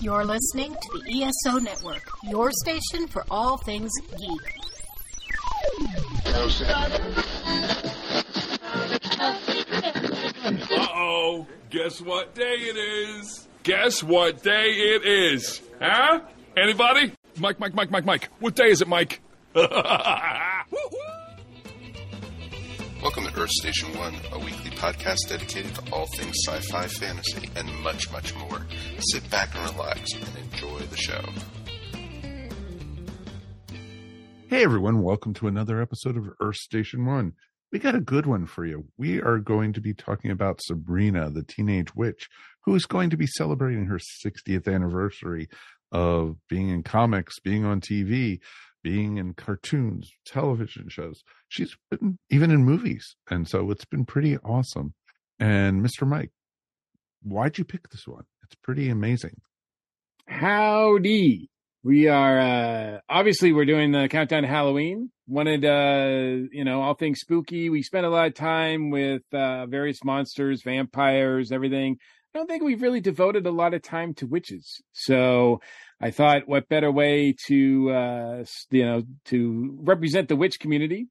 You're listening to the ESO Network, your station for all things geek. Uh oh, guess what day it is? Guess what day it is? Huh? Anybody? Mike, Mike, Mike, Mike, Mike. What day is it, Mike? Welcome to Earth Station One, a weekly podcast dedicated to all things sci fi, fantasy, and much, much more. Sit back and relax and enjoy the show. Hey everyone, welcome to another episode of Earth Station One. We got a good one for you. We are going to be talking about Sabrina, the teenage witch, who is going to be celebrating her 60th anniversary of being in comics, being on TV, being in cartoons, television shows. She's been even in movies. And so it's been pretty awesome. And Mr. Mike, why'd you pick this one? It's pretty amazing. Howdy. We are uh obviously we're doing the countdown to Halloween. Wanted uh you know all things spooky. We spent a lot of time with uh various monsters, vampires, everything. I don't think we've really devoted a lot of time to witches. So I thought what better way to uh you know to represent the witch community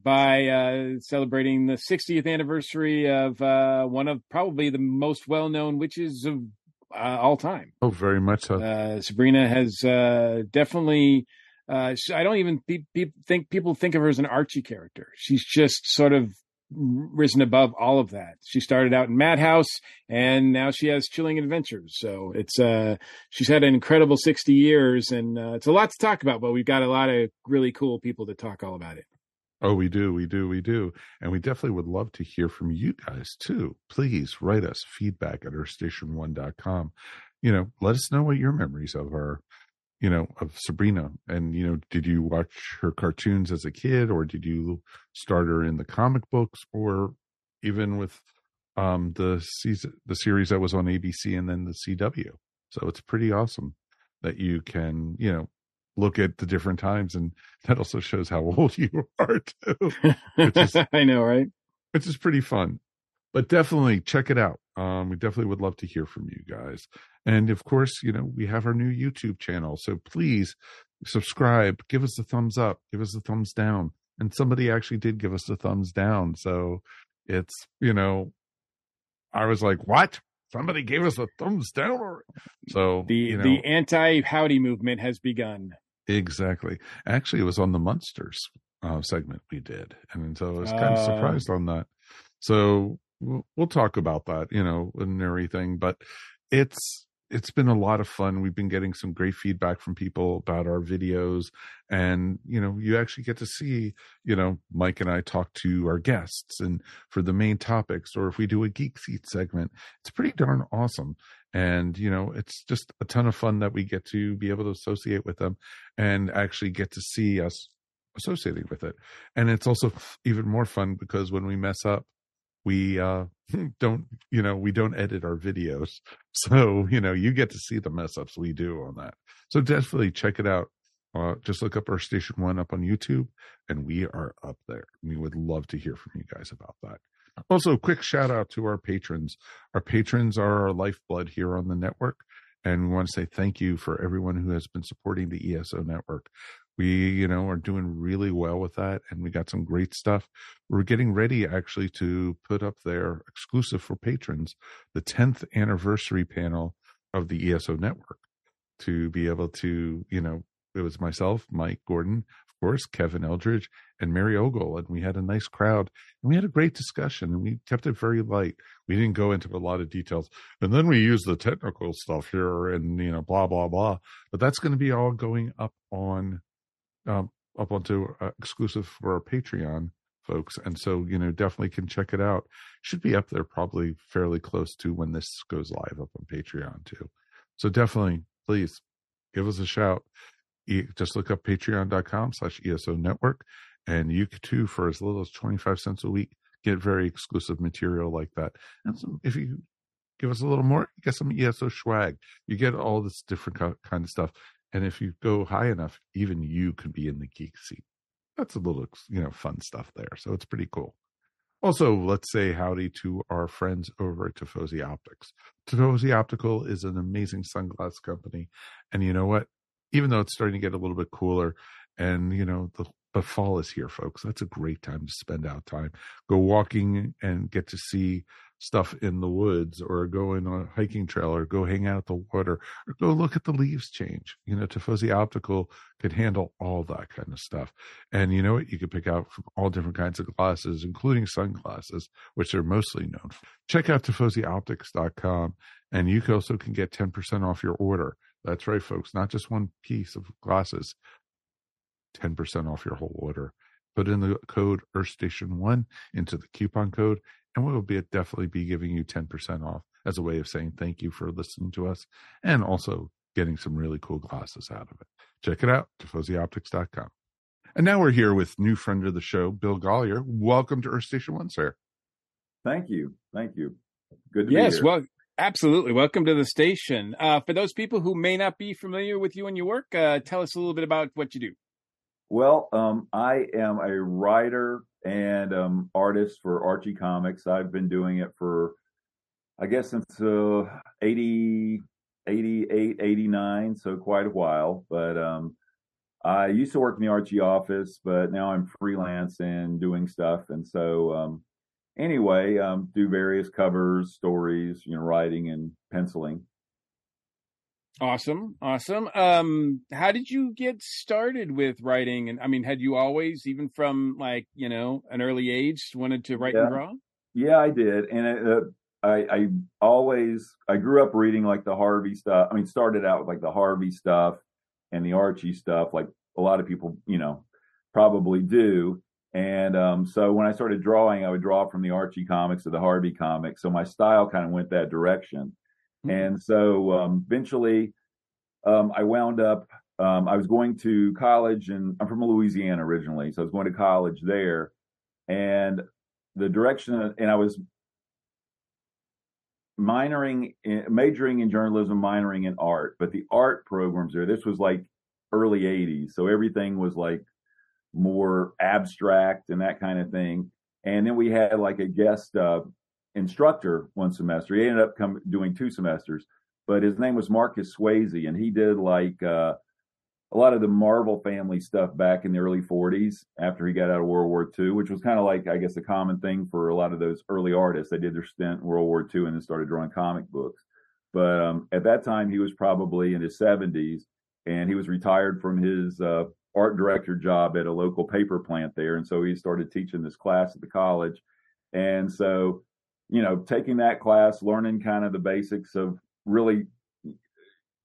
by uh celebrating the 60th anniversary of uh one of probably the most well-known witches of uh, all time. Oh, very much so. Uh, Sabrina has uh, definitely. Uh, I don't even pe- pe- think people think of her as an Archie character. She's just sort of risen above all of that. She started out in Madhouse, and now she has Chilling Adventures. So it's uh, she's had an incredible sixty years, and uh, it's a lot to talk about. But we've got a lot of really cool people to talk all about it. Oh, we do, we do, we do. And we definitely would love to hear from you guys too. Please write us feedback at earthstation1.com. You know, let us know what your memories of our, you know, of Sabrina. And, you know, did you watch her cartoons as a kid or did you start her in the comic books or even with um the season the series that was on ABC and then the CW. So it's pretty awesome that you can, you know, look at the different times and that also shows how old you are too Which is- I know, right? which is pretty fun. But definitely check it out. Um, we definitely would love to hear from you guys. And of course, you know, we have our new YouTube channel. So please subscribe, give us a thumbs up, give us a thumbs down. And somebody actually did give us a thumbs down. So it's, you know, I was like, what? Somebody gave us a thumbs down. So The you know, the anti howdy movement has begun. Exactly. Actually, it was on the Munsters uh, segment we did, and so I was kind of Oh. surprised on that. So we'll, talk about that, you know, and everything. But it's it's been a lot of fun. We've been getting some great feedback from people about our videos, and you know, you actually get to see, you know, Mike and I talk to our guests, and for the main topics, or if we do a geek seat segment, it's pretty darn awesome. And you know, it's just a ton of fun that we get to be able to associate with them and actually get to see us associating with it. And it's also even more fun because when we mess up, we uh don't, you know, we don't edit our videos. So, you know, you get to see the mess ups we do on that. So definitely check it out. Uh, just look up Earth Station One up on YouTube and we are up there. We would love to hear from you guys about that. Also, a quick shout out to our patrons. Our patrons are our lifeblood here on the network. And we want to say thank you for everyone who has been supporting the ESO network. We, you know, are doing really well with that. And we got some great stuff. We're getting ready actually to put up there exclusive for patrons, the 10th anniversary panel of the ESO network to be able to, you know, it was myself, Mike Gordon, of course, Kevin Eldridge, and Mary Ogle. And we had a nice crowd and we had a great discussion and we kept it very light. We didn't go into a lot of details. And then we used the technical stuff here and, you know, blah, blah, blah. But that's going to be all going up on, um, up onto uh, exclusive for our Patreon folks. And so, you know, definitely can check it out. Should be up there probably fairly close to when this goes live up on Patreon too. So definitely, please give us a shout. Just look up patreon.com slash ESO network and you too, for as little as 25 cents a week, get very exclusive material like that. And some, if you give us a little more, you get some ESO swag. You get all this different kind of stuff. And if you go high enough, even you could be in the geek seat. That's a little, you know, fun stuff there. So it's pretty cool. Also, let's say howdy to our friends over at Tifosi Optics. Tifosi Optical is an amazing sunglass company. And you know what? Even though it's starting to get a little bit cooler and, you know, the but fall is here, folks. That's a great time to spend out time. Go walking and get to see stuff in the woods or go in a hiking trail or go hang out at the water or go look at the leaves change. You know, Tifosi Optical could handle all that kind of stuff. And you know what? You could pick out from all different kinds of glasses, including sunglasses, which they're mostly known for. Check out TifosiOptics.com and you also can get 10% off your order. That's right, folks. Not just one piece of glasses, 10% off your whole order. Put in the code EarthStation1 into the coupon code, and we'll be definitely be giving you 10% off as a way of saying thank you for listening to us and also getting some really cool glasses out of it. Check it out, TifosiOptics.com. And now we're here with new friend of the show, Bill Golliher. Welcome to Earth Station One, sir. Thank you. Thank you. Good to yes, be here. well, absolutely. Welcome to the station. Uh, for those people who may not be familiar with you and your work, uh, tell us a little bit about what you do. Well, um, I am a writer and um, artist for Archie Comics. I've been doing it for, I guess, since uh, 80, 88, 89, so quite a while. But um, I used to work in the Archie office, but now I'm freelance and doing stuff. And so, um, anyway, um, do various covers, stories, you know, writing and penciling. Awesome, awesome. Um, how did you get started with writing? And I mean, had you always, even from like you know an early age, wanted to write Yeah. and draw? Yeah, I did, and it, uh, I, I always I grew up reading like the Harvey stuff. I mean, started out with like the Harvey stuff and the Archie stuff, like a lot of people, you know, probably do. And um, so when I started drawing, I would draw from the Archie comics to the Harvey comics. So my style kind of went that direction. And so um, eventually, um, I wound up. Um, I was going to college, and I'm from Louisiana originally, so I was going to college there. And the direction, and I was minoring, in, majoring in journalism, minoring in art. But the art programs there, this was like early '80s, so everything was like more abstract and that kind of thing. And then we had like a guest uh, instructor one semester. He ended up come, doing two semesters, but his name was Marcus Swayze, and he did like uh, a lot of the Marvel family stuff back in the early 40s after he got out of World War II, which was kind of like, I guess, a common thing for a lot of those early artists. They did their stint in World War II and then started drawing comic books. But um, at that time, he was probably in his 70s, and he was retired from his uh, art director job at a local paper plant there. And so he started teaching this class at the college. And so, you know, taking that class, learning kind of the basics of really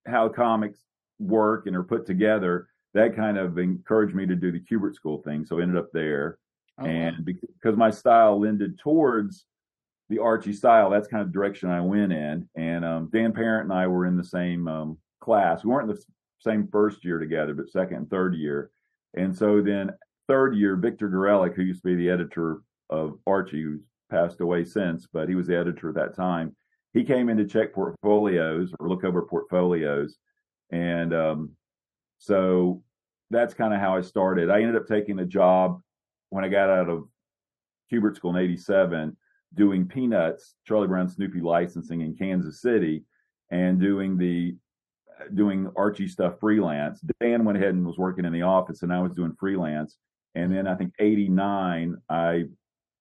how comics work and are put together, that kind of encouraged me to do the Kubert School thing. So I ended up there. Oh, wow. and because my style lended towards the Archie style, that's kind of the direction I went in. And um, Dan Parent and I were in the same um, class. We weren't in the same first year together, but second and third year. And so then third year, Victor Gorelick, who used to be the editor of Archie, who's passed away since, but he was the editor at that time. He came in to check portfolios or look over portfolios. And um, so that's kind of how I started. I ended up taking a job when I got out of Kubert School in 87 doing Peanuts, Charlie Brown Snoopy licensing in Kansas City and doing the doing Archie stuff freelance. Dan went ahead and was working in the office and I was doing freelance. And then I think 89, I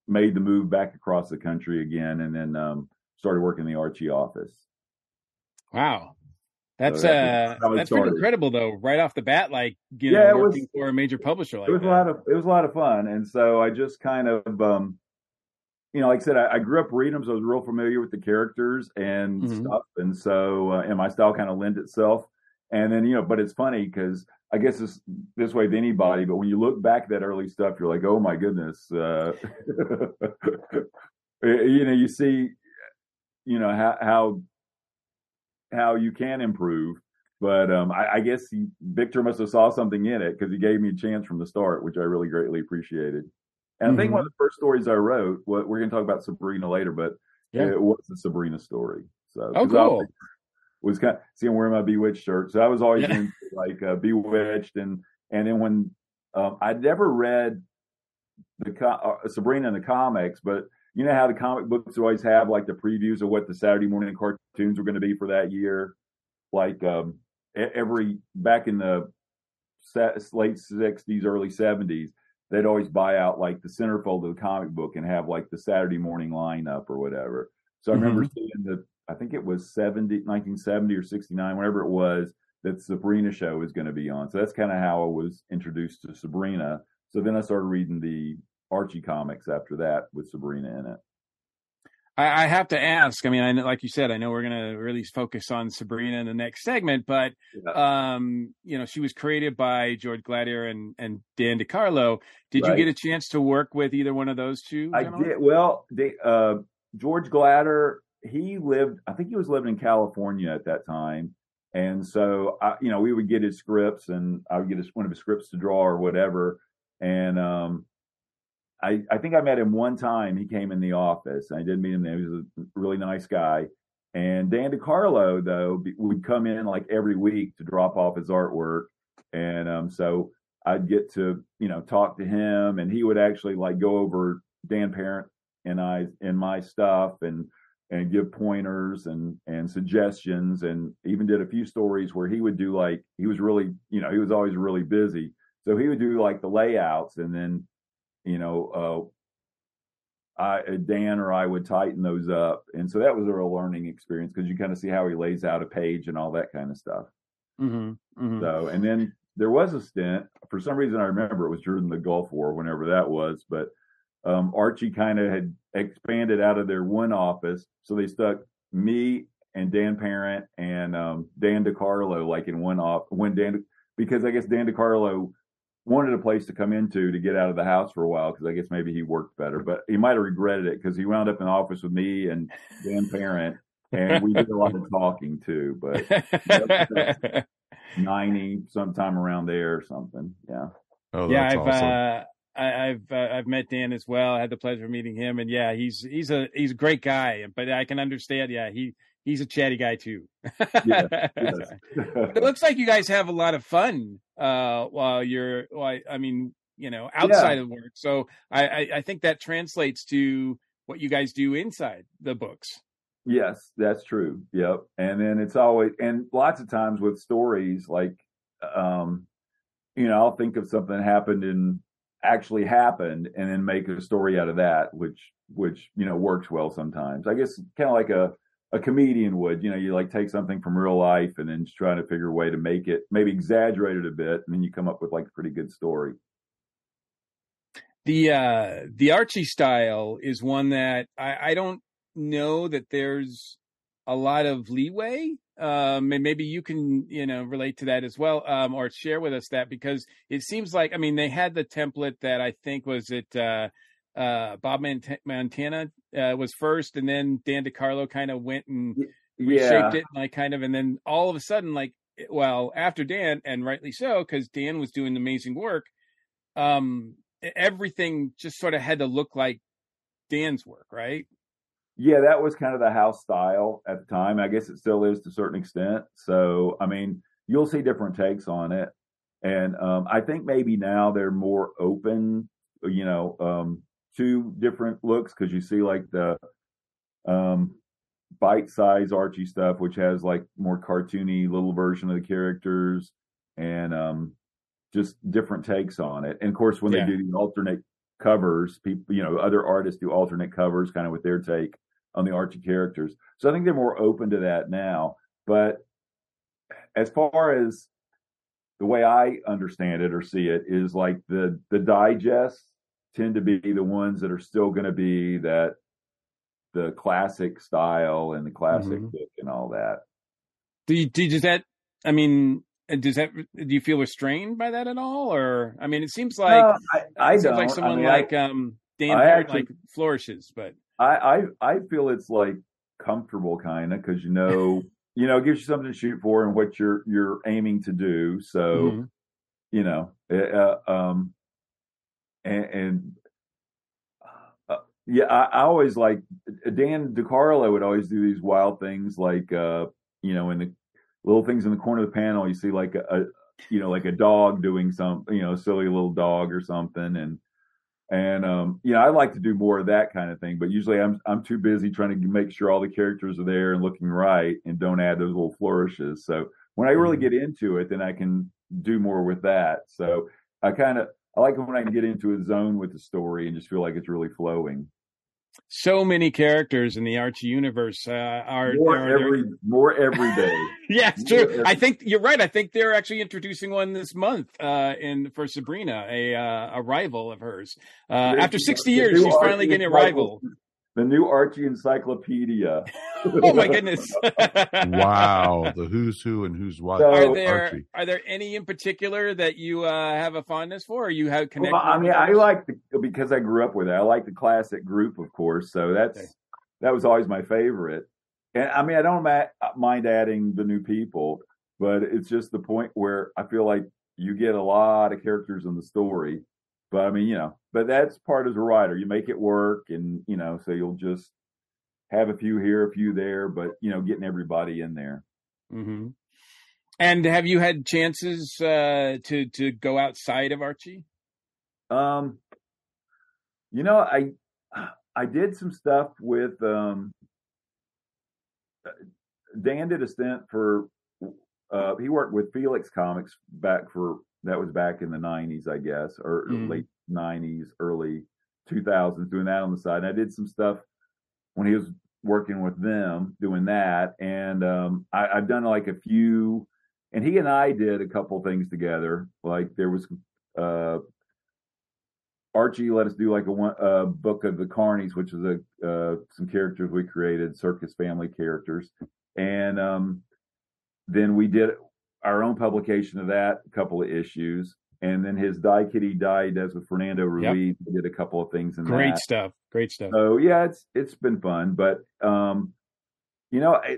made the move back across the country again and then um, started working in the Archie office. Wow. That's So uh that it that's pretty incredible though, right off the bat, like you Yeah, know, it was- working for a major publisher like it was that. a lot of it was a lot of fun and so i just kind of um you know like i said i, I grew up reading them so i was real familiar with the characters and Mhm. stuff and so uh, and my style kind of lent itself and then you know but it's funny because i guess it's this way with anybody but when you look back at that early stuff you're like oh my goodness uh you know you see you know how how how you can improve but um, I, I guess he, Victor must have saw something in it because he gave me a chance from the start, which I really greatly appreciated. And I think one of the first stories I wrote, what we're going to talk about Sabrina later, but Yeah. it was the Sabrina story. So Oh, cool. Was kind of seeing wearing my Bewitched shirt, so I was always Yeah. like uh, Bewitched, and and then when um, I'd never read the uh, Sabrina in the comics, but you know how the comic books always have like the previews of what the Saturday morning cartoons were going to be for that year. Like um, every back in the late '60s, early '70s, they'd always buy out like the centerfold of the comic book and have like the Saturday morning lineup or whatever. So I remember mm-hmm. seeing the, I think it was 70, 1970 or 69, whatever it was, that Sabrina show was going to be on. So that's kind of how I was introduced to Sabrina. So then I started reading the Archie comics after that with Sabrina in it. I, I have to ask. I mean, I like you said, I know we're going to really focus on Sabrina in the next segment, but yeah. um, you know, she was created by George Gladir and and Dan DeCarlo. Did right. you get a chance to work with either one of those two? I did. Well, they, uh, George Gladir, he lived. I think he was living in California at that time. And so, I, you know, we would get his scripts, and I would get his, one of his scripts to draw or whatever. And um, I, I think I met him one time. He came in the office. I did meet him there. He was a really nice guy. And Dan DeCarlo, though, would come in like every week to drop off his artwork. And um, so I'd get to, you know, talk to him and he would actually like go over Dan Parent and I and my stuff and and give pointers and and suggestions and even did a few stories where he would do like he was really, you know, he was always really busy. So he would do like the layouts and then you know, uh, I, Dan or I would tighten those up. And so that was a real learning experience because you kind of see how he lays out a page and all that kind of stuff. Mm-hmm, mm-hmm. So, and then there was a stint, for some reason I remember it was during the Gulf War, whenever that was, but um, Archie kind of had expanded out of their one office. So they stuck me and Dan Parent and um, Dan DeCarlo like in one off, when Dan, because I guess Dan DeCarlo wanted a place to come into to get out of the house for a while because I guess maybe he worked better, but he might have regretted it because he wound up in the office with me and Dan Parent, and we did a lot of talking too. But ninety sometime around there or something, yeah. Oh, yeah, I've awesome. uh, I, have uh, I've met Dan as well. I had the pleasure of meeting him, and yeah, he's he's a he's a great guy. But I can understand, yeah, he he's a chatty guy too. yeah, it looks like you guys have a lot of fun uh, while you're. Well, I mean, you know, outside yeah. of work. So I, I, I think that translates to what you guys do inside the books. Yes, that's true. Yep. And then it's always and lots of times with stories like um you know, I'll think of something that happened and actually happened and then make a story out of that, which which, you know, works well sometimes. I guess kind of like a a comedian would. You know, you like take something from real life and then just try to figure a way to make it maybe exaggerate it a bit, and then you come up with like a pretty good story. The uh the Archie style is one that I, I don't know that there's a lot of leeway. Um, and maybe you can, you know, relate to that as well, um, or share with us that because it seems like, I mean, they had the template that I think was it, uh, uh, Bob Montana uh, was first, and then Dan DeCarlo kind of went and yeah. reshaped it, like kind of, and then all of a sudden, like, well, after Dan, and rightly so, because Dan was doing amazing work. Um, everything just sort of had to look like Dan's work, right? Yeah, that was kind of the house style at the time. I guess it still is to a certain extent. So, I mean, you'll see different takes on it. And um, I think maybe now they're more open, you know, um, two different looks because you see like the um, bite size Archie stuff, which has like more cartoony little version of the characters and um, just different takes on it. And of course, when yeah. they do the alternate covers, people, you know, other artists do alternate covers kind of with their take on the Archie characters. So I think they're more open to that now. But as far as the way I understand it or see it is like the the digest tend to be the ones that are still going to be that the classic style and the classic mm-hmm. look and all that. Do you, do you, does that? I mean, does that? Do you feel restrained by that at all? Or I mean, it seems like no, I, I it don't. like someone I mean, like um, Dan Parent like flourishes, but I I, I feel it's like comfortable kind of because you know you know it gives you something to shoot for and what you're you're aiming to do. So mm-hmm. you know, uh, um, and, and uh, yeah, I, I, always like Dan DeCarlo would always do these wild things, like uh, you know, in the little things in the corner of the panel, you see like a, a you know, like a dog doing some, you know, silly little dog or something, and And um, you know, I like to do more of that kind of thing, but usually I'm I'm too busy trying to make sure all the characters are there and looking right, and don't add those little flourishes. So when I really get into it, then I can do more with that. So I kind of I like when I can get into a zone with the story and just feel like it's really flowing. So many characters in the Archie universe uh, are More are- every more every day. yeah, it's true. every- I think you're right. I think they're actually introducing one this month uh, in for Sabrina, a uh, a rival of hers. Uh, after 60 the years, she's finally getting a rival. The new Archie Encyclopedia. Oh my goodness! wow, the who's who and who's what. So- Are there Archie. are there any in particular that you uh, have a fondness for, or you have connected? Well, I mean, I like the because I grew up with it. I like the classic group, of course. So that's Okay. that was always my favorite. And I mean, I don't ma- mind adding the new people, but it's just the point where I feel like you get a lot of characters in the story. But I mean, you know, but that's part as a writer. You make it work, and you know, so you'll just have a few here, a few there, but you know, getting everybody in there. hmm And have you had chances uh, to to go outside of Archie? Um, you know, I I did some stuff with um. Dan did a stint for. Uh, he worked with Felix Comics back for that was back in the '90s, I guess, or Mhm. late '90s, early 2000s, doing that on the side. And I did some stuff when he was working with them, doing that, and um, I, I've done like a few. And he and I did a couple things together. Like there was uh, Archie let us do like a one uh, book of the Carnies, which is a uh, some characters we created, circus family characters, and um, then we did our own publication of that, a couple of issues, and then his Die Kitty Die does with Fernando Ruiz. We did a couple of things in Great that. stuff. Great stuff. So yeah, it's it's been fun, but um, you know, I,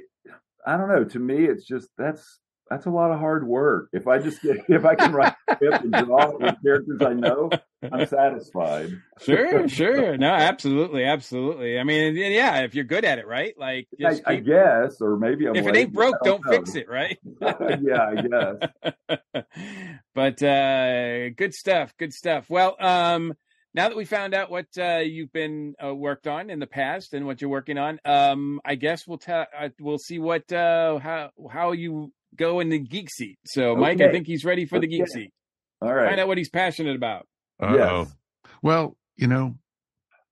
I don't know. To me, it's just that's that's a lot of hard work. If I just get if I can write script and draw it with characters I know, I'm satisfied. Sure, sure. No, absolutely, absolutely. I mean, yeah, if you're good at it, right? Like, I, just I keep- guess, or maybe I'm if it ain't broke, I don't fix it, right? yeah, I guess. but uh good stuff good stuff well um now that we found out what uh you've been uh, worked on in the past and what you're working on um i guess we'll tell uh, we'll see what uh how how you go in the geek seat so mike i think he's ready for the geek seat All find out what he's passionate about Uh-oh. Yes. Well, you know,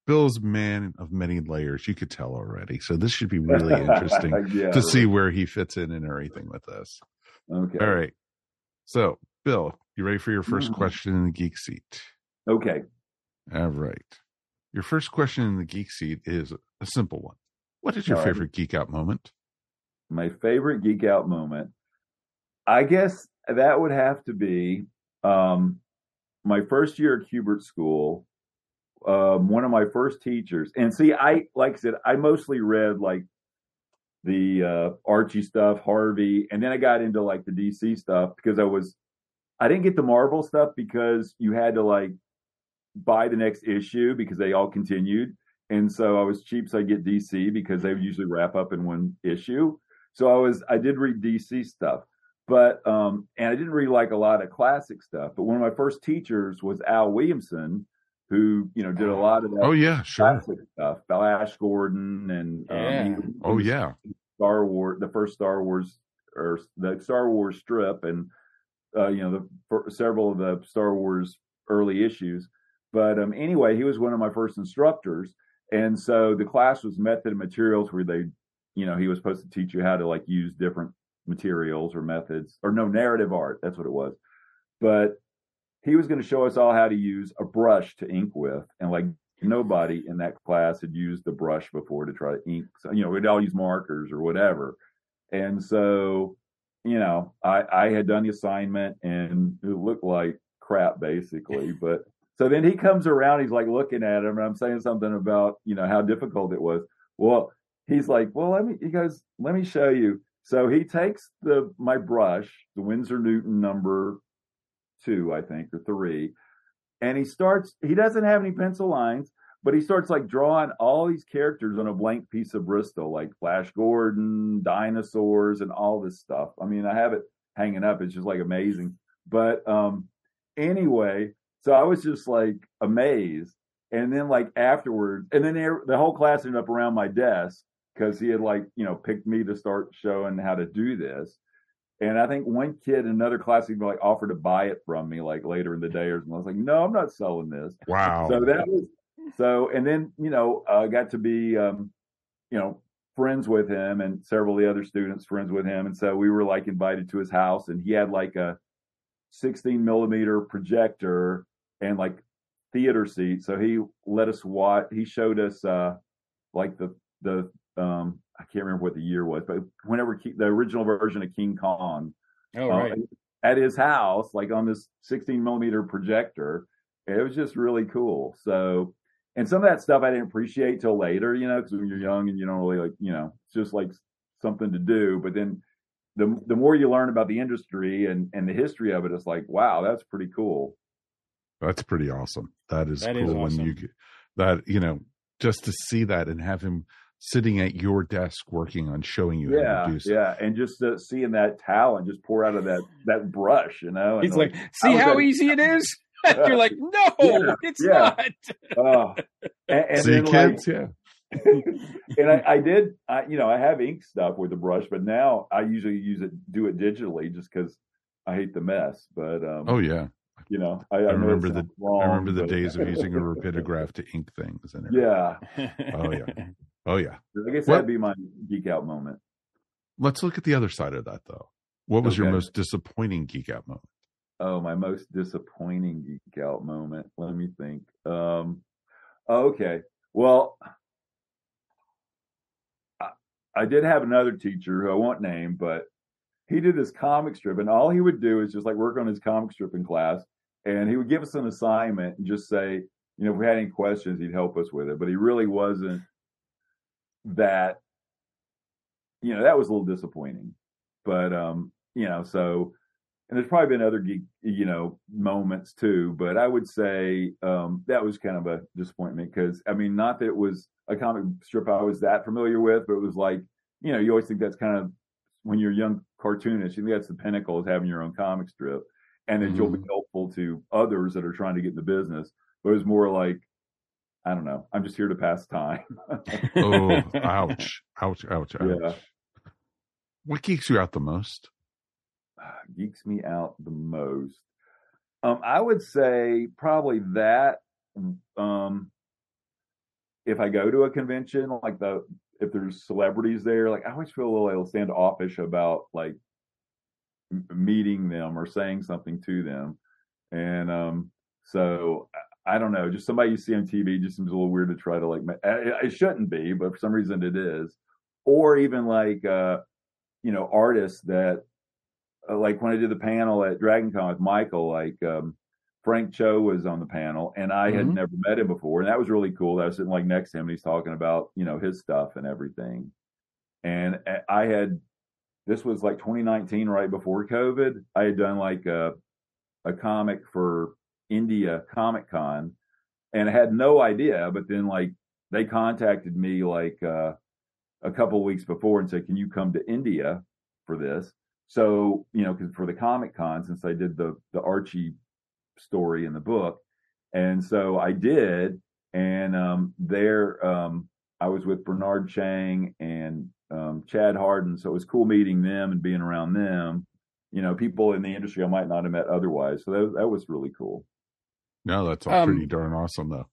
Bill's man of many layers. You could tell already. So this should be really interesting Yeah, to see where he fits in and everything with this. Okay. All right. So, Bill, you ready for your 1st Mhm. question in the geek seat? Okay. All right. Your first question in the geek seat is a simple one. What is your All right. favorite geek out moment? my favorite geek out moment i guess that would have to be um my first year at Kubert School, um, one of my first teachers, and see, I like I said, I mostly read like the uh, Archie stuff, Harvey, and then I got into like the DC stuff because I was, I didn't get the Marvel stuff because you had to like buy the next issue because they all continued, and so I was cheap, so I get DC because they would usually wrap up in one issue. So I was, I did read DC stuff but um and i didn't really like a lot of classic stuff but one of my first teachers was al williamson who you know did a lot of that Oh yeah, sure. stuff flash gordon and um, Yeah. he- Oh yeah. star wars the first star wars or the star wars strip and uh you know the for several of the star wars early issues but um anyway he was one of my first instructors and so the class was method and materials where they you know he was supposed to teach you how to like use different materials or methods or no narrative art that's what it was. But he was going to show us all how to use a brush to ink with and like nobody in that class had used the brush before to try to ink so you know we'd all use markers or whatever. And so you know i i had done the assignment and it looked like crap basically. But so then he comes around he's like looking at him and i'm saying something about you know how difficult it was. Well he's like well let me he goes let me show you so he takes the my brush the winsor newton number two i think or three and he starts he doesn't have any pencil lines but he starts like drawing all these characters on a blank piece of bristol like flash gordon dinosaurs and all this stuff. I mean i have it hanging up. It's just like amazing. But um anyway so i was just like amazed. And then like afterwards, and then the whole class ended up around my desk because he had like you know picked me to start showing how to do this. And I think one kid in another class even like offered to buy it from me like later in the day or something. I was like, no, I'm not selling this. Wow. So that was so, and then you know, I uh, got to be um, you know friends with him and several of the other students friends with him, and so we were like invited to his house, and he had like a 16 millimeter projector and like theater seat. So he let us watch. He showed us uh like the the um I can't remember what the year was, but whenever the original version of King Kong, oh right, uh, at his house, like on this 16 millimeter projector, it was just really cool. So, and some of that stuff I didn't appreciate till later, you know, because when you're young and you don't really like, you know, it's just like something to do. But then the the more you learn about the industry and and the history of it, it's like, wow, that's pretty cool. That's pretty awesome. That is that cool is awesome. when you that you know just to see that and have him sitting at your desk working on showing you yeah, how to do so. Yeah, and just uh, seeing that talent just pour out of that that brush, you know. He's like, like, see how, easy it is. You're like, no, yeah, it's yeah. not. uh, and, and see, kids, like, yeah. and I, I did, I, you know, I have ink stuff with the brush, but now I usually use it, do it digitally, just because I hate the mess. But um, oh yeah, you know, I, I, I remember the wrong, I remember the but... days of using a rapidograph to ink things and everything. yeah. Oh yeah. Oh yeah. I guess that'd be my geek out moment. Let's look at the other side of that though. What was okay. your most disappointing geek out moment? Oh, my most disappointing geek out moment. Let me think. Um, okay. Well, I, I did have another teacher who I won't name, but he did this comic strip, and all he would do is just like work on his comic strip in class, and he would give us an assignment and just say, you know, if we had any questions, he'd help us with it. But he really wasn't that. You know, that was a little disappointing. But um, you know, so and there's probably been other geek, you know, moments too. But I would say um, that was kind of a disappointment because I mean, not that it was a comic strip I was that familiar with, but it was like, you know, you always think that's kind of when you're a young cartoonist, you think that's the pinnacle is having your own comic strip, and that mm-hmm. you'll be mm-hmm. helpful to others that are trying to get in the business. But it was more like, I don't know, I'm just here to pass time. oh, ouch, ouch, ouch, ouch. Yeah. What geeks you out the most? Geeks me out the most. Um, I would say probably that. Um, if I go to a convention like the if there's celebrities there, like I always feel a little standoffish about like meeting them or saying something to them. And um, so I don't know, just somebody you see on TV just seems a little weird to try to like. It shouldn't be, but for some reason it is. Or even like uh, you know artists that uh, like when I did the panel at DragonCon with Michael, like um, Frank Cho was on the panel, and I had mm-hmm. never met him before, and that was really cool. I was sitting like next to him, and he's talking about you know his stuff and everything. And I had this was like 2019, right before COVID. I had done like a a comic for India Comic Con, and I had no idea. But then like they contacted me like uh, a couple weeks before and said, "Can you come to India for this?" So you know, because for the Comic Con, since I did the the Archie story in the book. And so I did. And um, there, um, I was with Bernard Chang and um, Chad Hardin. So it was cool meeting them and being around them. You know, people in the industry I might not have met otherwise. So that, that was really cool. No, that's all pretty um, darn awesome, though.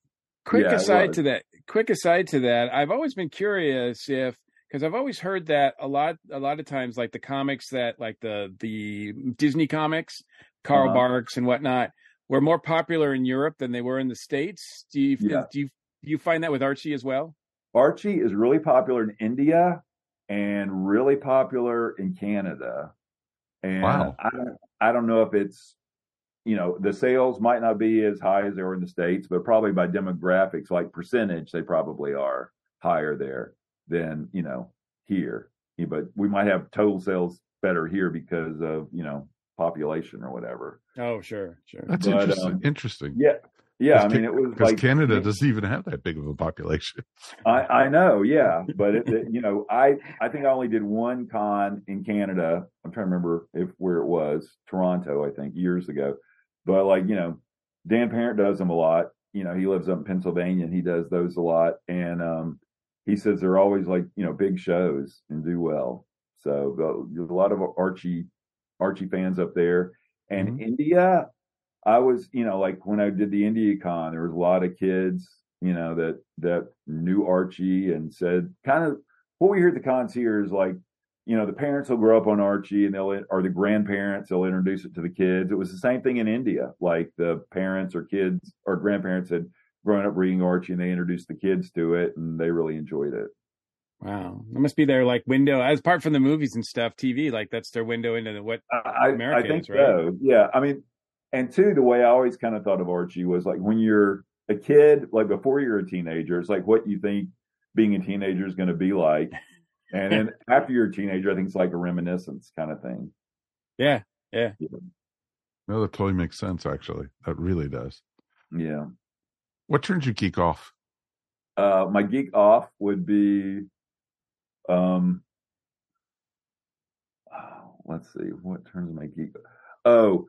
Quick yeah, aside to that. Quick aside to that. I've always been curious if because I've always heard that a lot a lot of times like the comics that like the the Disney comics, Carl uh-huh. Barks and whatnot, were more popular in Europe than they were in the states. Do you yeah. do you do you find that with Archie as well? Archie is really popular in India and really popular in Canada. And wow. I don't I don't know if it's you know the sales might not be as high as they were in the states, but probably by demographics, like percentage, they probably are higher there than you know here. But we might have total sales better here because of you know population or whatever. Oh, sure, sure. That's but, interesting. Um, interesting. Yeah, yeah. I mean, it was because like, Canada doesn't even have that big of a population. I, I know, yeah, but it, it, you know, I I think I only did one con in Canada. I'm trying to remember if where it was, Toronto, I think, years ago. But like you know, Dan Parent does them a lot. you know, he lives up in Pennsylvania and he does those a lot. And um, he says they're always like, you know, big shows and do well. So there's a lot of Archie Archie fans up there. And Mhm. India, I was, you know, like when I did the India con, there was a lot of kids, you know, that that knew Archie and said kind of what we hear at the cons here is like, you know, the parents will grow up on Archie and they'll or the grandparents they'll introduce it to the kids. It was the same thing in India. Like the parents or kids or grandparents had grown up reading Archie and they introduced the kids to it and they really enjoyed it. Wow, that must be their like window, as apart from the movies and stuff, TV. Like that's their window into the, what. I, America I think is, right? so. Yeah. I mean, and two, the way I always kind of thought of Archie was like when you're a kid, like before you're a teenager, it's like what you think being a teenager is going to be like. And then after you're a teenager, I think it's like a reminiscence kind of thing. Yeah, Yeah. No, that totally makes sense. Actually, that really does. Yeah. What turns you geek off? Uh, my geek off would be, um, oh, let's see, what turns my geek? Oh,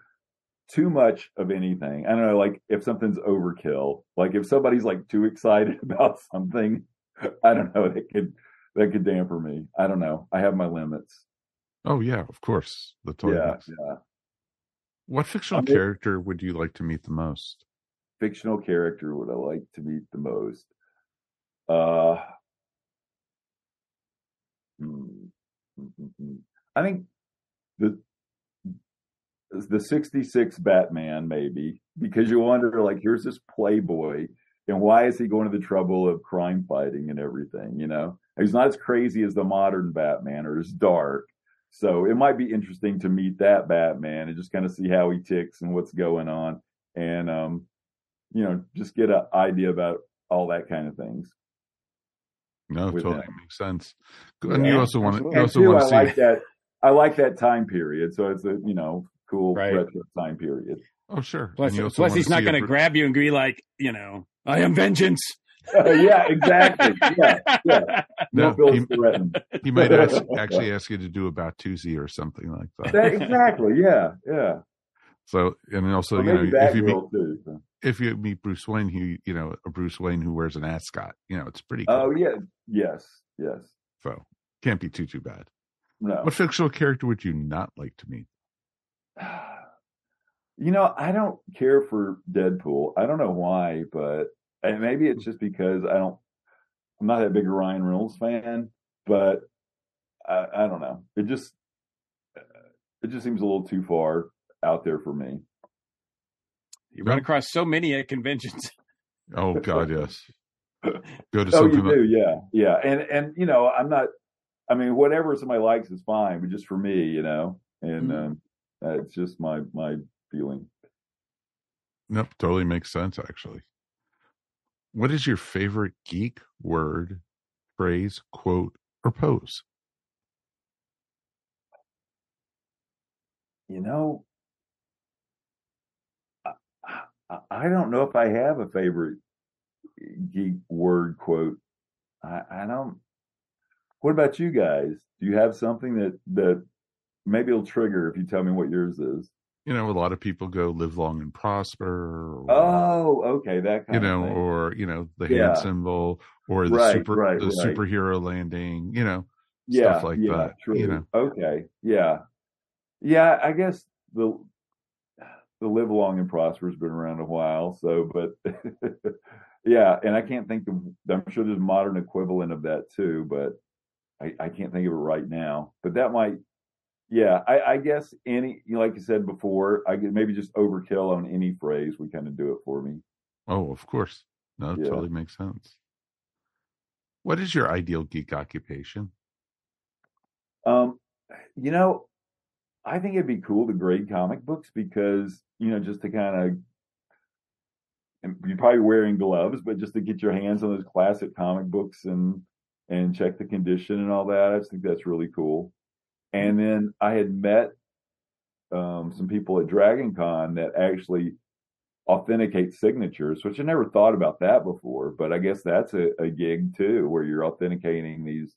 too much of anything. I don't know, like if something's overkill, like if somebody's like too excited about something, I don't know, that could that could damper me. I don't know. I have my limits. Oh yeah, of course. The totally yeah, yeah. What fictional I mean- character would you like to meet the most? Fictional character would I like to meet the most? Uh, hmm, hmm, hmm. I think the the 66 Batman maybe because you wonder like here's this playboy and why is he going to the trouble of crime fighting and everything you know he's not as crazy as the modern Batman or as dark so it might be interesting to meet that Batman and just kind of see how he ticks and what's going on and um you know just get an idea about all that kind of things No, with totally him. makes sense. And you also want to you and also two, want I to see. like that I like that time period so it's a you know cool Right. retro time period Oh sure. plus, And you also plus wanna he's not going to grab you and be like, you know, I am vengeance. Uh, yeah exactly yeah yeah No, no, feel he- threatened He might ask, actually ask you to do about Tuesday or something like that. That- exactly yeah yeah So and also Or you know if you meet too so. if you meet Bruce Wayne, who you know a Bruce Wayne who wears an ascot, you know it's pretty. Oh, cool. oh yeah yes yes So can't be too too bad. no What fictional character would you not like to meet? You know, I don't care for Deadpool. I don't know why, but and maybe it's just because I don't. I'm not that big a Ryan Reynolds fan, but I, I don't know. It just it just seems a little too far out there for me. You run across so many at conventions. Oh God, yes. Go to Oh, something. you like- do, yeah, yeah. And and you know, I'm not. I mean, whatever somebody likes is fine, but just for me, you know, and Mhm. um, that's just my my feeling. Nope, totally makes sense actually. What is your favorite geek word, phrase, quote, or pose? You know, I, I- don't know if I have a favorite geek word quote. I, I don't. What about you guys? Do you have something that that maybe it'll trigger if you tell me what yours is? You know, a lot of people go live long and prosper. Or, Oh, okay, that kind you know, or you know, the Yeah. hand symbol, or the Right, super, right, the right. superhero landing. You know, yeah, stuff like yeah, that, True. you know. Okay, yeah, yeah. I guess the the live long and prosper has been around a while. So, but yeah, and I can't think of. I'm sure there's a modern equivalent of that too, but I, I can't think of it right now. But that might. Yeah, I, I guess any, you know, like you said before, I could maybe just overkill on any phrase would kind of do it for me. Oh, of course. No, Yeah. totally makes sense. What is your ideal geek occupation? Um, you know, I think it'd be cool to grade comic books because you know just to kind of you're probably wearing gloves, but just to get your hands on those classic comic books and and check the condition and all that, I just think that's really cool. And then I had met um, some people at Dragon Con that actually authenticate signatures, which I never thought about that before. But I guess that's a, a gig too, where you're authenticating these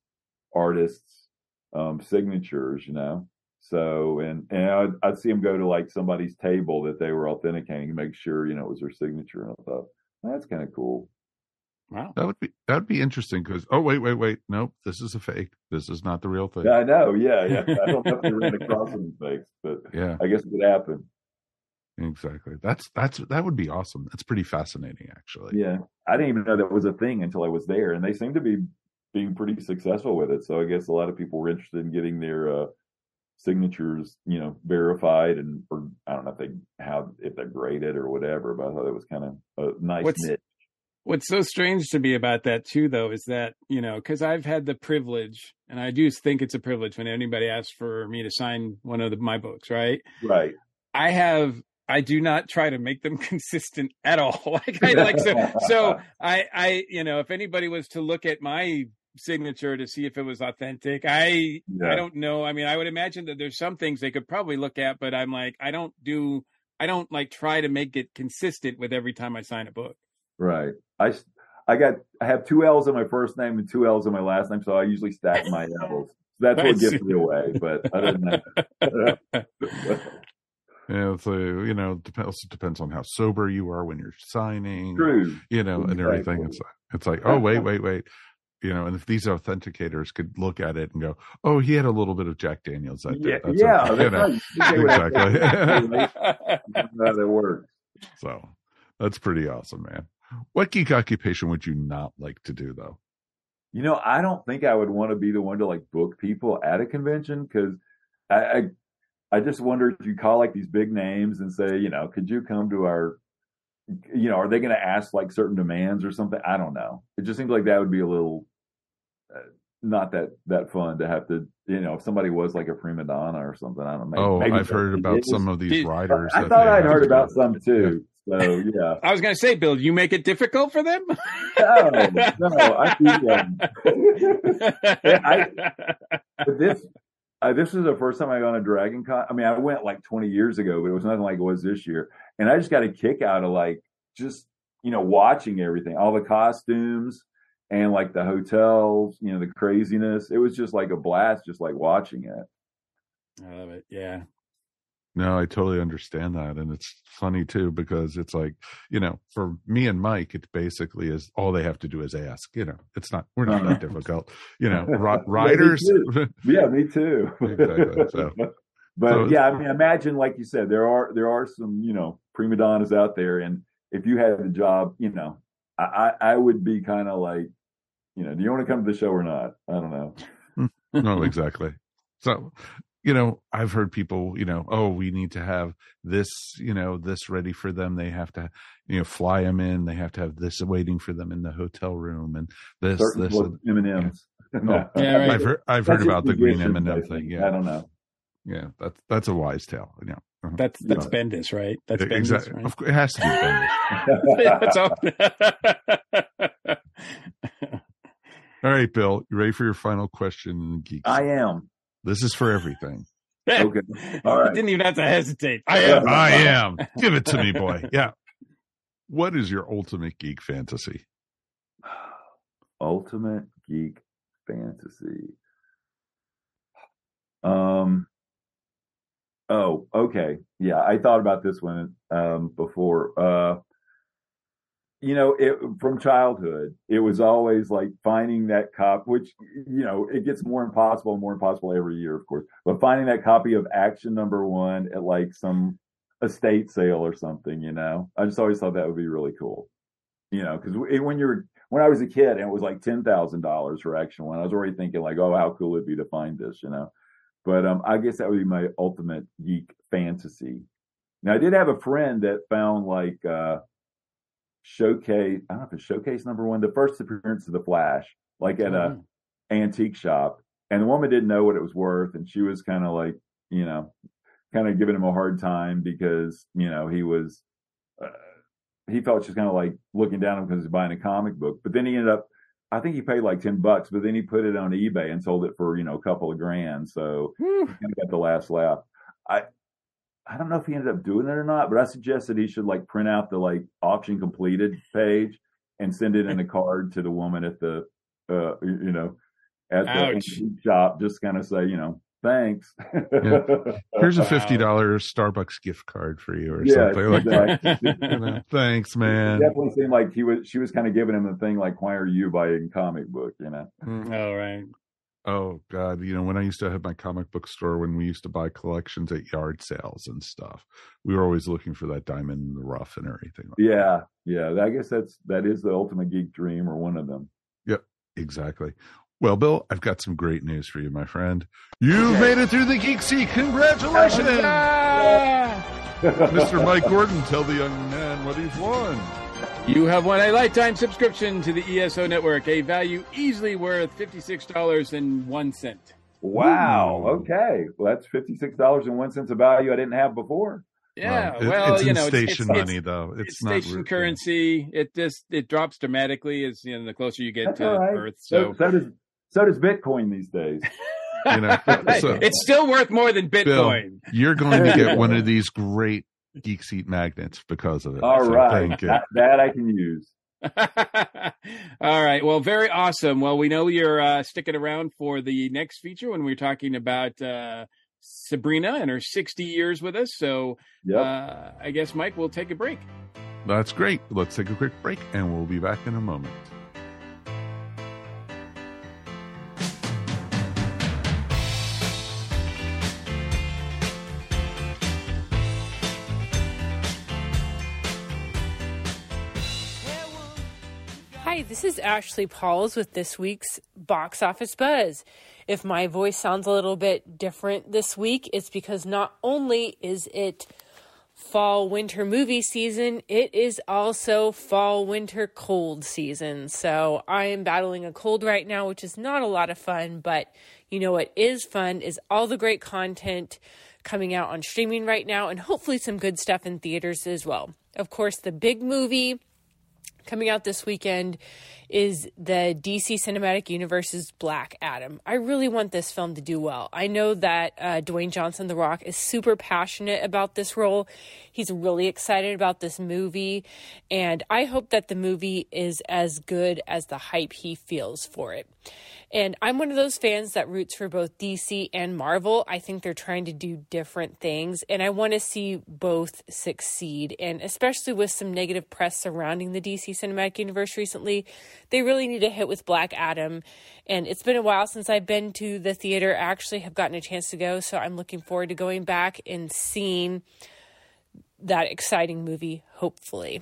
artists' um, signatures, you know. So and and I'd, I'd see them go to like somebody's table that they were authenticating to make sure you know it was their signature, and I thought That's kind of cool. Wow. That would be that would be interesting because oh wait wait wait nope this is a fake this is not the real thing Yeah, I know. Yeah, yeah. I don't know if they ran across any fakes, but yeah I guess it could happen. exactly that's that's that would be awesome that's pretty fascinating actually Yeah, I didn't even know that was a thing until I was there, and they seem to be being pretty successful with it. So I guess a lot of people were interested in getting their uh, signatures, you know, verified, and or I don't know if they how if they're graded or whatever. But I thought it was kind of a nice What's- niche. What's so strange to me about that too, though, is that you know, because I've had the privilege, and I do think it's a privilege when anybody asks for me to sign one of the, my books, right? Right. I have, I do not try to make them consistent at all. like, I like so, so I, I, you know, if anybody was to look at my signature to see if it was authentic, I, Yeah. I don't know. I mean, I would imagine that there's some things they could probably look at, but I'm like, I don't do, I don't like try to make it consistent with every time I sign a book. Right. I I got I have two L's in my first name and two L's in my last name, so I usually stack my L's. That's what gives me away. But other than that, yeah so uh, you know dep- also depends on how sober you are when you're signing true. you know and everything it's like it's like oh wait wait wait you know and if these authenticators could look at it and go oh he had a little bit of jack daniels that Yeah, that's yeah, okay, you know. Exactly. That's how that works. so that's pretty awesome man what geek occupation would you not like to do though You know, I don't think I would want to be the one to like book people at a convention because I, I I just wonder if you call like these big names and say, you know, could you come to our, you know, are they going to ask like certain demands or something? I don't know. It just seems like that would be a little uh, not that that fun to have to, you know, if somebody was like a prima donna or something. I don't know. oh maybe i've heard about it is. some of these Did- riders I that thought I'd heard about some too. So yeah. I was going to say, Bill, you make it difficult for them? No, no, I. Um, I- but this uh, this is the first time I gone to Dragon Con. I mean, I went like 20 years ago, but it was nothing like it was this year. And I just got a kick out of like just you know watching everything, all the costumes and like the hotels, you know, the craziness. It was just like a blast, just like watching it. I love it. Yeah. No, I totally understand that. And it's funny too, because it's like, you know, for me and Mike, it basically is all they have to do is ask, you know, it's not, we're not that difficult, you know, ri- riders. Yeah, me too. Exactly, so- but so- yeah, I mean, imagine like you said, there are there are some you know prima donnas out there, and if you had the job, you know, I I, I would be kind of like, you know, do you want to come to the show or not? I don't know. Hmm. no, exactly. So, you know, I've heard people, you know, oh, we need to have this, you know, this ready for them. They have to, you know, fly them in. They have to have this waiting for them in the hotel room and this, Certain this. M and M's. Oh, Yeah, right. I've heard, I've heard about the green M and M thing. Yeah, I don't know. yeah, that's that's a wise tale. You know, Uh-huh. That's that's Yeah. Bendis, right? That's Bendis, exactly. right? Of course, it has to be Bendis. That's all. All right, Bill, you ready for your final question, geeks? I am. This is for everything. Okay. All You right. didn't even have to hesitate. I am. I am. Give it to me, boy. Yeah. What is your ultimate geek fantasy? Ultimate Geek Fantasy. Um. Oh, okay. Yeah, I thought about this one um, before. Uh, you know, it, from childhood, it was always like finding that cop, which you know, it gets more impossible and more impossible every year, of course. But finding that copy of Action Number One at like some estate sale or something, you know, I just always thought that would be really cool. You know, because when you're when I was a kid and it was like ten thousand dollars for Action One, I was already thinking like, oh, how cool it'd be to find this, you know. But um, I guess that would be my ultimate geek fantasy. Now I did have a friend that found like uh showcase. I don't know if it's showcase number one, the first appearance of the Flash, like at a antique shop, and the woman didn't know what it was worth, and she was kind of like, you know, kind of giving him a hard time because you know he was. Uh, he felt she's kind of like looking down him because he's buying a comic book. But then he ended up, I think he paid like 10 bucks, but then he put it on eBay and sold it for, you know, a couple of grand. So he got the last laugh. I, I don't know if he ended up doing it or not, but I suggested he should like print out the like auction completed page and send it in a card to the woman at the, uh, you know, at the Ouch. antique shop. Just kind of say, you know, thanks. Yeah. Here's a fifty dollars Starbucks gift card for you, or Yeah, something like that. exactly. You know, Thanks, It man. definitely seemed like he was. She was kind of giving him the thing, like, "Why are you buying comic book?" You know. All right. Oh God, you know when I used to have my comic book store, when we used to buy collections at yard sales and stuff, we were always looking for that diamond in the rough and everything. Yeah, yeah. I guess that's that is the ultimate geek dream, or one of them. Yep, exactly. Well, Bill, I've got some great news for you, my friend. You've Okay. made it through the Geek Seat. Congratulations, Mr. Mike Gordon. Tell the young man what he's won. You have won a lifetime subscription to the ESO network, a value easily worth $56.01. Wow. Ooh. Okay. Well, that's fifty six dollars and one cents of value I didn't have before. Yeah, it- well, it's you know, station it's, money though. It's, it's not station re- currency. It just it drops dramatically as you know the closer you get That's to all right. Earth. So, So, so does so does Bitcoin these days. You know, so- it's still worth more than Bitcoin. You're going to get one of these great Geek Seat magnets because of it. All So right, Thank you. that, that I can use. All right. Well, very awesome. Well, we know you're uh, sticking around for the next feature when we're talking about uh, Sabrina and her 60 years with us. So Yep. uh, I guess, Mike, we'll take a break. That's great. Let's take a quick break and we'll be back in a moment. Ashley Pauls with this week's Box Office Buzz. If my voice sounds a little bit different this week, it's because not only is it fall winter movie season, it is also fall winter cold season. So I am battling a cold right now, which is not a lot of fun, but you know what is fun is all the great content coming out on streaming right now and hopefully some good stuff in theaters as well. Of course, the big movie coming out this weekend is the DC Cinematic Universe's Black Adam. I really want this film to do well. I know that uh, Dwayne Johnson, The Rock, is super passionate about this role. He's really excited about this movie, and I hope that the movie is as good as the hype he feels for it. And I'm one of those fans that roots for both DC and Marvel. I think they're trying to do different things, and I want to see both succeed. And especially with some negative press surrounding the DC Cinematic Universe recently, they really need to hit with Black Adam. And it's been a while since I've been to the theater. I actually have gotten a chance to go, so I'm looking forward to going back and seeing that exciting movie, hopefully.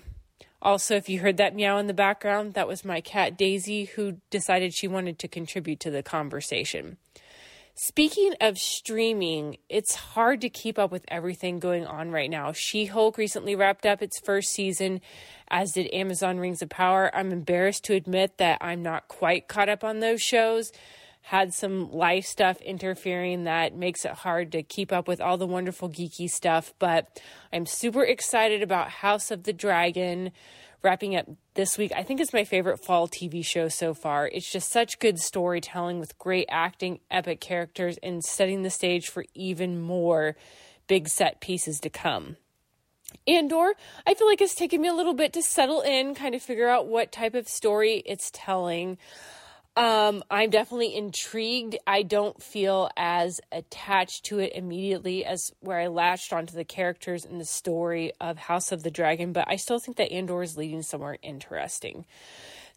Also, if you heard that meow in the background, that was my cat Daisy who decided she wanted to contribute to the conversation. Speaking of streaming, it's hard to keep up with everything going on right now. She Hulk recently wrapped up its first season, as did Amazon Rings of Power. I'm embarrassed to admit that I'm not quite caught up on those shows. Had some life stuff interfering that makes it hard to keep up with all the wonderful geeky stuff, but I'm super excited about House of the Dragon wrapping up this week. I think it's my favorite fall TV show so far. It's just such good storytelling with great acting, epic characters, and setting the stage for even more big set pieces to come. Andor, I feel like it's taken me a little bit to settle in, kind of figure out what type of story it's telling. Um, I'm definitely intrigued. I don't feel as attached to it immediately as where I latched onto the characters and the story of House of the Dragon, but I still think that Andor is leading somewhere interesting.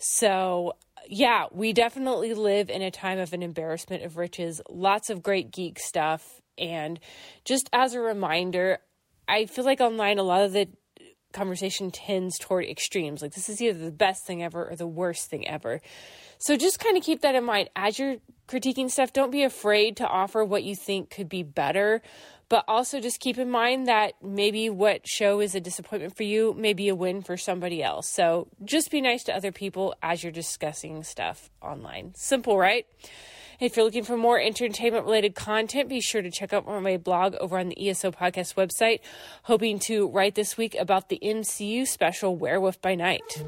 So, yeah, we definitely live in a time of an embarrassment of riches, lots of great geek stuff. And just as a reminder, I feel like online a lot of the conversation tends toward extremes. Like this is either the best thing ever or the worst thing ever. So just kind of keep that in mind as you're critiquing stuff. Don't be afraid to offer what you think could be better, but also just keep in mind that maybe what show is a disappointment for you may be a win for somebody else. So just be nice to other people as you're discussing stuff online. Simple, right? If you're looking for more entertainment related content, be sure to check out my blog over on the ESO podcast website. Hoping to write this week about the MCU special Werewolf by Night.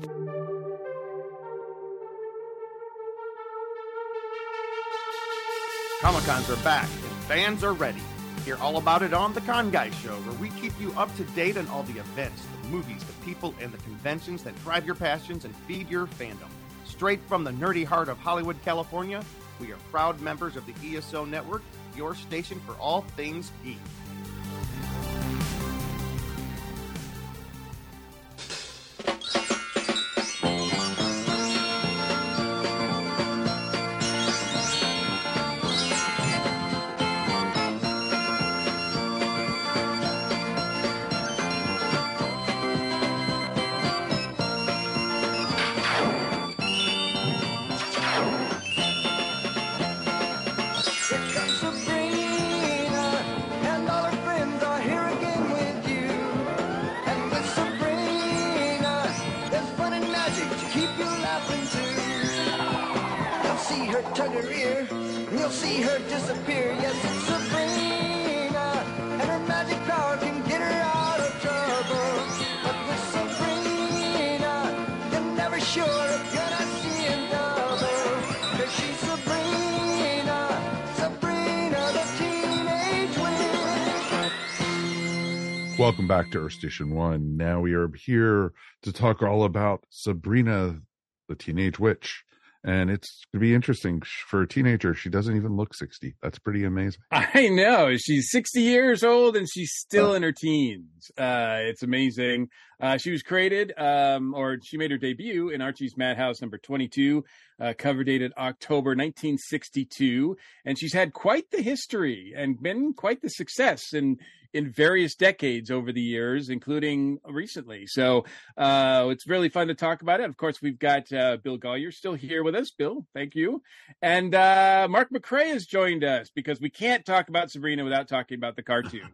Comic Cons are back and fans are ready. Hear all about it on The Con Guy Show, where we keep you up to date on all the events, the movies, the people, and the conventions that drive your passions and feed your fandom. Straight from the nerdy heart of Hollywood, California, we are proud members of the ESO network, your station for all things geek. Back to Earth Station One. Now we are here to talk all about Sabrina, the Teenage Witch. And it's going to be interesting for a teenager. She doesn't even look 60. That's pretty amazing. I know. She's 60 years old and she's still in her teens. Uh, it's amazing. Uh, she was created, um, or she made her debut in Archie's Madhouse number 22, uh, cover dated October 1962. And she's had quite the history and been quite the success in, in various decades over the years, including recently. So, uh, it's really fun to talk about it. Of course, we've got, uh, Bill Golliher still here with us. Bill, thank you. And, uh, Mark McCray has joined us because we can't talk about Sabrina without talking about the cartoon.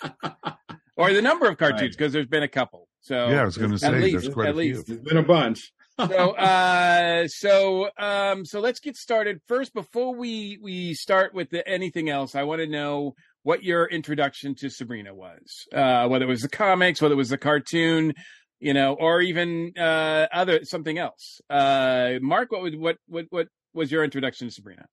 or the number of cartoons because right. there's been a couple. So yeah, I was going to say least, there's quite at a least. few. There's been a bunch. so uh so um so let's get started first before we we start with the, anything else i want to know what your introduction to sabrina was uh whether it was the comics whether it was the cartoon you know or even uh other something else uh mark what was what what what was your introduction to sabrina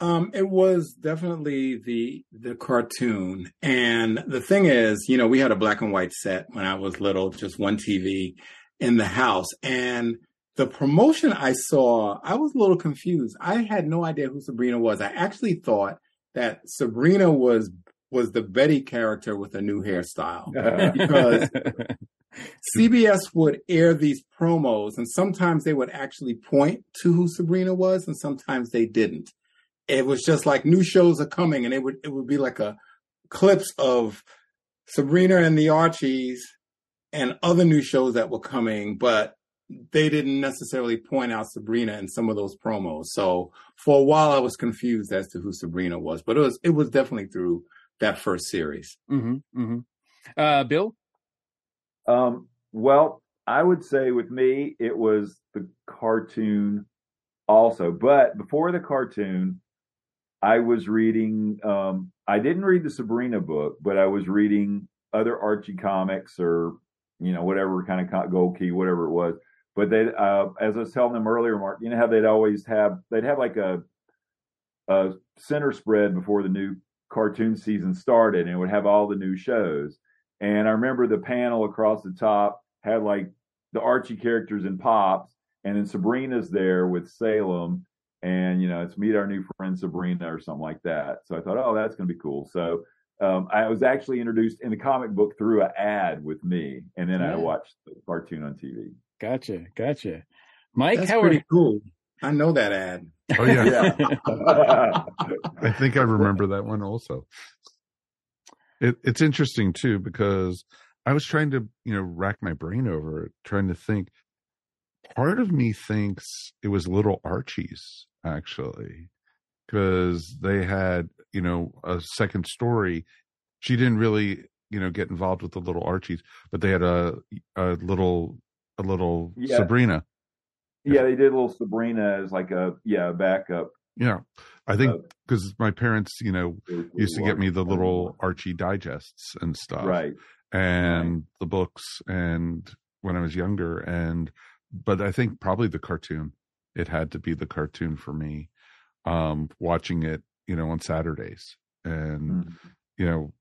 um, it was definitely the the cartoon, and the thing is, you know, we had a black and white set when I was little, just one TV in the house, and the promotion I saw, I was a little confused. I had no idea who Sabrina was. I actually thought that Sabrina was was the Betty character with a new hairstyle. Because CBS would air these promos, and sometimes they would actually point to who Sabrina was, and sometimes they didn't. It was just like new shows are coming, and it would it would be like a clips of Sabrina and the Archies and other new shows that were coming, but they didn't necessarily point out Sabrina in some of those promos. So for a while, I was confused as to who Sabrina was, but it was it was definitely through that first series. Mm-hmm, mm-hmm. Uh, Bill, um, well, I would say with me, it was the cartoon also, but before the cartoon, I was reading. Um, I didn't read the Sabrina book, but I was reading other Archie comics or you know whatever kind of Gold Key, whatever it was. But they, uh, as I was telling them earlier, Mark, you know how they'd always have they'd have like a a center spread before the new cartoon season started, and it would have all the new shows. And I remember the panel across the top had like the Archie characters and pops, and then Sabrina's there with Salem, and you know it's meet our new friend Sabrina or something like that. So I thought, oh, that's going to be cool. So um, I was actually introduced in the comic book through an ad with me, and then yeah. I watched the cartoon on TV. Gotcha, gotcha. Mike, that's how pretty are... cool. I know that ad. Oh yeah, yeah. I think I remember that one also. It, it's interesting too because I was trying to you know rack my brain over it, trying to think. Part of me thinks it was Little Archie's actually because they had you know a second story she didn't really you know get involved with the little archies but they had a a little a little Yeah. sabrina Yeah, they did a little Sabrina as like a yeah backup. yeah i think Uh, because my parents you know used to get me the little archie digests and stuff right. and the books and when i was younger and but i think probably the cartoon it had to be the cartoon for me um watching it you know on saturdays and Mm. you know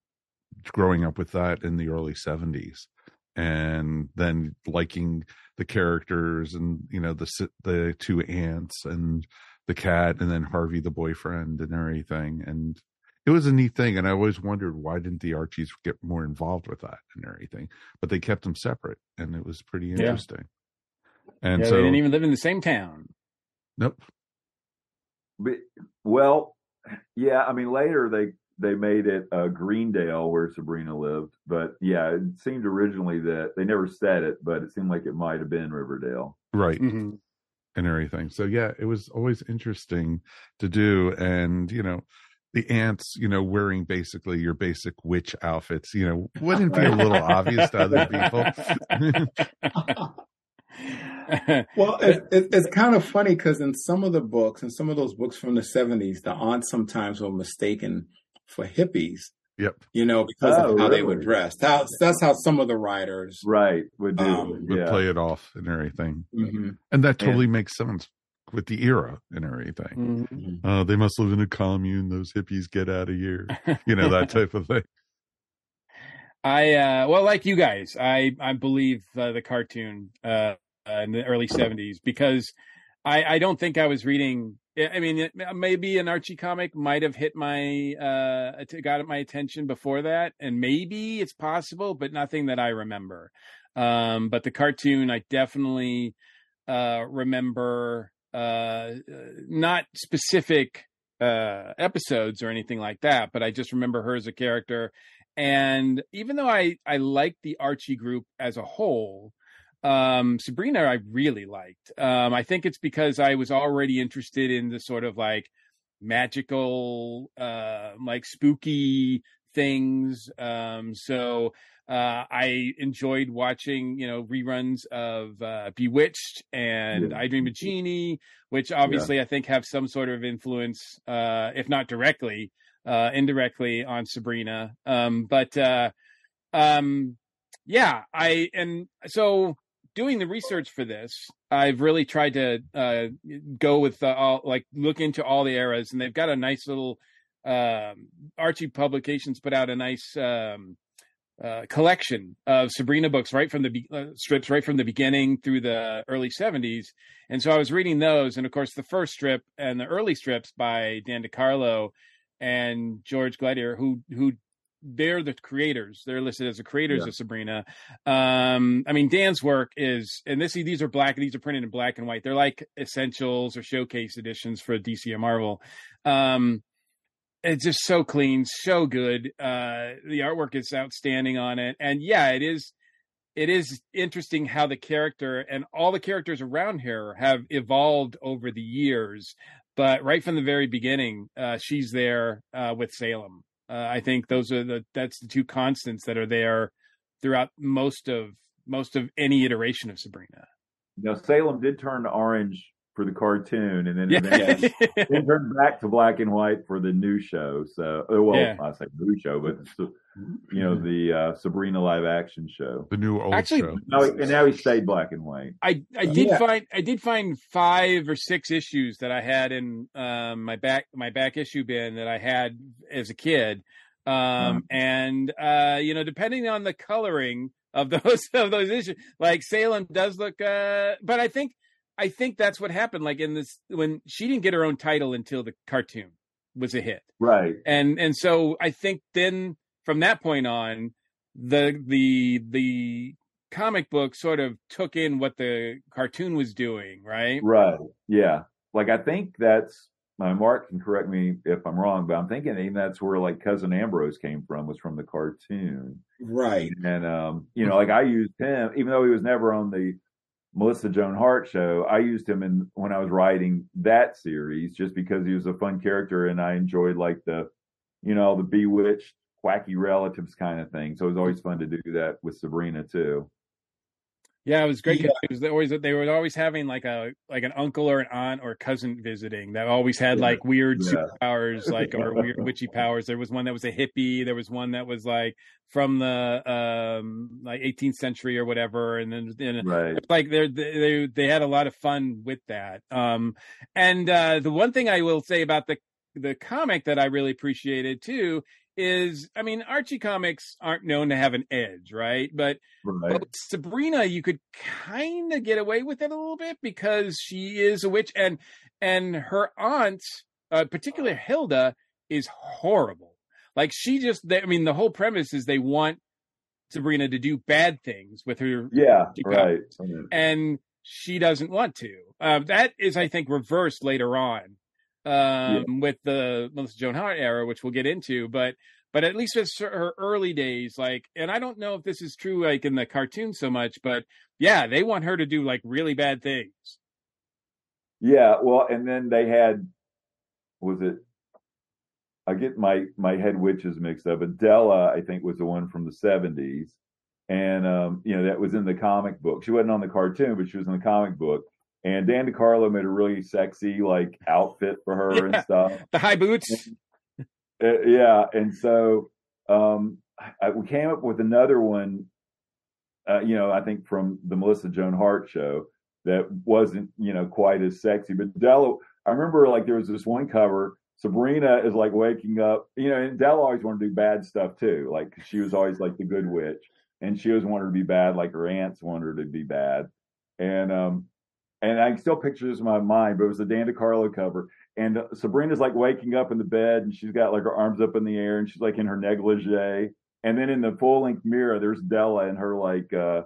growing up with that in the early 70s and then liking the characters and you know the the two aunts and the cat and then Harvey the boyfriend and everything and it was a neat thing, and I always wondered why didn't the Archies get more involved with that and everything, but they kept them separate, and it was pretty Yeah. interesting. And yeah, so, they didn't even live in the same town. nope, But, well, yeah, I mean, later they they made it uh, Greendale where Sabrina lived, but yeah, it seemed originally that they never said it, but it seemed like it might have been Riverdale. right. Mhm. and everything. So yeah, it was always interesting to do. And, you know, the ants, you know, wearing basically your basic witch outfits, you know, wouldn't be a little obvious to other people. Well, it, it, it's kind of funny because in some of the books, in some of those books from the 70s, the aunts sometimes were mistaken for hippies, yep. you know, because Oh, of how they would really? dress. That's, that's how some of the writers. Right, would do. Um, Would yeah. play it off and everything. Mhm, And that totally makes sense with the era and everything. Mhm. mhm. Uh, they must live in a commune. Those hippies get out of here. You know, that type of thing. I uh well like you guys, I I believe uh, the cartoon uh, uh in the early 70s because I I don't think I was reading I I mean maybe an Archie comic might have hit my uh got my attention before that and maybe it's possible but nothing that I remember. Um but the cartoon I definitely uh remember uh not specific uh episodes or anything like that but I just remember her as a character and even though I I liked the Archie group as a whole, um, Sabrina I really liked. Um, I think it's because I was already interested in the sort of like magical, uh, like spooky things. Um, so uh, I enjoyed watching, you know, reruns of uh, Bewitched and Yeah. I Dream of Jeannie, which obviously I think have some sort of influence, uh, if not directly, uh, indirectly on Sabrina. Um, but uh, um, yeah, I and so doing the research for this, I've really tried to uh, go with uh, all like look into all the eras, and they've got a nice little um, Archie Publications put out a nice. Um, uh, collection of Sabrina books right from the be- uh, strips right from the beginning through the early 70s. And so I was reading those and of course the first strip and the early strips by Dan DeCarlo and George Gladir who who they're the creators. They're listed as the creators Yeah. of Sabrina. Um, I mean, Dan's work is, and this these are black. These are printed in black and white. They're like essentials or showcase editions for DC and Marvel. Um, it's just so clean, so good. Uh, the artwork is outstanding on it, and yeah, it is. It is interesting how the character and all the characters around her have evolved over the years. But right from the very beginning, uh, she's there uh, with Salem. Uh, I think those are the that's the two constants that are there throughout most of most of any iteration of Sabrina. Now Salem did turn to orange for the cartoon, and then Yeah. eventually then turned back to black and white for the new show. So, uh, well, Yeah. I say new show, but you know the uh, Sabrina live action show. The new old Actually, show. No, and now he stayed black and white. I I did Yeah. find I did find five or six issues that I had in um, my back my back issue bin that I had as a kid, um, and uh, you know depending on the coloring of those of those issues, like Salem does look, uh, but I think I think that's what happened. Like in this when she didn't get her own title until the cartoon was a hit Right. and and so I think then from that point on, the the the comic book sort of took in what the cartoon was doing, right? Right. Yeah. Like I think that's my Mark can correct me if I'm wrong, but I'm thinking even that's where like cousin Ambrose came from was from the cartoon. Right. And um, you know, like I used him, even though he was never on the Melissa Joan Hart show, I used him in when I was writing that series just because he was a fun character and I enjoyed like the, you know, the bewitched, quacky relatives kind of thing. So it was always fun to do that with Sabrina too. Yeah, it was great. Yeah. It was always they were always having like a like an uncle or an aunt or cousin visiting that always had Yeah. like weird Yeah. superpowers, like or weird witchy powers. There was one that was a hippie. There was one that was like from the um like 18th century or whatever, and then and Right. it's like they're, they they had a lot of fun with that. Um, and uh, the one thing I will say about the the comic that I really appreciated too is, I mean, Archie comics aren't known to have an edge, right? But Right. but Sabrina, you could kind of get away with it a little bit because she is a witch, and and her aunt, uh, particularly Hilda, is horrible. Like she just, they, I mean, the whole premise is they want Sabrina to do bad things with her. Yeah, right. And she doesn't want to. Um, that is, I think, reversed later on um, with the Melissa Joan Hart era, which we'll get into. But but at least with her early days, like, and I don't know if this is true, like in the cartoon so much, but yeah, they want her to do like really bad things. Yeah, well, and then they had, was it? I get my my head witches mixed up. Adela, I think, was the one from the seventies, and um, you know that was in the comic book. She wasn't on the cartoon, but she was in the comic book. And Dan DeCarlo made a really sexy like outfit for her yeah, and stuff. The high boots. Uh, yeah, and so um, I, we came up with another one. Uh, you know, I think from the Melissa Joan Hart show that wasn't you know quite as sexy. But Della, I remember like there was this one cover. Sabrina is like waking up, you know, and Della always wanted to do bad stuff too. Like she was always like the good witch, and she always wanted to be bad, like her aunts wanted her to be bad. And um, and I can still picture this in my mind, but it was the Dan DeCarlo cover. And Sabrina's like waking up in the bed and she's got like her arms up in the air and she's like in her negligee. And then in the full length mirror, there's Della in her like uh,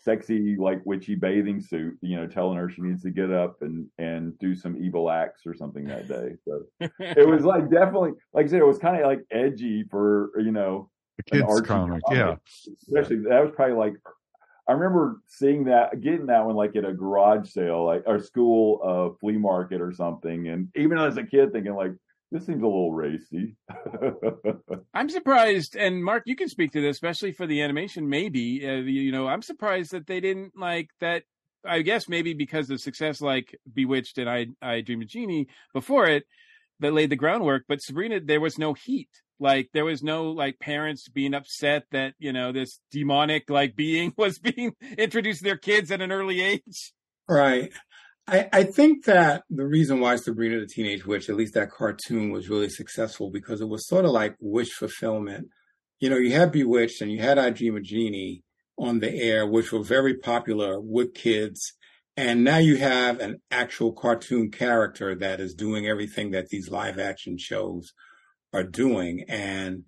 sexy, like witchy bathing suit, you know, telling her she needs to get up and and do some evil acts or something that day. So it was like definitely, like I said, it was kind of like edgy for you know the kids comic, yeah. Especially that was probably like I remember seeing that, getting that one like at a garage sale, like or school uh, flea market or something, and even as a kid thinking like this seems a little racy. I'm surprised, and Mark, you can speak to this, especially for the animation. Maybe uh, you know, I'm surprised that they didn't like that. I guess maybe because of success like Bewitched and I I Dream of Jeannie before it that laid the groundwork. But Sabrina, there was no heat. Like there was no like parents being upset that you know this demonic like being was being introduced to their kids at an early age. Right. I, I think that the reason why Sabrina the Teenage Witch, at least that cartoon, was really successful because it was sort of like wish fulfillment. You know, you had Bewitched and you had of Jeannie on the air, which were very popular with kids. And now you have an actual cartoon character that is doing everything that these live action shows are doing. And,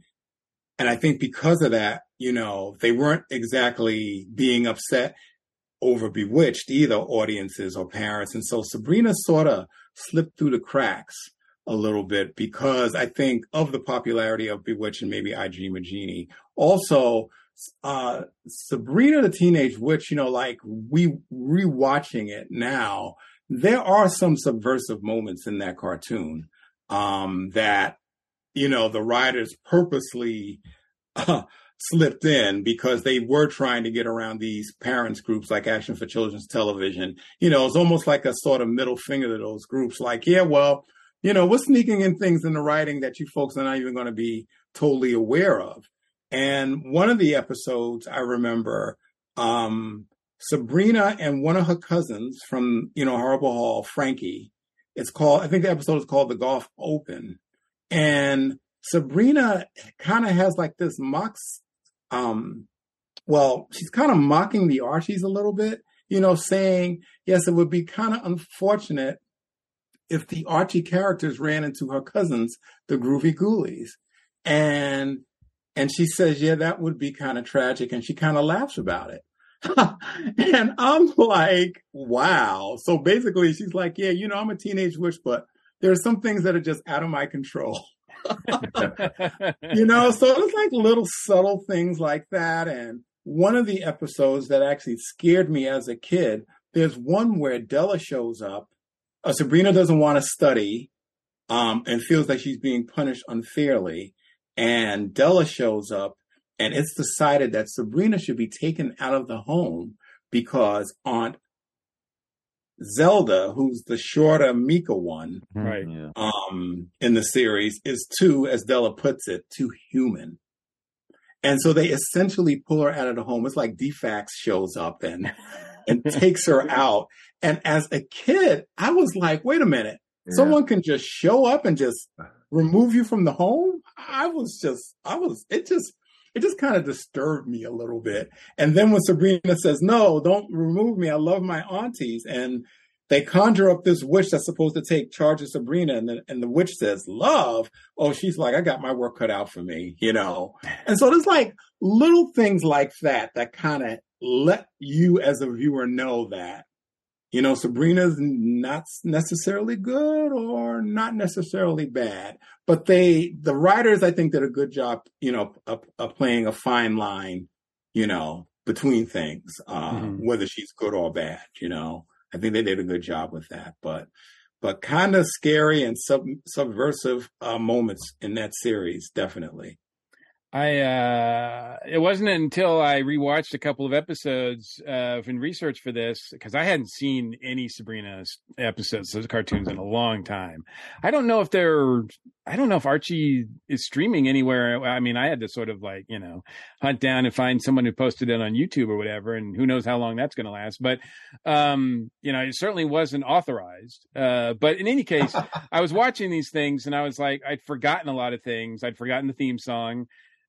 and I think because of that, you know, they weren't exactly being upset over Bewitched either, audiences or parents. And so Sabrina sort of slipped through the cracks a little bit because I think of the popularity of Bewitched and maybe I Dream of Jeannie. Also, uh, Sabrina the Teenage Witch, you know, like we rewatching it now, there are some subversive moments in that cartoon um, that you know, the writers purposely uh, slipped in because they were trying to get around these parents groups like Action for Children's Television. You know, it's almost like a sort of middle finger to those groups. Like, yeah, well, you know, we're sneaking in things in the writing that you folks are not even going to be totally aware of. And one of the episodes I remember, um, Sabrina and one of her cousins from, you know, Horrible Hall, Frankie, it's called, I think the episode is called The Golf Open. And Sabrina kind of has like this mocks, um, well, she's kind of mocking the Archies a little bit, you know, saying, yes, it would be kind of unfortunate if the Archie characters ran into her cousins, the Groovy Goolies. And and she says, yeah, that would be kind of tragic. And she kind of laughs about it. and I'm like, wow. So basically she's like, yeah, you know, I'm a teenage witch, but there are some things that are just out of my control. you know, so it's like little subtle things like that. And one of the episodes that actually scared me as a kid, there's one where Della shows up. Uh, Sabrina doesn't want to study um, and feels like she's being punished unfairly. And Della shows up, and it's decided that Sabrina should be taken out of the home because Aunt Zelda, who's the shorter Mika one, right? Um, in the series, is too, as Della puts it, too human. And so they essentially pull her out of the home. It's like DFACS shows up and and takes her out. And as a kid, I was like, wait a minute, yeah. someone can just show up and just remove you from the home. I was just, I was, it just, it just kind of disturbed me a little bit. And then when Sabrina says, no, don't remove me. I love my aunties. And they conjure up this witch that's supposed to take charge of Sabrina, and the, and the witch says, Love. Oh, she's like, I got my work cut out for me, you know? And so there's like little things like that that kind of let you as a viewer know that, you know, Sabrina's not necessarily good or not necessarily bad, but they, the writers, I think, did a good job, you know, of, of playing a fine line, you know, between things, uh, mm-hmm. whether she's good or bad, you know. I think they did a good job with that, but but kind of scary and sub, subversive uh, moments in that series, definitely. I uh it wasn't until I rewatched a couple of episodes uh in research for this because I hadn't seen any Sabrina episodes, those cartoons in a long time. I don't know if they're I don't know if Archie is streaming anywhere. I mean, I had to sort of like, you know, hunt down and find someone who posted it on YouTube or whatever, and who knows how long that's going to last. But, um, you know, it certainly wasn't authorized. Uh, but in any case, I was watching these things and I was like, I'd forgotten a lot of things. I'd forgotten the theme song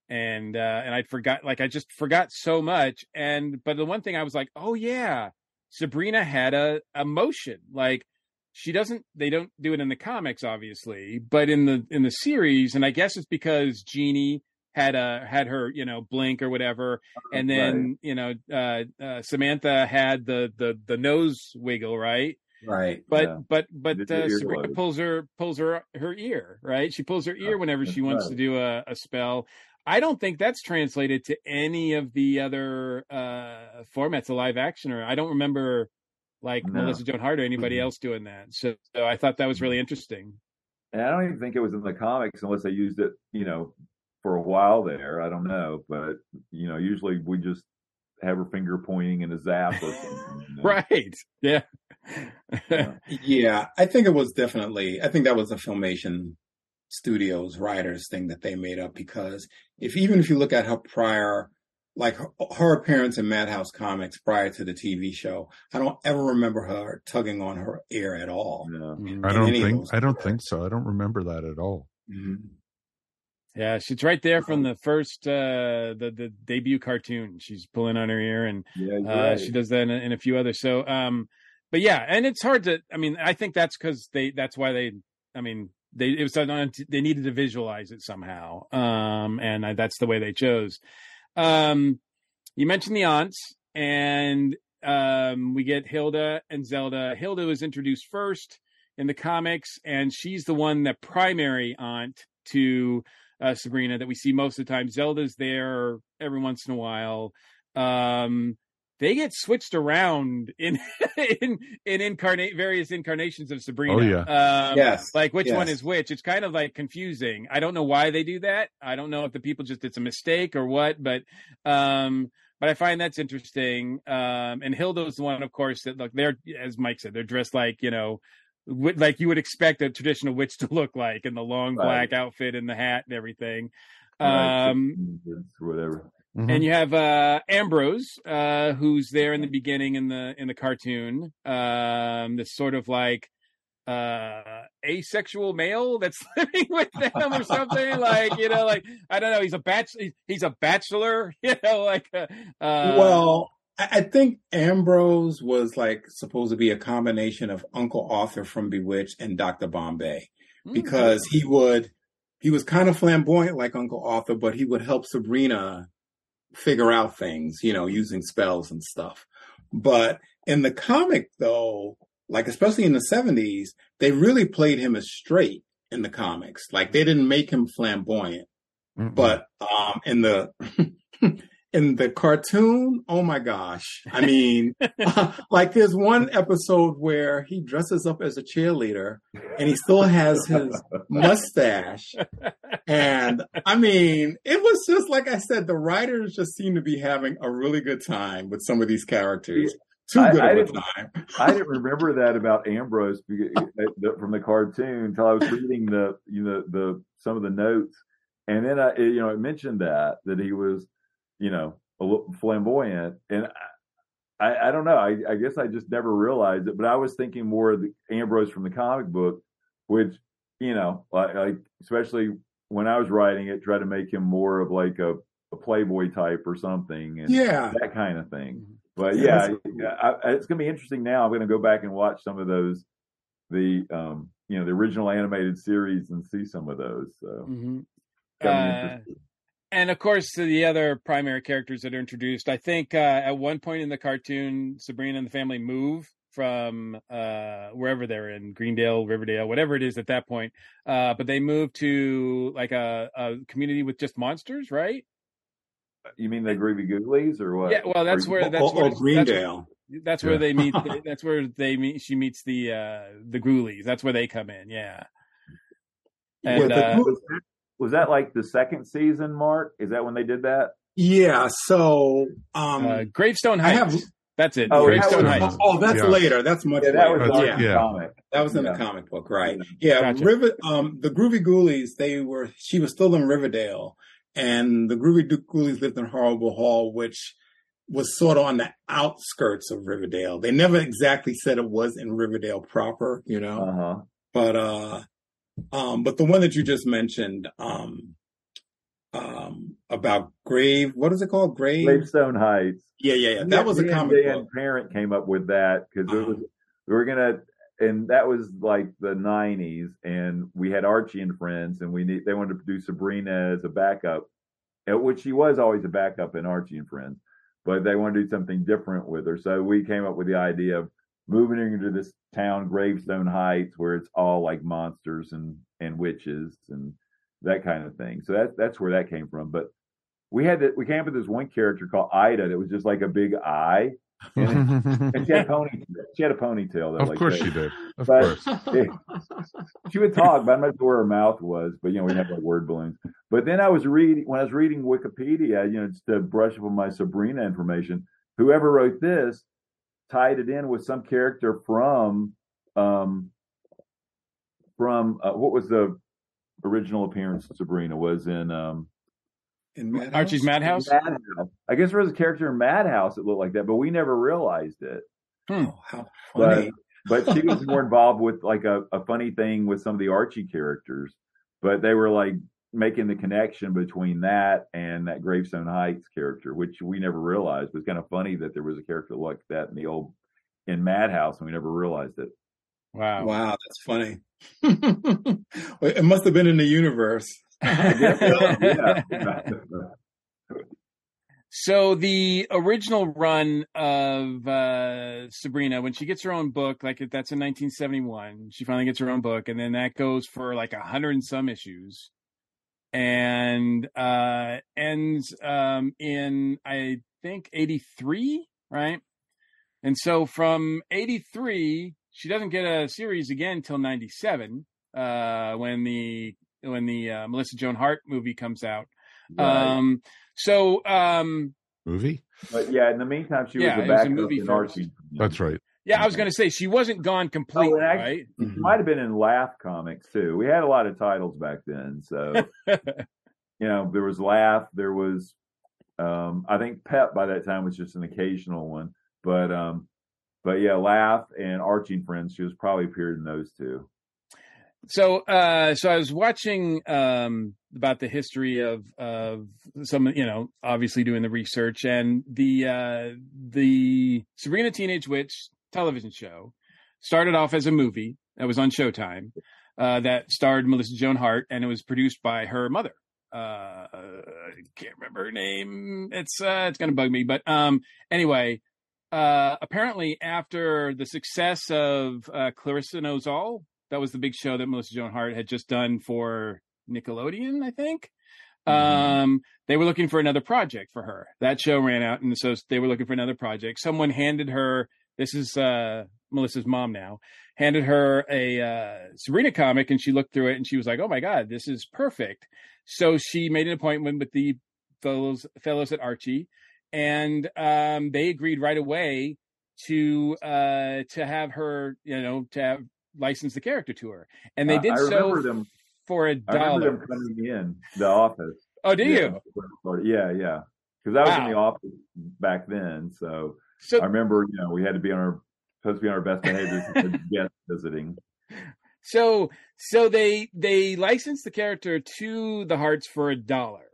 and uh and I'd forgot like I just forgot so much and but the one thing I was like oh yeah Sabrina had a emotion like she doesn't they don't do it in the comics obviously but in the in the series and I guess it's because Jeannie had a had her you know blink or whatever and then right. you know uh, uh Samantha had the the the nose wiggle right right but yeah. but but uh, Sabrina pulls her pulls her her ear right she pulls her ear whenever she wants right. to do a, a spell I don't think that's translated to any of the other uh, formats of live action, or I don't remember like no. Melissa Joan Hart or anybody else doing that. So, so, I thought that was really interesting. And I don't even think it was in the comics unless they used it, you know, for a while there. I don't know, but you know, usually we just have her finger pointing in a zap or something. You know? right. Yeah. yeah. yeah. I think it was definitely. I think that was a filmation studios writers thing that they made up because if even if you look at her prior like her, her, appearance in Madhouse Comics prior to the TV show, I don't ever remember her tugging on her ear at all. No. I don't think I don't think so. I don't remember that at all. Mm-hmm. Yeah, she's right there from the first uh the the debut cartoon. She's pulling on her ear and yeah, uh, right. she does that in, in, a few others. So um but yeah, and it's hard to I mean, I think that's cuz they that's why they I mean, they it was they needed to visualize it somehow, um, and I, that's the way they chose. Um, you mentioned the aunts, and um, we get Hilda and Zelda. Hilda was introduced first in the comics, and she's the one that primary aunt to uh, Sabrina that we see most of the time. Zelda's there every once in a while. Um, they get switched around in in in incarnate various incarnations of Sabrina. Oh yeah, um, yes. Like which yes. one is which? It's kind of like confusing. I don't know why they do that. I don't know if the people just it's a mistake or what, but um, but I find that's interesting. Um, and Hilda's the one, of course, that look they're as Mike said, they're dressed like you know. Like you would expect a traditional witch to look like in the long black outfit and the hat and everything. Um, whatever. Mm-hmm. And you have uh, Ambrose, uh, who's there in the beginning in the in the cartoon. Um, this sort of like uh asexual male that's living with them or something like you know like i don't know he's a bachelor he's a bachelor you know like uh, uh, well i think ambrose was like supposed to be a combination of uncle arthur from bewitched and dr bombay hmm. because mm-hmm. he would he was kind of flamboyant like uncle arthur but he would help sabrina figure out things, you know, using spells and stuff. But in the comic, though, like especially in the 70s, they really played him as straight in the comics. Like they didn't make him flamboyant. Mm-hmm. But um, in the in the cartoon, oh my gosh. I mean, like there's one episode where he dresses up as a cheerleader and he still has his mustache. And I mean, it was just like I said, the writers just seem to be having a really good time with some of these characters. Too good I, of a time. I didn't remember that about Ambrose eh, from the cartoon until I was reading the, you know, the, some of the notes. And then I, eh, you know, it mentioned that, that he was, you know, a little flamboyant. And I, I don't know. I, I, guess I just never realized it, but I was thinking more of the Ambrose from the comic book, which, you know, like, like especially when I was writing it, try to make him more of like a, a playboy type or something. And yeah. That kind of thing. But yeah, I, I, it's going to be interesting. Now I'm going to go back and watch some of those, the um, you know, the original animated series and see some of those. So, Mhm. be Uh. And of course the other primary characters that are introduced i think uh, at one point in the cartoon sabrina and the family move from uh, wherever they're in greendale riverdale whatever it is at that point uh, but they move to like a, a community with just monsters right you mean the Groovy Goolies or what? yeah well that's Or- where that's where or that's- Greendale. that's where Yeah. they meet that's where they meet she meets the uh the ghoulies that's where they come in yeah and With the uh, Ghoul- was, that, like the second season, Mark? Is that when they did that? Yeah. So, um, uh, gravestone I heights have- that's it Oh, that gravestone was- heights oh, that's Yeah. later. That's much Yeah, that later. was That's- Dark yeah. yeah. comic. That was in Yeah. the comic book, right? Yeah, Gotcha. River. Um, the Groovy Goolies. They were. She was still in Riverdale, and the Groovy Goolies lived in Horrible Hall, which was sort of on the outskirts of Riverdale. They never exactly said it was in Riverdale proper, you know. Uh huh. but uh, um, but the one that you just mentioned, um, um, about Grave. What is it called? Grave. Gravestone Heights. Yeah, yeah, yeah. That was a comic Dan book. Parent came up with that because it Uh-huh. was we were gonna, and that was like the '90s, and we had Archie and friends, and we need they wanted to do Sabrina as a backup, uh, which she was always a backup in Archie and Friends, but they wanted to do something different with her, so we came up with the idea of moving into this town, Gravestone Heights, where it's all like monsters and and witches and that kind of thing. So that that's where that came from, but we had to, we came up with this one character called Ida that was just like a big eye, and, and she had a ponytail. She had a ponytail. Though, of like course that. she did. Of But- course. Yeah. She would talk, but I'm not sure where her mouth was. But you know, we had like word balloons. But then I was reading when I was reading Wikipedia, you know, just to brush up on my Sabrina information. Whoever wrote this tied it in with some character from um from uh, what was the original appearance of Sabrina was in um In Madhouse? archie's madhouse Madhouse. I guess there was a character in Madhouse that looked like that, but we never realized it. Oh, how But funny! but she was more involved with like a, a funny thing with some of the Archie characters. But they were like making the connection between that and that Gravestone Heights character, which we never realized. It was kind of funny that there was a character like that in the old in Madhouse and we never realized it. wow Wow, that's funny. It must have been in the universe. yeah. So the original run of uh, Sabrina, when she gets her own book, like that's in 1971, she finally gets her own book, and then that goes for like a hundred and some issues, and uh, ends um, in I think 83, right? And so from 83, she doesn't get a series again till 97, uh, when the when the uh, Melissa Joan Hart movie comes out. Right. Um, so, um, Movie? but yeah, in the meantime, she yeah, was it a was a movie in. Archie. That's right. Yeah, I was going to say she wasn't gone completely, Oh, and actually- right? She might have been in Laugh comics too. We had a lot of titles back then, so you know there was Laugh, there was um, I think Pep by that time was just an occasional one, but um, but yeah, Laugh and Archie and Friends, she was probably appeared in those two. so, uh, so I was watching um, about the history of of some, you know, obviously doing the research and the uh, the Sabrina Teenage Witch television show started off as a movie that was on Showtime uh, that starred Melissa Joan Hart and it was produced by her mother. Uh, I can't remember her name. It's uh, it's gonna bug me, but um, anyway, uh, apparently after the success of uh, Clarissa Knows All, that was the big show that Melissa Joan Hart had just done for Nickelodeon, I think. Um, they were looking for another project for her. That show ran out, and so they were looking for another project. Someone handed her. This is uh, Melissa's mom now. Handed her a uh, Sabrina comic, and she looked through it, and she was like, "Oh my god, this is perfect." So she made an appointment with the fellows fellows at Archie, and um, they agreed right away to uh, to have her, you know, to have license the character to her, and they did I so remember them. for a I remember dollar. them coming in the office. Oh, do Yeah, you? Yeah, yeah. Because I was in the office back then, so So I remember, you know, we had to be on our supposed to be on our best behavior guest visiting. so so they they licensed the character to the Harts for a dollar.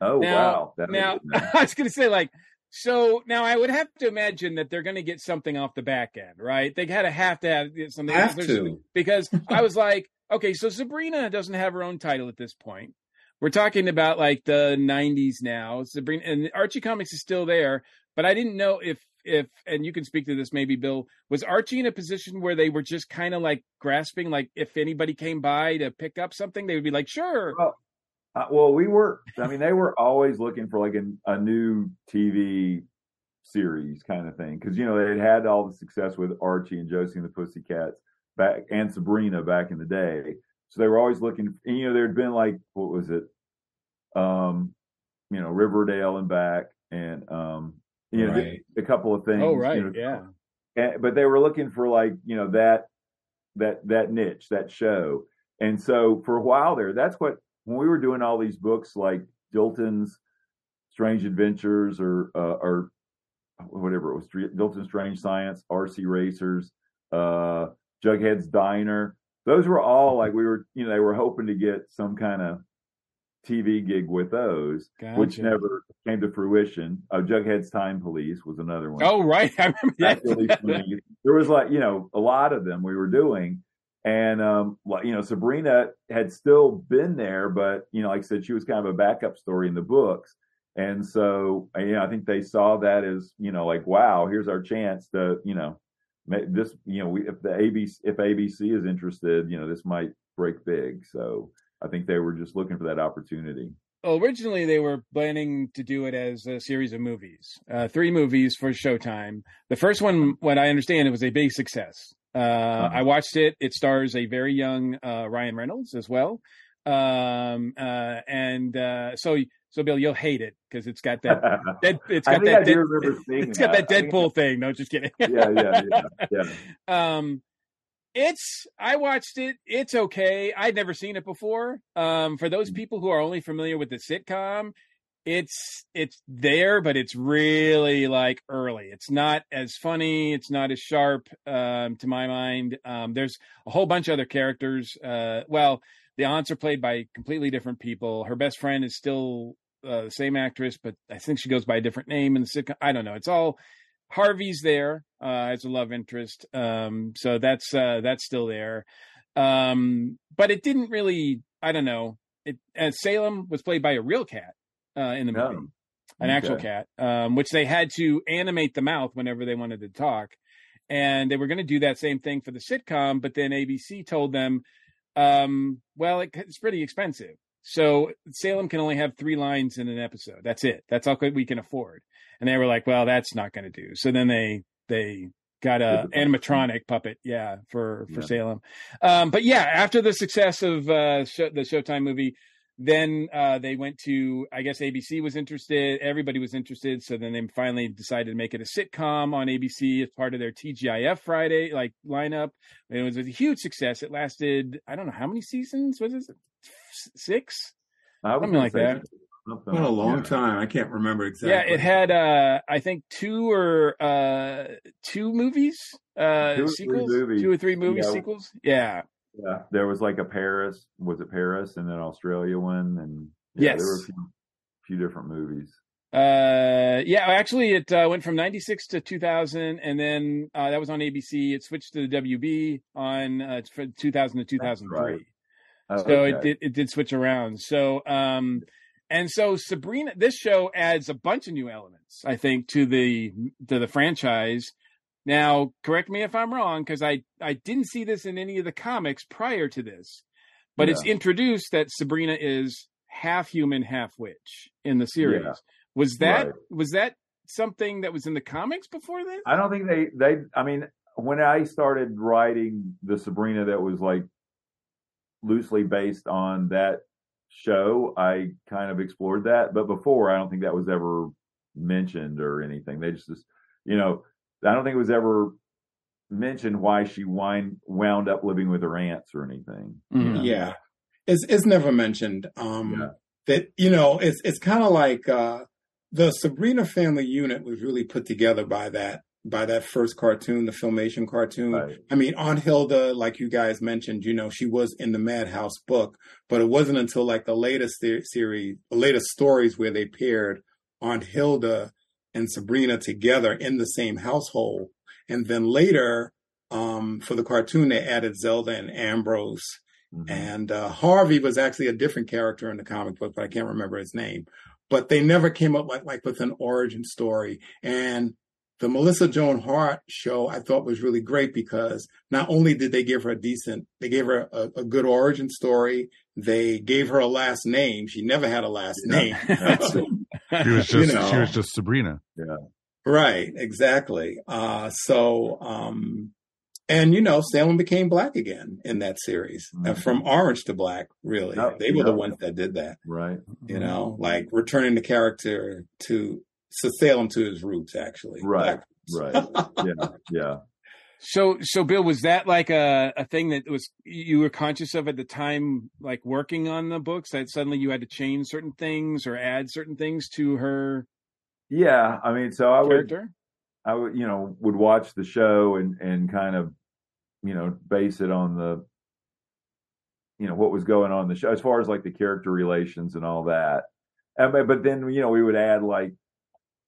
Oh Now- wow! That now makes it nice. I was gonna say like So now I would have to imagine that they're going to get something off the back end, right? They had to have to have something Have to. because I was like, okay, so Sabrina doesn't have her own title at this point. We're talking about like the 90s now. Sabrina and Archie Comics is still there, but I didn't know if if and you can speak to this maybe Bill was Archie in a position where they were just kind of like grasping like if anybody came by to pick up something they would be like sure. Well, uh, well, we were. I mean, they were always looking for like a, a new TV series kind of thing because you know they had had all the success with Archie and Josie and the Pussycats back and Sabrina back in the day. So they were always looking. And, you know, there had been like what was it? Um, you know, Riverdale and back, and um, you know, Right. a couple of things. oh you right, know, yeah. and, but they were looking for like you know that that that niche that show and so for a while there that's what when we were doing all these books like dilton's strange adventures or uh, or whatever it was dilton's strange science rc racers uh jughead's diner those were all like we were you know they were hoping to get some kind of tv gig with those which never came to fruition uh, jughead's time police was another one Oh right, I remember that. really. There was like, you know, a lot of them we were doing. And, um, you know, Sabrina had still been there, but, you know, like I said, she was kind of a backup story in the books. And so, you know, I think they saw that as, you know, like, wow, here's our chance to, you know, make this, you know, we, if the ABC, if ABC is interested, you know, this might break big. So I think they were just looking for that opportunity. Well, originally they were planning to do it as a series of movies, uh, three movies for Showtime. The first one, what I understand, it was a big success. Uh, I watched it. It stars a very young uh, Ryan Reynolds as well, um, uh, and uh, so so Bill, you'll hate it because it's got that dead. It's I got that. I Dead, it's got that. that I think- Deadpool thing. No, just kidding. yeah, yeah, yeah, yeah. um it's i watched it. It's okay. I'd never seen it before. Um for those people who are only familiar with the sitcom it's it's there but it's really like early. It's not as funny. It's not as sharp um to my mind. Um there's a whole bunch of other characters. Uh well the aunts are played by completely different people. Her best friend is still uh, the same actress but i think she goes by a different name in the sitcom. I don't know. It's all Harvey's there uh, as a love interest, um, so that's uh, that's still there. Um, but it didn't really. I don't know. It uh, Salem was played by a real cat uh, in the movie, No. an actual Okay. cat, um, which they had to animate the mouth whenever they wanted to talk, and they were going to do that same thing for the sitcom. But then ABC told them, um, "Well, it, it's pretty expensive." So Salem can only have three lines in an episode. That's it. That's all we can afford. And they were like, "Well, that's not going to do." So then they they got a animatronic puppet, yeah, for for Yeah. Salem. Um, but yeah, after the success of uh, show, the Showtime movie, then uh, they went to I guess ABC was interested. Everybody was interested. So then they finally decided to make it a sitcom on ABC as part of their TGIF Friday like lineup. and It was a huge success. It lasted I don't know how many seasons was it six. I was Something like say that. something Been a long yeah. time. I can't remember exactly. Yeah, it had uh I think two or uh two movies, uh Two or three sequels, movies. two or three movie Yeah. sequels. Yeah. Yeah, there was like a Paris. Was it Paris and then Australia one? And yeah, there were a few, few different movies. Uh yeah, actually it uh, went from 96 to 2000 and then uh that was on ABC. It switched to the WB on uh for 2000 to 2003. right. Oh, so it did it did switch around. So um and so Sabrina this show adds a bunch of new elements, I think, to the to the franchise. Now, correct me if I'm wrong, because I I didn't see this in any of the comics prior to this, but it's introduced that Sabrina is half human, half witch in the series. Yeah. Was that Right. was that something that was in the comics before this? I don't think they they. I mean, when I started writing the Sabrina, that was like loosely based on that show. I kind of explored that, but before, I don't think that was ever mentioned or anything. They just, just you know, I don't think it was ever mentioned why she wind, wound up living with her aunts or anything. you Mhm. know? Yeah. It's it's never mentioned. Um Yeah. that you know, it's it's kind of like uh the Sabrina family unit was really put together by that by that first cartoon, the filmation cartoon. Right. I mean, Aunt Hilda, like you guys mentioned, you know, she was in the Madhouse book, but it wasn't until like the latest se- series, the latest stories where they paired Aunt Hilda and Sabrina together in the same household. And then later, um, for the cartoon, they added Zelda and Ambrose. Mm-hmm. And uh, Harvey was actually a different character in the comic book, but I can't remember his name. But they never came up like, like with an origin story. And the Melissa Joan Hart show I thought was really great because not only did they give her a decent, they gave her a, a good origin story. They gave her a last name. She never had a last name. she was just you know, she was just Sabrina. Yeah. Right. Exactly. Uh, so, um, and you know, Salem became black again in that series, uh, mm-hmm. uh, from orange to black. Really, yep, they were yep. the ones that did that. Right. You know, like returning the character to to Salem to his roots, actually. Right. Right. yeah. Yeah. So, so Bill, was that like a, a thing that was you were conscious of at the time, like working on the books, that suddenly you had to change certain things or add certain things to her? Yeah, I mean, so I character? would, I would, you know, would watch the show and and kind of, you know, base it on the, you know, what was going on in the show as far as like the character relations and all that. And, but then you know we would add like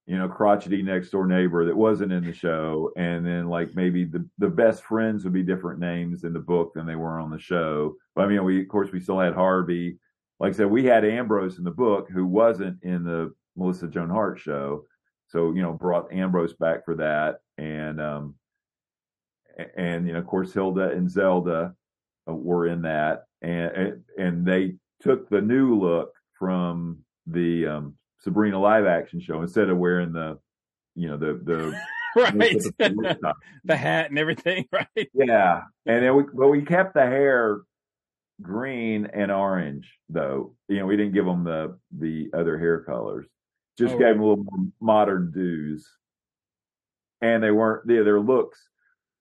you know, crotchety next door neighbor that wasn't in the show, and then like maybe the the best friends would be different names in the book than they were on the show. But I mean, we of course we still had Harvey. Like I said, we had Ambrose in the book who wasn't in the Melissa Joan Hart show, so you know brought Ambrose back for that, and um, and you know of course Hilda and Zelda uh, were in that, and and they took the new look from the um, Sabrina live action show instead of wearing the, you know, the the right the, the, hat and everything, right? Yeah, and then we but we kept the hair green and orange though. You know, we didn't give them the the other hair colors. Just oh, gave right. them a little more modern dues, and they weren't. Yeah, their looks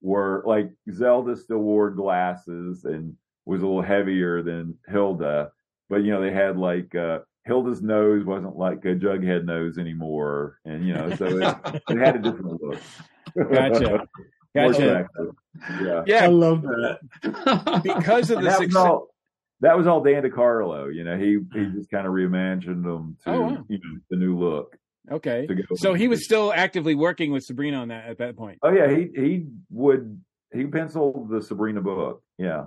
were like Zelda still wore glasses and was a little heavier than Hilda, but you know they had like uh Hilda's nose wasn't like a jughead nose anymore, and you know, so it, it had a different look. Gotcha. Gotcha. Yeah. Yeah. I love uh, that. because of the that success. Was all, that was all Dan DeCarlo. You know, he he hmm. just kind of reimagined them to Oh, wow. you know, the new look. Okay. So he was still actively working with Sabrina on that at that point. Oh yeah, he he would he penciled the Sabrina book. Yeah.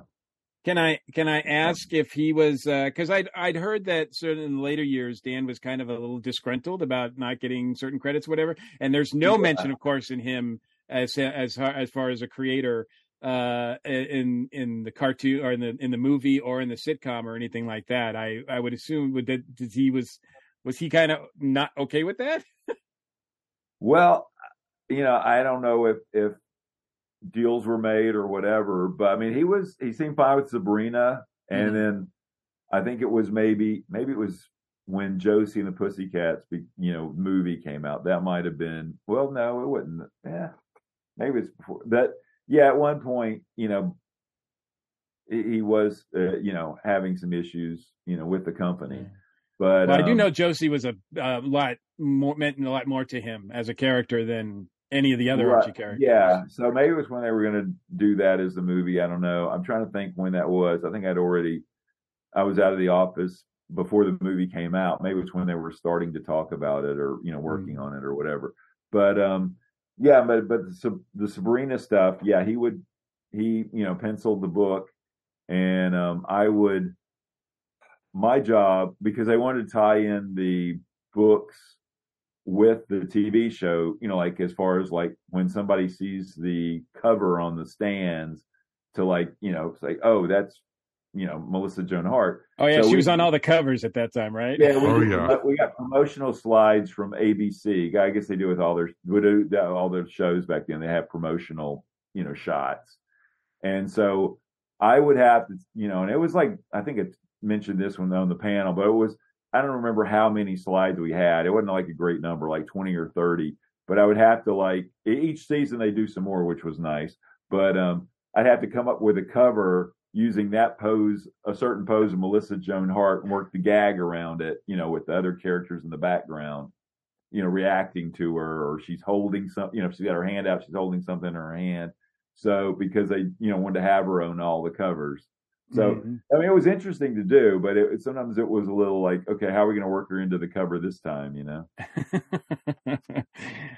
Can I can I ask if he was because I'd I'd heard that certain in later years Dan was kind of a little disgruntled about not getting certain credits, whatever. And there's no Yeah. mention, of course, in him as as far- as far as a creator uh in in the cartoon or in the in the movie or in the sitcom or anything like that. I I would assume would that did he was was he kind of not okay with that? Well, you know, I don't know if if deals were made or whatever, but I mean, he was he seemed fine with Sabrina, and Mhm. then I think it was maybe maybe it was when Josie and the Pussycats, you know, movie came out. That might have been well, no, it wouldn't. Yeah, maybe it's before that. Yeah, at one point, you know, he, he was, uh, you know, having some issues, you know, with the company. But Well, I do um, know Josie was a, a lot more meant a lot more to him as a character than any of the other Right, Archie characters. Yeah, so maybe it was when they were going to do that as the movie. I don't know. I'm trying to think when that was. I think I'd already, I was out of the office before the movie came out. Maybe it's when they were starting to talk about it or you know working on it or whatever. But um, yeah, but but the, the Sabrina stuff, yeah, he would he you know penciled the book, and um, I would my job because I wanted to tie in the books with the TV show, you know, like as far as like when somebody sees the cover on the stands to like, you know, say, oh, that's, you know, Melissa Joan Hart. Oh yeah, So she we- was on all the covers at that time, right? Yeah, we, Oh, yeah. we got promotional slides from ABC. I guess they do with all their would do all their shows back then. They have promotional, you know, shots, and so I would have to, you know, and it was like I think it mentioned this one on the panel, but it was I don't remember how many slides we had. It wasn't like a great number, like twenty or thirty, but I would have to like each season they do some more, which was nice. But um, I'd have to come up with a cover using that pose, a certain pose of Melissa Joan Hart, and work the gag around it, you know, with the other characters in the background, you know, reacting to her, or she's holding something, you know, if she's got her hand out, she's holding something in her hand. So because they, you know, wanted to have her own all the covers. So Mhm. I mean, it was interesting to do, but it, sometimes it was a little like, okay, how are we going to work her into the cover this time? You know?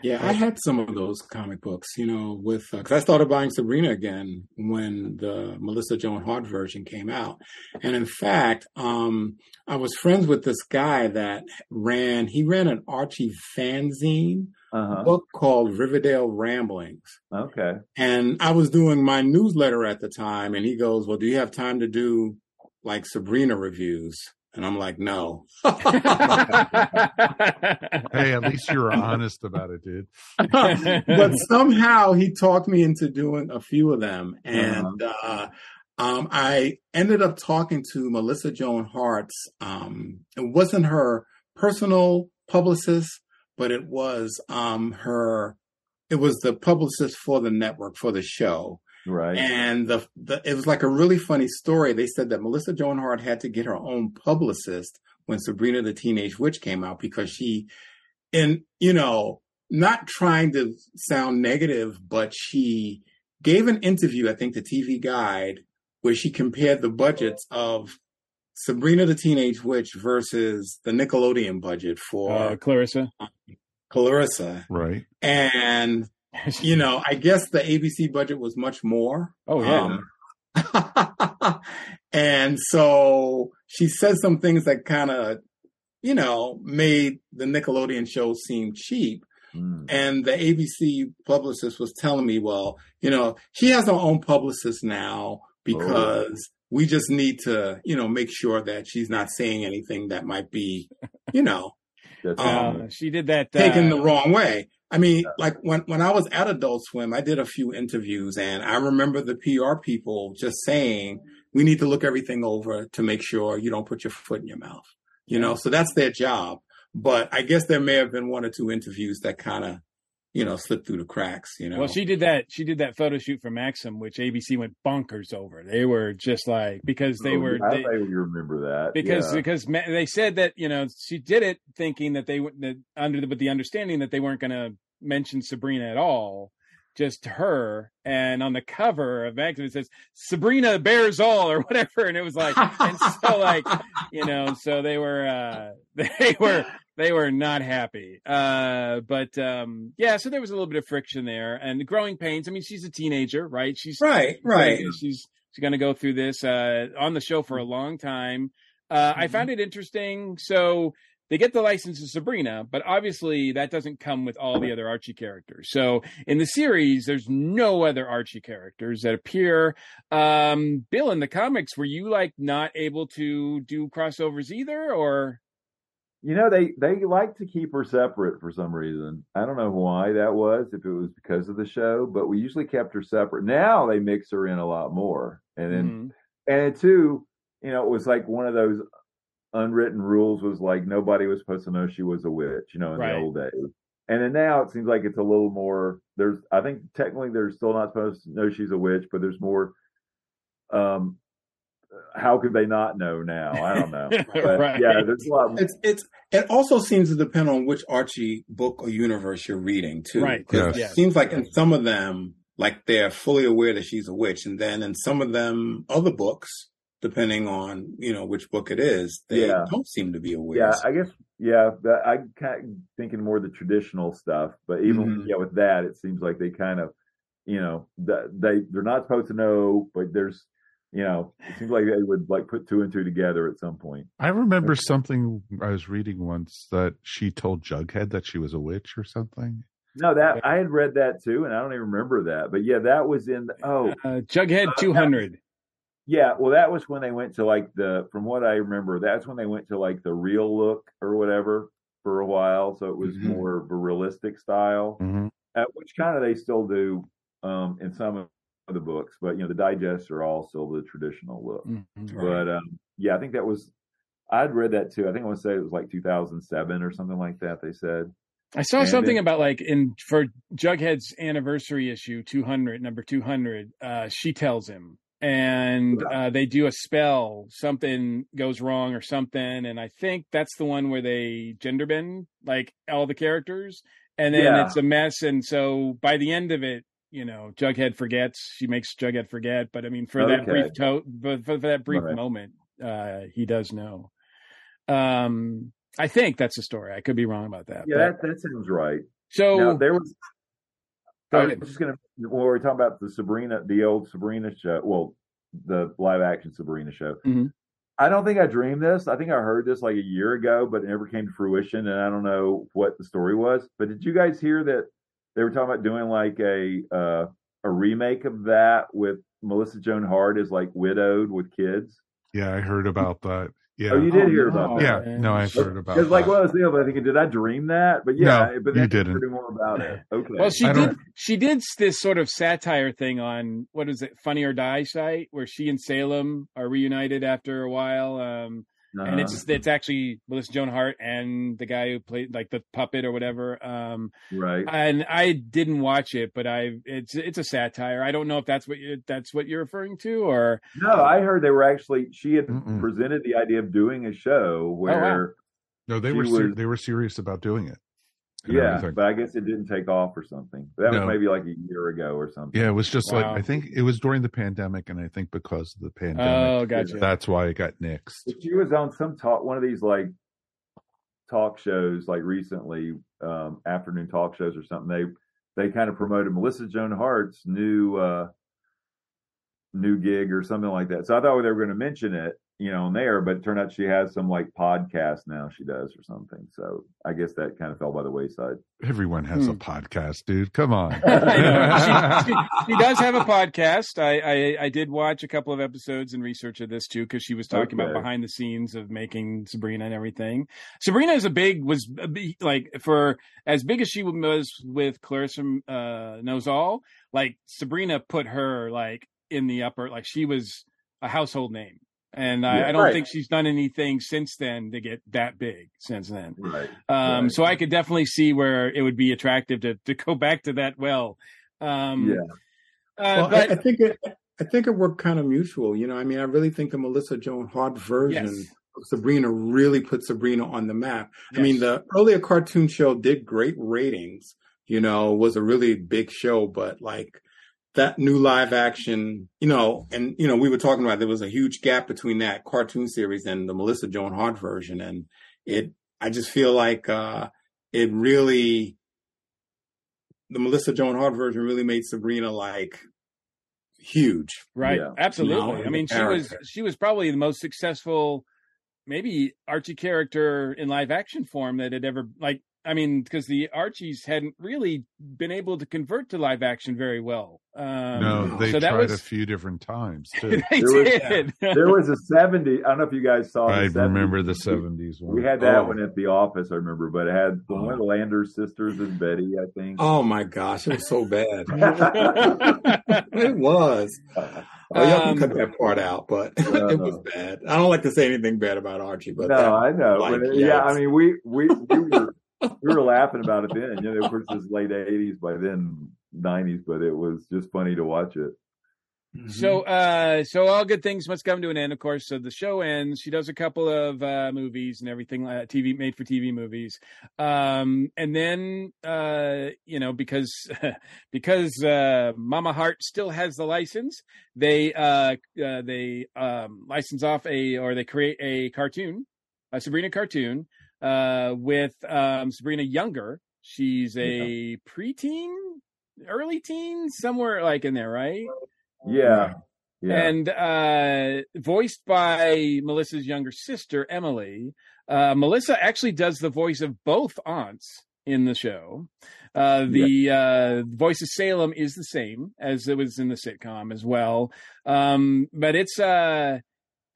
Yeah, I had some of those comic books, you know, with because I started buying Sabrina again when the Melissa Joan Hart version came out, and in fact, um, I was friends with this guy that ran. He ran an Archie fanzine Uh-huh. book called Riverdale Ramblings, Okay. and I was doing my newsletter at the time, and he goes, "Well, do you have time to do like Sabrina reviews?" And I'm like, "No." Hey, at least you were honest about it, dude. but somehow he talked me into doing a few of them, and uh, um, I ended up talking to Melissa Joan Hart's. Um, it wasn't her personal publicist, but it was um, her. It was the publicist for the network for the show. Right. And the, the it was like a really funny story. They said that Melissa Joan Hart had to get her own publicist when Sabrina the Teenage Witch came out because she, and you know, not trying to sound negative, but she gave an interview, I think, to TV Guide, where she compared the budgets of Sabrina the Teenage Witch versus the Nickelodeon budget for uh, Clarissa. Clarissa. Right. And you know, I guess the ABC budget was much more. Oh yeah. Um, and so she said some things that kind of, you know, made the Nickelodeon show seem cheap. Mm. And the ABC publicist was telling me, well, you know, she has her own publicist now because we just need to, you know, make sure that she's not saying anything that might be, you know, um, Uh, she did that. taken uh, the wrong way. I mean, like when, when I was at Adult Swim, I did a few interviews and I remember the PR people just saying, we need to look everything over to make sure you don't put your foot in your mouth. You know, so that's their job. But I guess there may have been one or two interviews that kind of, you know, slip through the cracks, you know. Well, she did that. She did that photo shoot for Maxim, which ABC went bonkers over. They were just like because they Oh, were I they, vaguely remember that because yeah. because ma- they said that you know she did it thinking that they would that under the, with the understanding that they weren't going to mention Sabrina at all, just her. And on the cover of Maxim it says Sabrina bears all or whatever, and it was like and so like you know so they were uh they were they were not happy. Uh but um yeah so there was a little bit of friction there and growing pains. I mean she's a teenager right? She's Right, right. she's she's going to go through this uh on the show for a long time. Uh i found it interesting. So they get the license to Sabrina, but obviously that doesn't come with all the other Archie characters. So in the series, there's no other Archie characters that appear. Um, Bill, in the comics, were you like not able to do crossovers either, or You know, they they like to keep her separate for some reason. I don't know why that was, if it was because of the show, but we usually kept her separate. Now they mix her in a lot more. And then Mhm. and two, you know, it was like one of those unwritten rules was like nobody was supposed to know she was a witch, you know, in Right. the old days. And then now it seems like it's a little more there's I think technically they're still not supposed to know she's a witch, but there's more um how could they not know now? I don't know. But Right. yeah, there's a lot It's it's it also seems to depend on which Archie book or universe you're reading too. Right. Yes. It seems like in some of them, like they're fully aware that she's a witch, and then in some of them other books, depending on you know which book it is, they Yeah. don't seem to be aware. Yeah, I guess yeah. That, I kind of thinking more the traditional stuff, but even Mhm. yeah, with that, it seems like they kind of, you know, they they're not supposed to know, but there's, you know, it seems like they would like put two and two together at some point. I remember something I was reading once that she told Jughead that she was a witch or something. No, that I had read that too, and I don't even remember that, but yeah, that was in. Oh, uh, Jughead two hundred? yeah, well, that was when they went to like the. From what I remember, that's when they went to like the real look or whatever for a while, so it was Mhm. more of a realistic style. Mm-hmm. uh, which kind of they still do um, in some of the books, but you know the digests are all still the traditional look. Mm-hmm. But um, yeah, I think that was I'd read that too. I think I want to say it was like 2007 or something like that. They said. I saw And something it- about like in for Jughead's anniversary issue 200, number 200. Uh, she tells him, and uh, they do a spell. Something goes wrong or something, and I think that's the one where they gender bend like all the characters, and then Yeah. it's a mess. And so by the end of it, you know, Jughead forgets. She makes Jughead forget, but I mean, for that brief to- but for, for that brief Right. moment, uh, he does know. Um, I think that's the story. I could be wrong about that. Yeah, but- that that sounds right. So now, there was. I was just gonna when we are talking about the Sabrina, the old Sabrina show. Well, the live action Sabrina show. Mhm. I don't think I dreamed this. I think I heard this like a year ago, but it never came to fruition, and I don't know what the story was. But did you guys hear that they were talking about doing like a uh, a remake of that with Melissa Joan Hart as like widowed with kids? Yeah, I heard about that. Yeah. Oh, you did Oh, hear no. about that? yeah. No, I've heard about It's like that. one of those deals. I think, did I dream that? But yeah, No, but you didn't. heard more about it. Okay. Well, she I did. don't- She did this sort of satire thing on what is it, Funny or Die site, where she and Salem are reunited after a while. Um, and it's Uh-huh. it's actually Melissa Joan Hart and the guy who played like the puppet or whatever. Um, right. and I didn't watch it, but I it's it's a satire. I don't know if that's what you that's what you're referring to, or No, I heard they were actually. She had Mm-mm. presented the idea of doing a show where, No, they she were ser- was- they were serious about doing it. And yeah, everything. but I guess it didn't take off or something. That No. was maybe like a year ago or something. Yeah, it was just like I think it was during the pandemic, and I think because of the pandemic, oh, gotcha. that's why it got nixed. But she was on some talk, one of these like talk shows, like recently, um, afternoon talk shows or something. They they kind of promoted Melissa Joan Hart's new uh, new gig or something like that. So I thought they were going to mention it, you know, on there, but it turned out she has some like podcast now she does or something. So I guess that kind of fell by the wayside. Everyone has a Hmm. podcast, dude. Come on. She, she, she does have a podcast. I, I I did watch a couple of episodes and research of this too because she was talking about behind the scenes of making Sabrina and everything. Sabrina is a big was a big, like for as big as she was with Clarissa uh, Knows All. Like Sabrina put her like in the upper like she was a household name. And I, Yeah, I don't right. think she's done anything since then to get that big since then. Right. Um, Right. so I could definitely see where it would be attractive to to go back to that well. Um, Yeah. uh, Well, I, but I think it. I think it worked kind of mutual. You know, I mean, I really think the Melissa Joan Hart version Yes. of Sabrina really put Sabrina on the map. I mean, the earlier cartoon show did great ratings. You know, was a really big show, but like that new live action, you know, and you know, we were talking about there was a huge gap between that cartoon series and the Melissa Joan Hart version, and it. I just feel like uh it really the Melissa Joan Hart version really made Sabrina like huge. right, Yeah. absolutely. No, I mean, she was she was probably the most successful, maybe Archie character in live action form that had ever like. I mean, because the Archies hadn't really been able to convert to live action very well. Um, no, they so tried was a few different times too. they There was- did. There was a 70. I don't know if you guys saw I the 70s. remember the seventies one. We had that Oh. one at the office, I remember, but it had one of the Landers sisters and Betty, I think. Oh my gosh, it was so bad. it was. Oh, y'all Um, can cut that part out, but No, it was no. bad. I don't like to say anything bad about Archie, but no, that- I know. like, but, yeah, I mean, we we we were we were laughing about it then. You know, of course, it's late '80s by then, '90s, but it was just funny to watch it. So, uh, so all good things must come to an end, of course. So the show ends. She does a couple of uh, movies and everything, uh, TV made for TV movies, um, and then uh, you know because because uh, Mama Hart still has the license, they uh, uh, they um, license off a or they create a cartoon, a Sabrina cartoon uh, with um, Sabrina younger. She's a preteen, early teen, somewhere like in there, right? Yeah, yeah. and uh, voiced by Melissa's younger sister, Emily. Uh, Melissa actually does the voice of both aunts in the show. Uh, the uh, voice of Salem is the same as it was in the sitcom as well, um, but it's uh,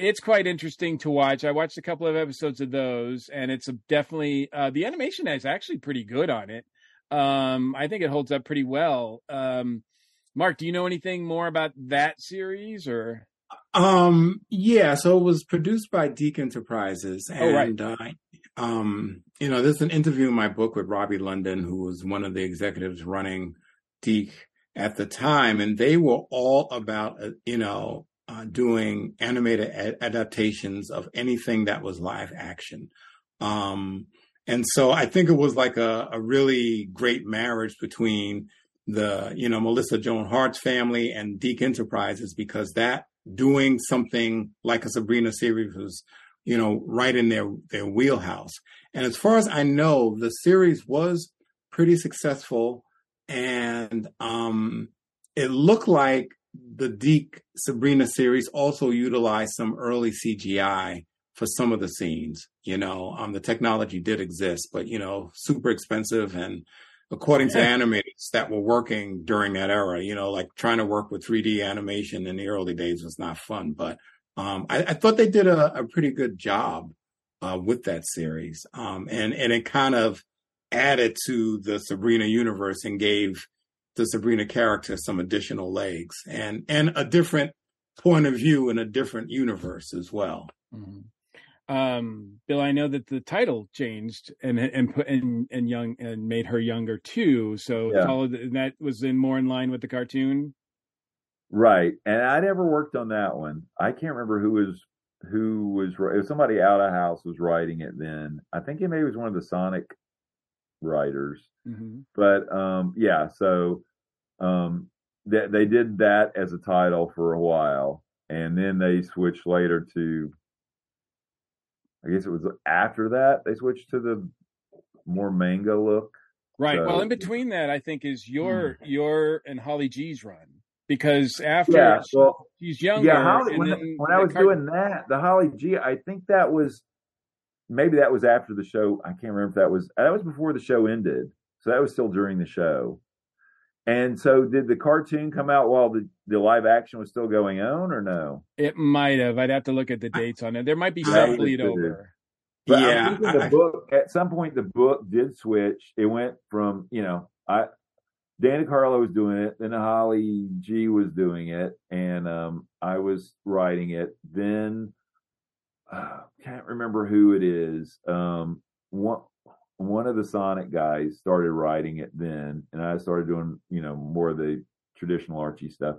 it's quite interesting to watch. I watched a couple of episodes of those, and it's a definitely uh, the animation is actually pretty good on it. Um, I think it holds up pretty well. Um, Mark, do you know anything more about that series or? Um, yeah, so it was produced by DiC Enterprises. And, Oh, right. uh, um, you know, there's an interview in my book with Robby London, who was one of the executives running DiC at the time. And they were all about, uh, you know, uh, doing animated adaptations of anything that was live action. Um, and so I think it was like a, a really great marriage between the, you know, Melissa Joan Hart's family and DiC Enterprises because that doing something like a Sabrina series was, you know, right in their, their wheelhouse. And as far as I know, the series was pretty successful, and um, it looked like the DiC Sabrina series also utilized some early CGI for some of the scenes. You know, um, the technology did exist, but you know, super expensive and according to animators that were working during that era, you know, like trying to work with 3D animation in the early days was not fun. But um, I, I, thought they did a, a pretty good job uh, with that series, um, and and it kind of added to the Sabrina universe and gave the Sabrina character some additional legs and and a different point of view in a different universe as well. Mm-hmm um, Bill, I know that the title changed and and put and and young and made her younger too. So yeah. followed, that was in more in line with the cartoon. Right, and I never worked on that one. I can't remember who was who was it was somebody out of house was writing it then. I think it maybe was one of the Sonic writers. Mm-hmm. But um, yeah, so um, they, they did that as a title for a while, and then they switched later to I guess it was after that they switched to the more manga look. Right. So, well, in between that, I think is your hmm. your and Holly G's run because after yeah, well, she's younger. Yeah, Holly, when, when I was doing that, the Holly G, I think that was maybe that was after the show. I can't remember if that was that was before the show ended, so that was still during the show. And so, did the cartoon come out while the, the live action was still going on, or no? It might have. I'd have to look at the dates on it. There might be some bleed over. But yeah, the book at some point the book did switch. It went from you know I Dan DeCarlo was doing it, then Holly G was doing it, and um, I was writing it. Then uh, can't remember who it is. Um, one one of the Sonic guys started writing it then, and I started doing you know more of the traditional Archie stuff,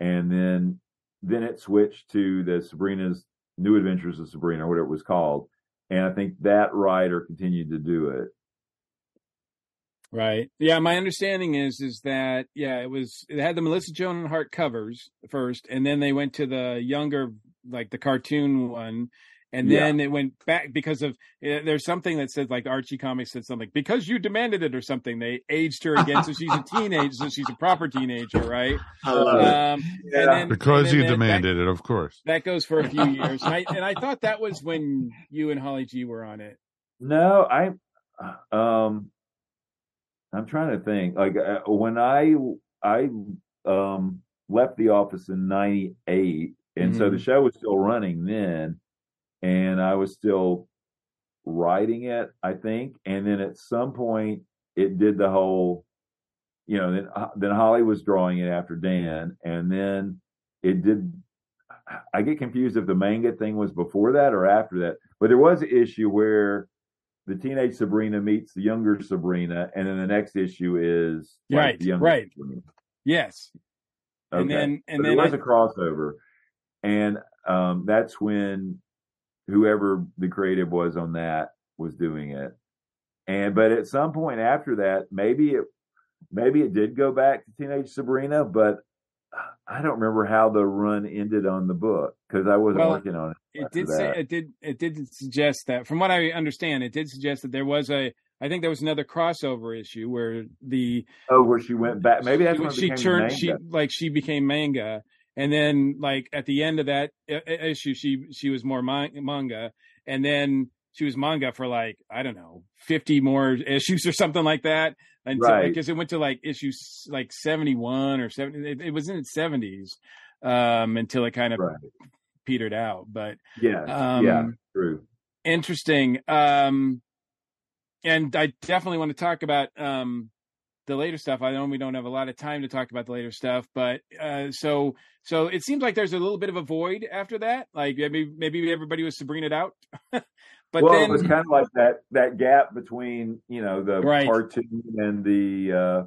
and then then it switched to the Sabrina's New Adventures of Sabrina, or whatever it was called, and I think that writer continued to do it. Right. Yeah. My understanding is is that yeah, it was it had the Melissa Joan Hart covers first, and then they went to the younger like the cartoon one, and then yeah. it went back because of eh, there's something that says like Archie Comics said something because you demanded it or something. They aged her again, so she's a teenager, so she's a proper teenager, right? I love um, it. Yeah. Then, because you demanded that, it, of course. That goes for a few years, and I, and I thought that was when you and Holly G were on it. No, I, um, I'm trying to think. Like uh, when I I um left the office in '98, and mm-hmm. so the mm-hmm. show was still running then and I was still writing it, I think. And then at some point, it did the whole, you know, then uh, then Holly was drawing it after Dan, and then it did. I get confused if the manga thing was before that or after that, but there was an issue where the teenage Sabrina meets the younger Sabrina, and then the next issue is like right, the right, Sabrina. yes. Okay. And then and so then there was I... a crossover, and um, that's when whoever the creative was on that was doing it. And but at some point after that, maybe it maybe it did go back to Teenage Sabrina, but I don't remember how the run ended on the book because I wasn't well, working on it. It did say it did it did suggest that from what I understand, it did suggest that there was a I think there was another crossover issue where the oh where she went back maybe that's she, she turned she like she became manga and then like at the end of that issue she she was more manga. And then she was manga for like i don't know 50 more issues or something like that until right. because it went to like issues like 71 or 70 it, it was in its 70s um until it kind of right. petered out. But yeah. um, yeah true. interesting um and i definitely want to talk about um the later stuff. I know we don't have a lot of time to talk about the later stuff, but uh, so so it seems like there's a little bit of a void after that. Like maybe maybe everybody was Sabrina out. but well, then, it was kind of like that that gap between you know the right. cartoon and the uh,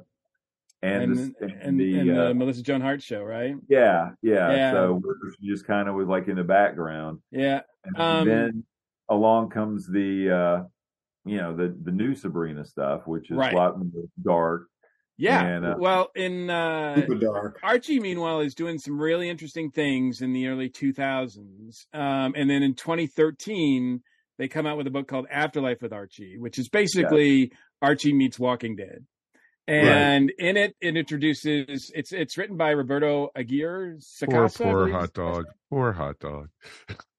and and, the, and, and the, and uh, the Melissa Joan Hart show, right? Yeah, yeah. yeah. So she just kind of was like in the background. Yeah. And um, then along comes the uh you know the the new Sabrina stuff, which is right. a lot more dark yeah. And, uh, well, in uh, super dark. Archie, meanwhile, is doing some really interesting things in the early 2000s. Um, and then in 2013, they come out with a book called Afterlife with Archie, which is basically Archie meets Walking Dead. And in it, it introduces it's it's written by Roberto Aguirre Sacasa. I poor hot dog. Poor hot dog.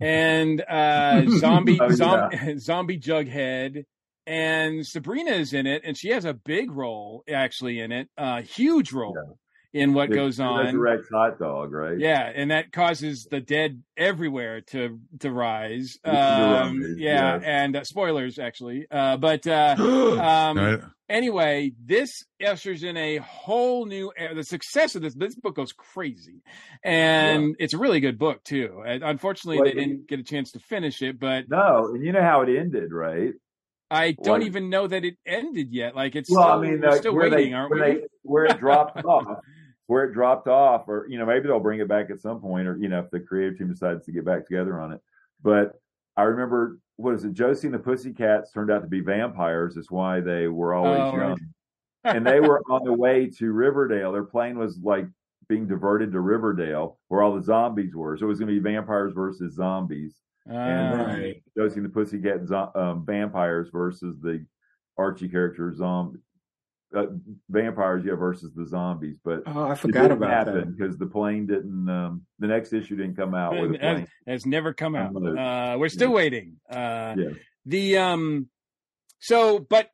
and uh zombie Oh, zombie zombie jughead and sabrina is in it and she has a big role actually in it a huge role in what It goes on Resurrects hot dog, right? yeah and that causes the dead everywhere to to rise um rise, yeah yes. and uh, spoilers actually uh but uh um I- anyway, this ushers in a whole new era. The success of this this book goes crazy, and it's a really good book too. And unfortunately, Well, they it- didn't get a chance to finish it, but No, and you know how it ended, right? I don't even know that it ended yet. Like it's Well, still, I mean, we're like, still where waiting, they, aren't where we? they where it dropped off, where it dropped off, or you know, maybe they'll bring it back at some point, or you know, if the creative team decides to get back together on it. But I remember, what is it? Josie and the Pussycats turned out to be vampires. Is why they were always Oh, right. young, and they were on the way to Riverdale. Their plane was like being diverted to Riverdale, where all the zombies were. So it was going to be vampires versus zombies. And Ah, then Right. Josie and the Pussycat zo- um, vampires versus the Archie character zombie uh, vampires, yeah, versus the zombies. But Oh, I it forgot about that. because the plane didn't. Um, the next issue didn't come out with plane. has never come out. Uh, we're still Yeah. waiting. Uh, Yeah. the um so but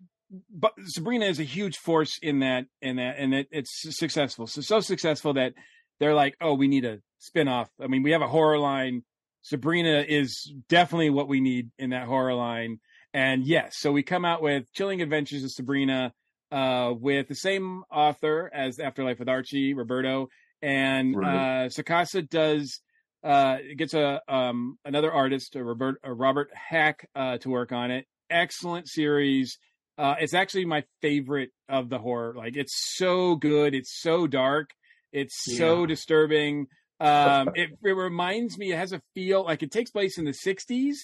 but sabrina is a huge force in that in that and it, it's successful so so successful that they're like oh we need a spin-off i mean we have a horror line sabrina is definitely what we need in that horror line. And yes so we come out with chilling adventures of sabrina uh with the same author as afterlife with archie roberto. And Right. uh sacasa does uh gets a um another artist a robert a robert hack uh to work on it. Excellent series. Uh it's actually my favorite of the horror. Like it's so good. It's so dark. It's so disturbing um it, it reminds me it has a feel like it takes place in the 60s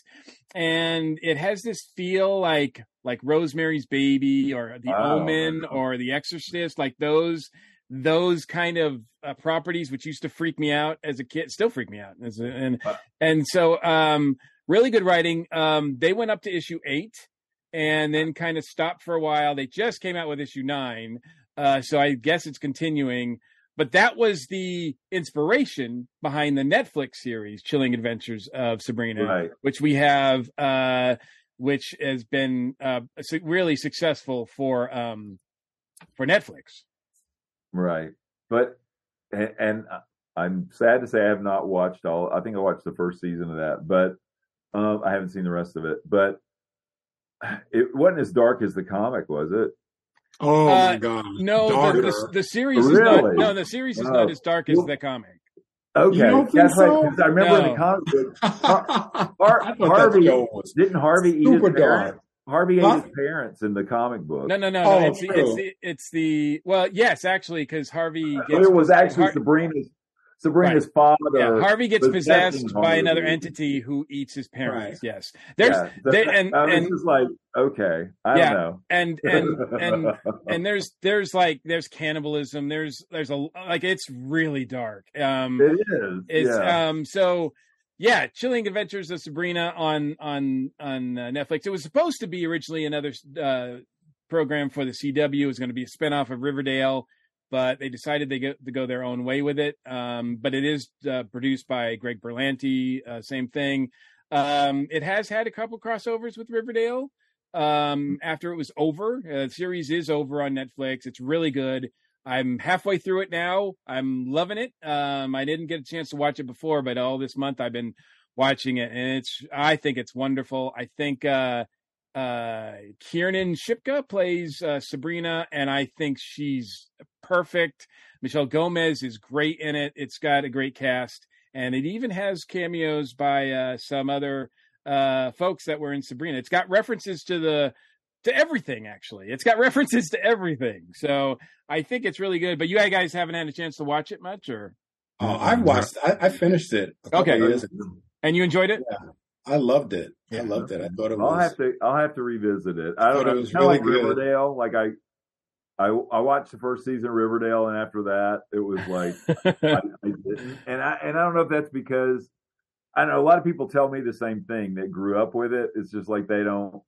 and it has this feel like like rosemary's baby or the Oh, omen or the exorcist like those those kind of uh, properties which used to freak me out as a kid still freak me out a, and Uh. and so um really good writing. Um they went up to issue 8 and then kind of stopped for a while. They just came out with issue 9 uh so i guess it's continuing but that was the inspiration behind the Netflix series Chilling Adventures of Sabrina Right. which we have uh which has been uh really successful for um for Netflix Right. But and, and I'm sad to say I have not watched all. I think I watched the first season of that, but um, I haven't seen the rest of it. But it wasn't as dark as the comic, was it? Oh Uh, my god. No, the, the, the series is not. No, the series is Oh. not as dark as Well- the comic. Okay, don't think that's right. I remember in No. the comic book, I Har- Harvey didn't Harvey eat his super parents? dark. Harvey ate his parents in the comic book. No, no, no, Oh, no. It's the, it's the it's the well, yes, actually, because Harvey gets it was actually Har- Sabrina's Sabrina's father. yeah, Harvey gets possessed by another entity who eats his parents. Right. Yes, there's Yeah, so- they, and I and just like okay, I Yeah, don't know. and and and and there's there's like there's cannibalism. There's there's a like it's really dark. Um, it is. It's yeah. um so yeah, Chilling Adventures of Sabrina on on on uh, Netflix. It was supposed to be originally another uh program for the CW. It was going to be a spinoff of Riverdale, but they decided they get to go their own way with it. Um but it is uh, produced by Greg Berlanti, uh, same thing. Um it has had a couple crossovers with Riverdale um after it was over. Uh, the series is over on Netflix. It's really good. I'm halfway through it now. I'm loving it. Um, I didn't get a chance to watch it before, but all this month I've been watching it, and it's. I think it's wonderful. I think uh, uh, Kiernan Shipka plays uh, Sabrina, and I think she's perfect. Michelle Gomez is great in it. It's got a great cast, and it even has cameos by uh, some other uh, folks that were in Sabrina. It's got references to the to everything actually. It's got references to everything. So I think it's really good. But you guys haven't had a chance to watch it much, or Oh, I watched. I, I finished it. Okay. and you enjoyed it? I loved it. Yeah. I loved it. I thought it was. I'll have to I'll have to revisit it. I I don't thought know. it was really like good. Riverdale. Like I, I I watched the first season of Riverdale, and after that, it was like I, I didn't. And I and I don't know if that's because I know a lot of people tell me the same thing that grew up with it. It's just like they don't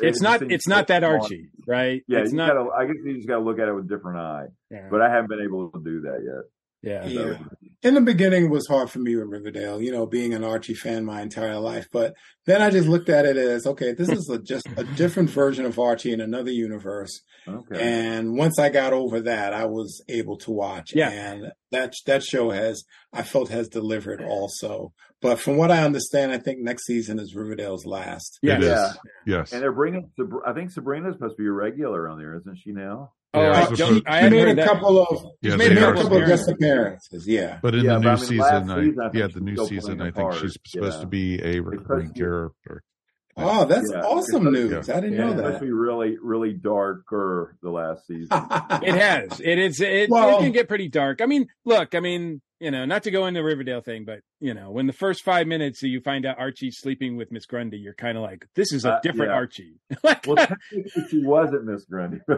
it's it not it's not that Archie, right? Yeah, it's you not. gotta, I guess you just got to look at it with a different eye. Yeah. But I haven't been able to do that yet. Yeah. Yeah. In the beginning, it was hard for me with Riverdale, you know, being an Archie fan my entire life. But then I just looked at it as, okay, this is a, just a different version of Archie in another universe. Okay. And once I got over that, I was able to watch. Yeah. And that that show has, I felt, has delivered also. But from what I understand, I think next season is Riverdale's last. Yes. Yeah. Yes. and they're bringing. I think Sabrina's supposed to be a regular on there, isn't she now? Oh, Yeah, uh, I, it's don't, I made a that. couple of, Yeah, made she a made a couple of guest appearances. appearances. Yeah. But in Yeah, the new I mean, season, I, season, I yeah, the new season, I think part. she's supposed Yeah. to be a recurring character. Oh, that's Yeah. awesome Yeah. news. I didn't Yeah. know It's supposed that. to be really, really darker the last season. It has. It is. It, Well- it can get pretty dark. I mean, look. I mean, you know, not to go into Riverdale thing, but you know, when the first five minutes you find out Archie's sleeping with Miss Grundy, you're kind of like, this is a Uh, different yeah. Archie. like, well, she wasn't Miss Grundy.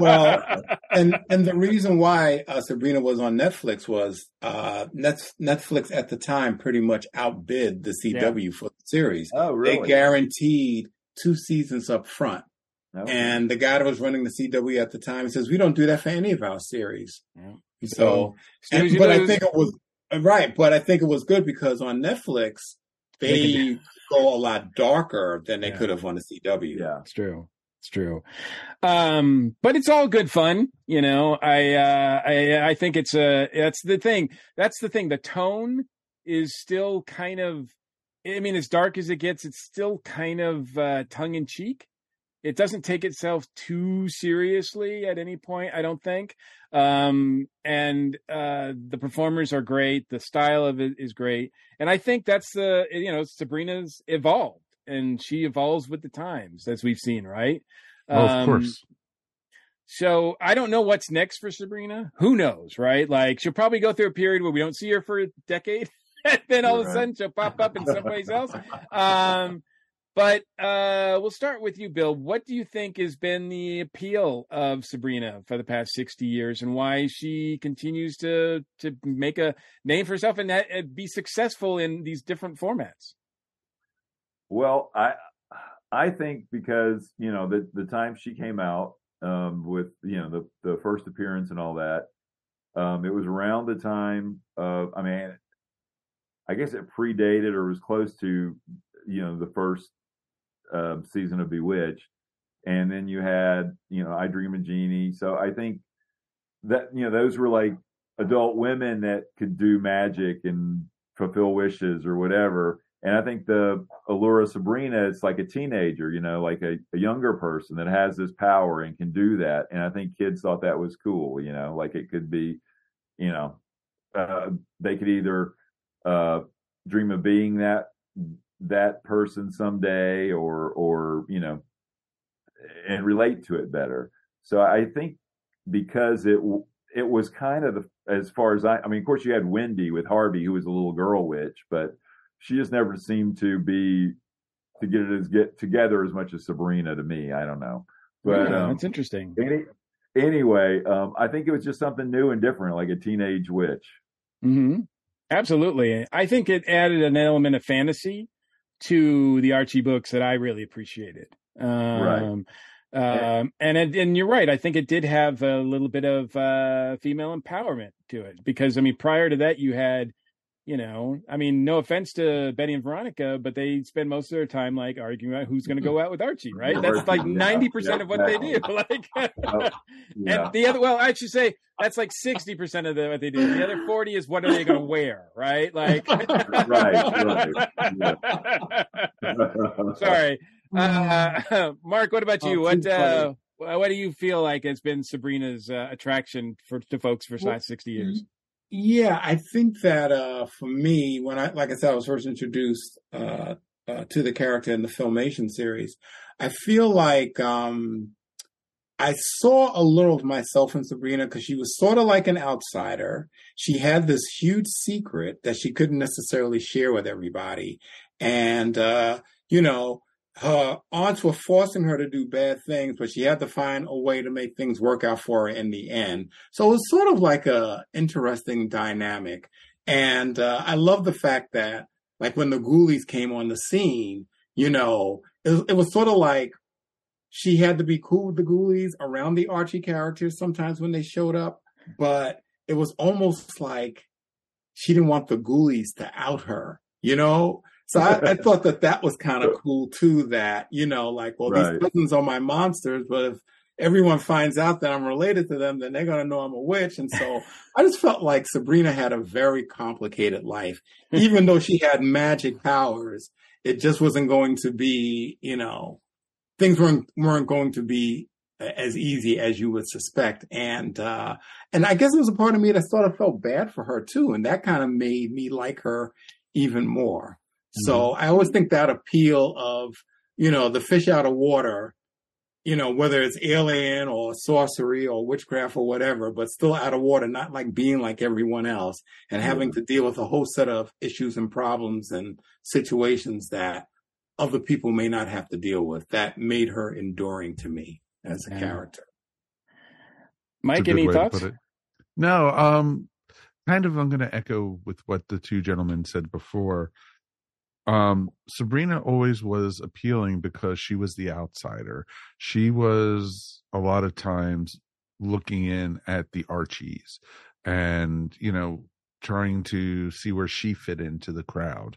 Well, and and the reason why uh, Sabrina was on Netflix was uh, Net, Netflix at the time pretty much outbid the CW for the series. oh, really? They guaranteed two seasons up front, Okay. and the guy that was running the CW at the time says we don't do that for any of our series. Yeah. So, and- but I think it was right. But I think it was good because on Netflix They they go a lot darker than they Yeah. could have on the CW. yeah. It's true. It's true. Um, but it's all good fun, you know. I uh I I think it's a that's the thing. That's the thing. The tone is still kind of I mean, as dark as it gets, it's still kind of uh tongue in cheek. It doesn't take itself too seriously at any point, I don't think. Um and uh the performers are great, the style of it is great. And I think that's the you know, Sabrina's evolved and she evolves with the times as we've seen, right? Oh, of Um, course. So I don't know what's next for Sabrina. Who knows, right? Like she'll probably go through a period where we don't see her for a decade, and then all of a sudden she'll pop up in someplace else. Um, but uh, we'll start with you, Bill. What do you think has been the appeal of Sabrina for the past sixty years, and why she continues to to make a name for herself and, that- and be successful in these different formats? Well, I I think because you know the the time she came out um, with you know the the first appearance and all that, um, it was around the time of I mean, I guess it predated or was close to you know the first season of Bewitched, and then you had you know I Dream of Jeannie. So I think that you know those were like adult women that could do magic and fulfill wishes or whatever. And I think the allure of Sabrina is like a teenager, you know, like a, a younger person that has this power and can do that. And I think kids thought that was cool, you know, like it could be, you know, uh, they could either uh, dream of being that that person someday, or or you know, and relate to it better. So I think because it it was kind of the, as far as I, I mean, of course you had Wendy with Harvey, who was a little girl witch, but she just never seemed to be to get it as get together as much as Sabrina to me. I don't know, but Yeah, um, that's interesting. any, anyway, um, I think it was just something new and different, like a teenage witch. mm-hmm. Absolutely. I think it added an element of fantasy to the Archie books that I really appreciated. Um, um, and it, and you're right. I think it did have a little bit of uh, female empowerment to it because I mean, prior to that, you had, you know, I mean, no offense to Betty and Veronica, but they spend most of their time like arguing about who's going to go out with Archie, right? That's like Yeah, ninety percent yeah, of what they do. Like, Oh, Yeah. and the other, well, I should say that's like sixty percent of the, what they do. The other forty is what are they going to wear, right? Like, right. Sorry, uh, Mark. What about you? Oh, what uh, what do you feel like has been Sabrina's uh, attraction for to folks for the Well, last sixty years? Yeah, I think that uh, for me, when I, like I said, I was first introduced uh, uh, to the character in the Filmation series, I feel like um, I saw a little of myself in Sabrina because she was sort of like an outsider. She had this huge secret that she couldn't necessarily share with everybody. And, uh, you know, her aunts were forcing her to do bad things, but she had to find a way to make things work out for her in the end. So it was sort of like a interesting dynamic. And uh, I love the fact that, like, when the Goolies came on the scene, you know, it, it was sort of like she had to be cool with the goolies around the Archie characters sometimes when they showed up, but it was almost like she didn't want the goolies to out her, you know? So I, I thought that that was kind of cool too, that, you know, like, well, Right. these cousins are my monsters, but if everyone finds out that I'm related to them, then they're going to know I'm a witch. And so I just felt like Sabrina had a very complicated life, even though she had magic powers. It just wasn't going to be, you know, things weren't weren't going to be as easy as you would suspect. And uh and I guess it was a part of me that sort of felt bad for her too, and that kind of made me like her even more. So I always think that appeal of, you know, the fish out of water, you know, whether it's alien or sorcery or witchcraft or whatever, but still out of water, not like being like everyone else and having to deal with a whole set of issues and problems and situations that other people may not have to deal with. That made her enduring to me as a Yeah. character. Mike, a any thoughts? No, um, kind of. I'm going to echo with what the two gentlemen said before. Um, Sabrina always was appealing because she was the outsider. She was a lot of times looking in at the Archies, and you know, trying to see where she fit into the crowd.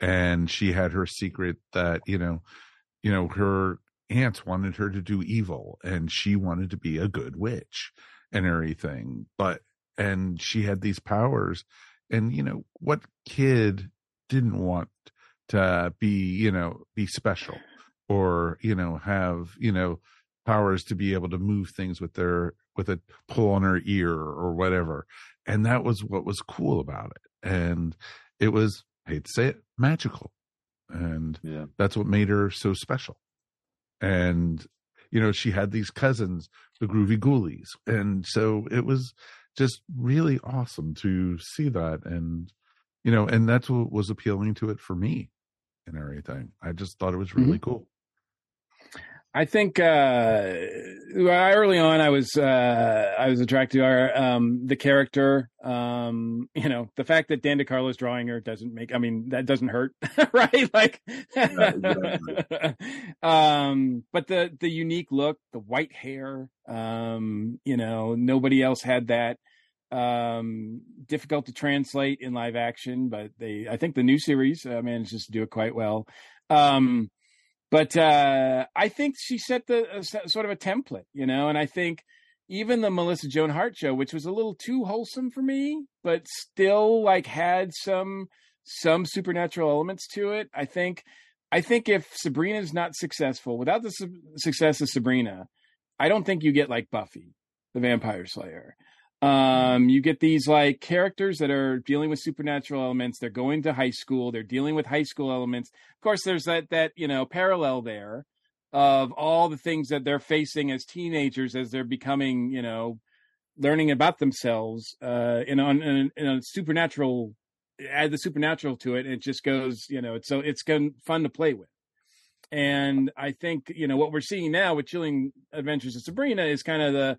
And she had her secret that you know, you know, her aunts wanted her to do evil, and she wanted to be a good witch and everything. But and she had these powers, and you know, what kid didn't want to be, you know, be special or, you know, have, you know, powers to be able to move things with their with a pull on her ear or whatever. And that was what was cool about it. And it was, I hate to say it, magical. And Yeah. that's what made her so special. And, you know, she had these cousins, the Groovy Goolies. And so it was just really awesome to see that. And, you know, and that's what was appealing to it for me and everything. I just thought it was really cool. I think uh early on I was uh I was attracted to our um the character. Um you know, the fact that Dan DeCarlo's drawing her doesn't make I mean that doesn't hurt, right? Like um but the the unique look, the white hair, um you know, nobody else had that um difficult to translate in live action but they i think the new series uh, manages to do it quite well. Um but uh i think she set the uh, sort of a template you know and i think even the melissa joan hart show which was a little too wholesome for me but still like had some some supernatural elements to it i think i think if sabrina's not successful without the su- success of sabrina i don't think you get like buffy the vampire slayer um you get these like characters that are dealing with supernatural elements. They're going to high school. They're dealing with high school elements. Of course there's that that you know parallel there of all the things that they're facing as teenagers as they're becoming you know learning about themselves uh in on in, in a supernatural add the supernatural to it and it just goes you know it's so it's fun to play with. And i think you know what we're seeing now with chilling adventures of sabrina is kind of the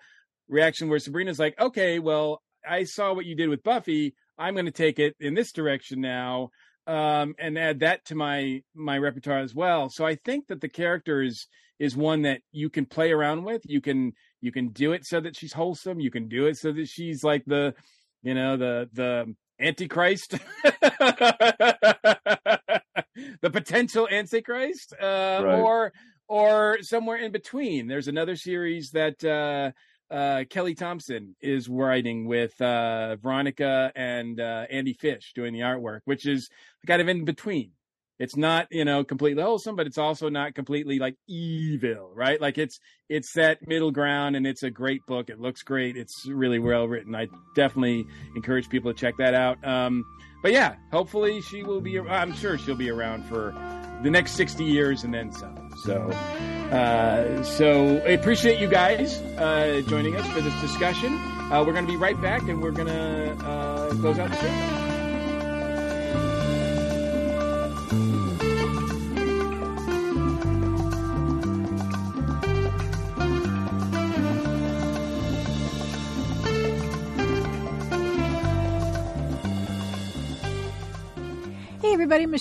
reaction where Sabrina's like, okay, well, I saw what you did with Buffy. I'm going to take it in this direction now, um, and add that to my my repertoire as well. So I think that the character is is one that you can play around with. You can you can do it so that she's wholesome. You can do it so that she's like the, you know, the the Antichrist, the potential Antichrist, uh, Right. or or somewhere in between. There's another series that uh, uh, Kelly Thompson is writing with uh, Veronica and uh, Andy Fish doing the artwork, which is kind of in between. It's not, you know, completely wholesome, but it's also not completely like evil, right? Like it's it's that middle ground, and it's a great book. It looks great. It's really well written. I definitely encourage people to check that out. Um, but yeah, hopefully she will be. I'm sure she'll be around for the next 60 years and then some. So, uh, so I appreciate you guys uh, joining us for this discussion. Uh, we're going to be right back, and we're going to uh, close out the show.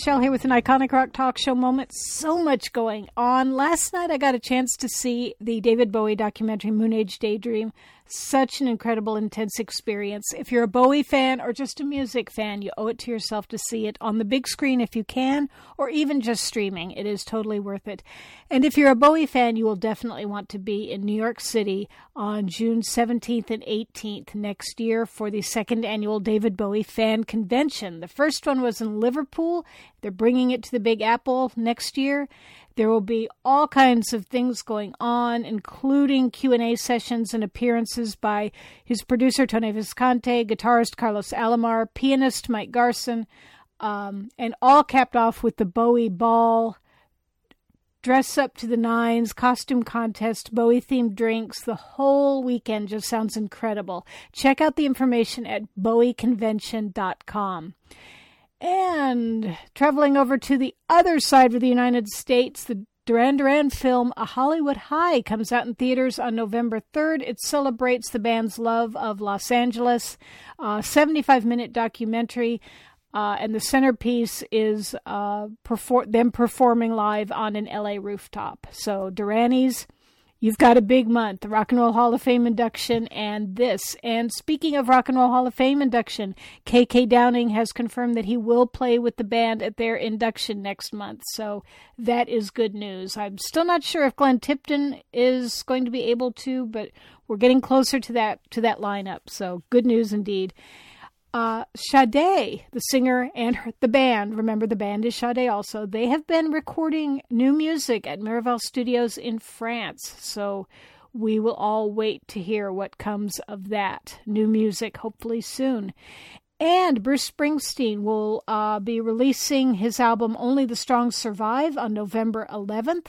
Michelle here with an iconic rock talk show moment. So much going on. Last night I got a chance to see the David Bowie documentary Moon Age Daydream. Such an incredible, intense experience. If you're a Bowie fan or just a music fan, you owe it to yourself to see it on the big screen if you can, or even just streaming. It is totally worth it. And if you're a Bowie fan, you will definitely want to be in New York City on June 17th and 18th next year for the second annual David Bowie Fan Convention. The first one was in Liverpool. They're bringing it to the Big Apple next year. There will be all kinds of things going on, including Q&A sessions and appearances by his producer Tony Visconti, guitarist Carlos Alomar, pianist Mike Garson, um, and all capped off with the Bowie Ball, dress up to the nines, costume contest, Bowie themed drinks. The whole weekend just sounds incredible. Check out the information at bowieconvention.com. And traveling over to the other side of the United States, the Duran Duran film A Hollywood High comes out in theaters on November 3rd. It celebrates the band's love of Los Angeles, a 75 minute documentary. Uh, and the centerpiece is uh, perfor- them performing live on an LA rooftop. So, Duranies You've got a big month, the Rock and Roll Hall of Fame induction and this. And speaking of Rock and Roll Hall of Fame induction, KK Downing has confirmed that he will play with the band at their induction next month. So that is good news. I'm still not sure if Glenn Tipton is going to be able to, but we're getting closer to that to that lineup. So good news indeed uh, Sade, the singer and her, the band, remember the band is Sade also, they have been recording new music at Miraval Studios in France. So we will all wait to hear what comes of that new music, hopefully soon. And Bruce Springsteen will uh, be releasing his album Only the Strong Survive on November 11th.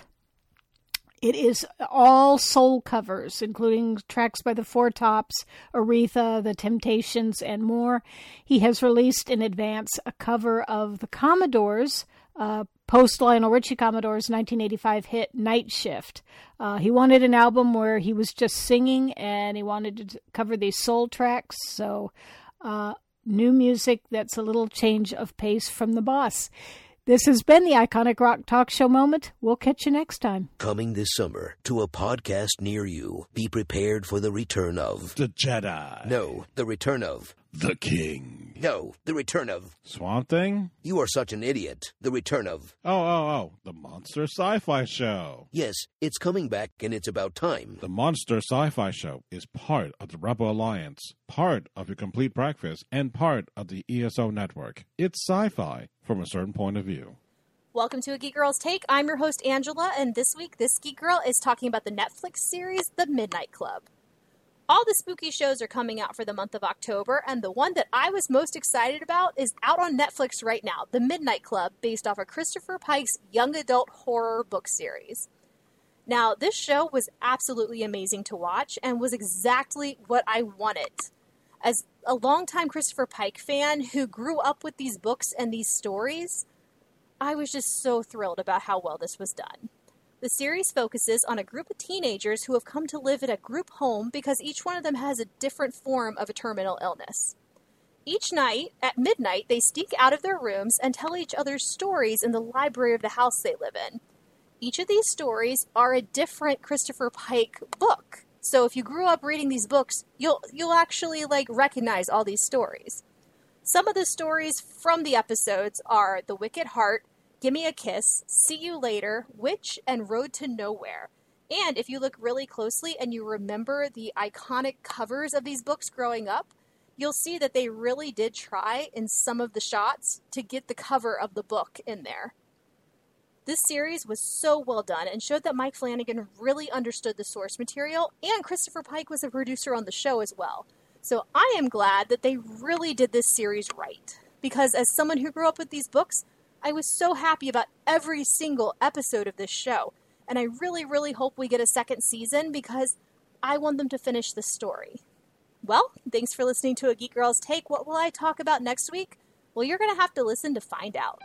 It is all soul covers, including tracks by the Four Tops, Aretha, The Temptations, and more. He has released in advance a cover of the Commodores, uh, post Lionel Richie Commodores' 1985 hit Night Shift. Uh, he wanted an album where he was just singing and he wanted to cover these soul tracks. So, uh, new music that's a little change of pace from the boss. This has been the Iconic Rock Talk Show moment. We'll catch you next time. Coming this summer to a podcast near you. Be prepared for the return of The Jedi. No, the return of The King. No, the return of Swamp Thing? You are such an idiot. The return of Oh, oh, oh. The Monster Sci Fi Show. Yes, it's coming back and it's about time. The Monster Sci Fi Show is part of the Rebel Alliance, part of your complete breakfast, and part of the ESO network. It's sci fi from a certain point of view. Welcome to a Geek Girl's Take. I'm your host, Angela, and this week, this Geek Girl is talking about the Netflix series, The Midnight Club. All the spooky shows are coming out for the month of October, and the one that I was most excited about is out on Netflix right now The Midnight Club, based off of Christopher Pike's young adult horror book series. Now, this show was absolutely amazing to watch and was exactly what I wanted. As a longtime Christopher Pike fan who grew up with these books and these stories, I was just so thrilled about how well this was done. The series focuses on a group of teenagers who have come to live at a group home because each one of them has a different form of a terminal illness. Each night, at midnight, they sneak out of their rooms and tell each other stories in the library of the house they live in. Each of these stories are a different Christopher Pike book. So if you grew up reading these books, you'll you'll actually like recognize all these stories. Some of the stories from the episodes are The Wicked Heart, Gimme a Kiss, See You Later, Witch, and Road to Nowhere. And if you look really closely and you remember the iconic covers of these books growing up, you'll see that they really did try in some of the shots to get the cover of the book in there. This series was so well done and showed that Mike Flanagan really understood the source material, and Christopher Pike was a producer on the show as well. So I am glad that they really did this series right. Because as someone who grew up with these books, I was so happy about every single episode of this show. And I really, really hope we get a second season because I want them to finish the story. Well, thanks for listening to A Geek Girl's Take. What will I talk about next week? Well, you're going to have to listen to find out.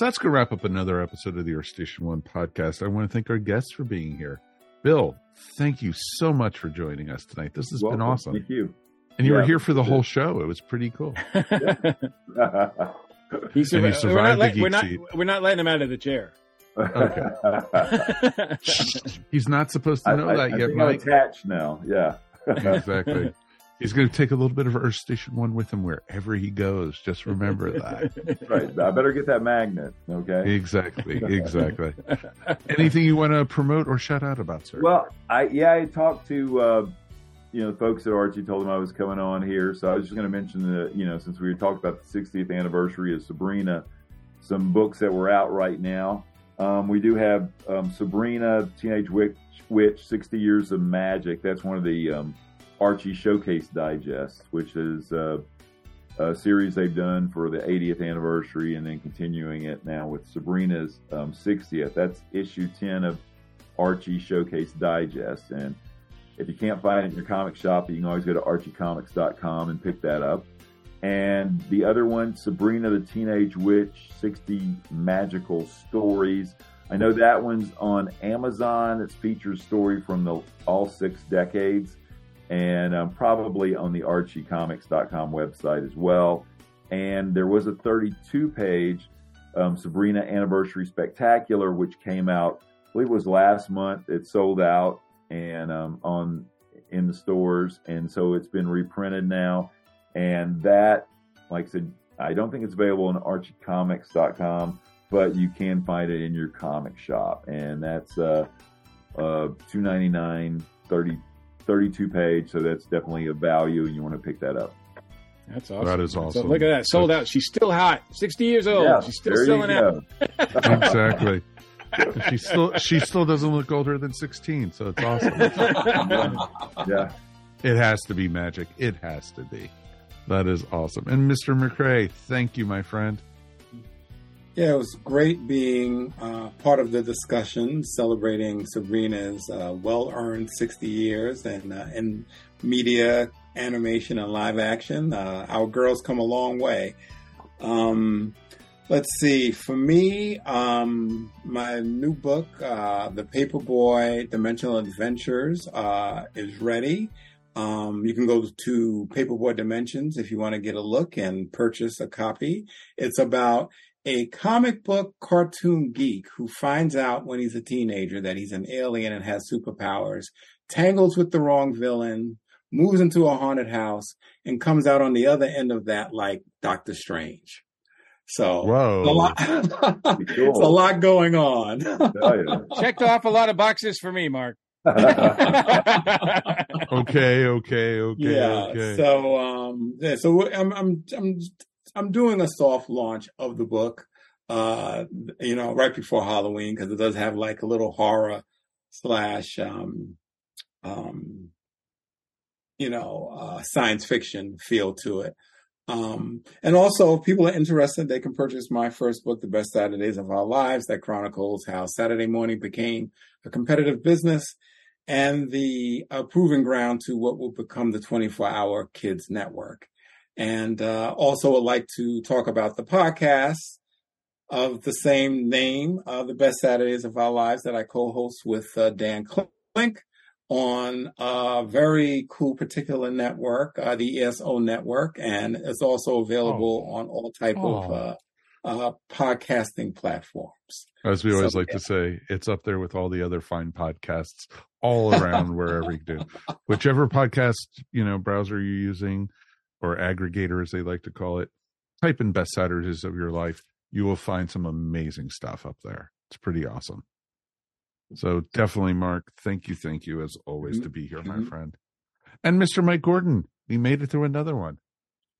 So that's going to wrap up another episode of the Earth Station One podcast. I want to thank our guests for being here. Bill, thank you so much for joining us tonight. This has Welcome. been awesome. Thank you. And you were here for the whole show. It was pretty cool. He And survi- he survived we're, not the let- geek we're not seat. we're not letting him out of the chair. Okay. He's not supposed to I- know I- that I yet, think I'm Mike. attached now. Yeah. exactly. He's going to take a little bit of Earth Station One with him wherever he goes. Just remember that. right. I better get that magnet. Okay. Exactly. Exactly. Anything you want to promote or shout out about, sir? Well, I yeah, I talked to uh, you know folks at Archie, told them I was coming on here, so I was just going to mention the you know since we were talking about the 60th anniversary of Sabrina, some books that were out right now. Um, we do have um, Sabrina, Teenage Witch, Witch, 60 Years of Magic. That's one of the um, Archie Showcase Digest, which is uh, a series they've done for the 80th anniversary and then continuing it now with Sabrina's um, 60th. That's issue 10 of Archie Showcase Digest. And if you can't find it in your comic shop, you can always go to archiecomics.com and pick that up. And the other one, Sabrina the Teenage Witch, 60 Magical Stories. I know that one's on Amazon. It's features story from the all six decades and um, probably on the archiecomics.com website as well. And there was a 32 page um, Sabrina Anniversary Spectacular, which came out, I believe it was last month. It sold out and um, on in the stores, and so it's been reprinted now. And that, like I said, I don't think it's available on archiecomics.com, but you can find it in your comic shop, and that's uh, uh, 299 30 32 page, so that's definitely a value, and you want to pick that up. That's awesome. That is So awesome. look at that, sold out. She's still hot. Sixty years old. Yeah, She's still selling out. exactly. she still she still doesn't look older than 16, so it's awesome. yeah. It has to be magic. It has to be. That is awesome. And Mr. McCray, thank you, my friend. Yeah, it was great being uh, part of the discussion celebrating Sabrina's uh, well earned 60 years and uh, in media, animation, and live action. Uh, our girls come a long way. Um, let's see. For me, um, my new book, uh, The Paperboy Dimensional Adventures, uh, is ready. Um, you can go to Paperboy Dimensions if you want to get a look and purchase a copy. It's about a comic book cartoon geek who finds out when he's a teenager that he's an alien and has superpowers, tangles with the wrong villain, moves into a haunted house, and comes out on the other end of that like Doctor Strange. So Whoa. a lot, it's a lot going on. Checked off a lot of boxes for me, Mark. Okay, okay, okay, yeah. okay. So um yeah, so I'm I'm I'm I'm doing a soft launch of the book uh you know right before Halloween because it does have like a little horror slash um um you know uh science fiction feel to it. Um, and also, if people are interested, they can purchase my first book, The Best Saturdays of Our Lives, that chronicles how Saturday morning became a competitive business and the uh, proving ground to what will become the 24 hour kids network. And uh, also would like to talk about the podcast of the same name, uh, The Best Saturdays of Our Lives, that I co host with uh, Dan Klink on a very cool particular network, uh, the ESO network, and it's also available on all type of Oh. uh, uh, podcasting platforms. As we always So, like yeah. to say, it's up there with all the other fine podcasts all around wherever you do. Whichever podcast, you know, browser you're using or aggregator as they like to call it, type in best Saturdays of your life. You will find some amazing stuff up there. It's pretty awesome. So definitely, Mark, thank you, thank you as always to be here, my Mhm. friend. And Mr. Mike Gordon, we made it through another one.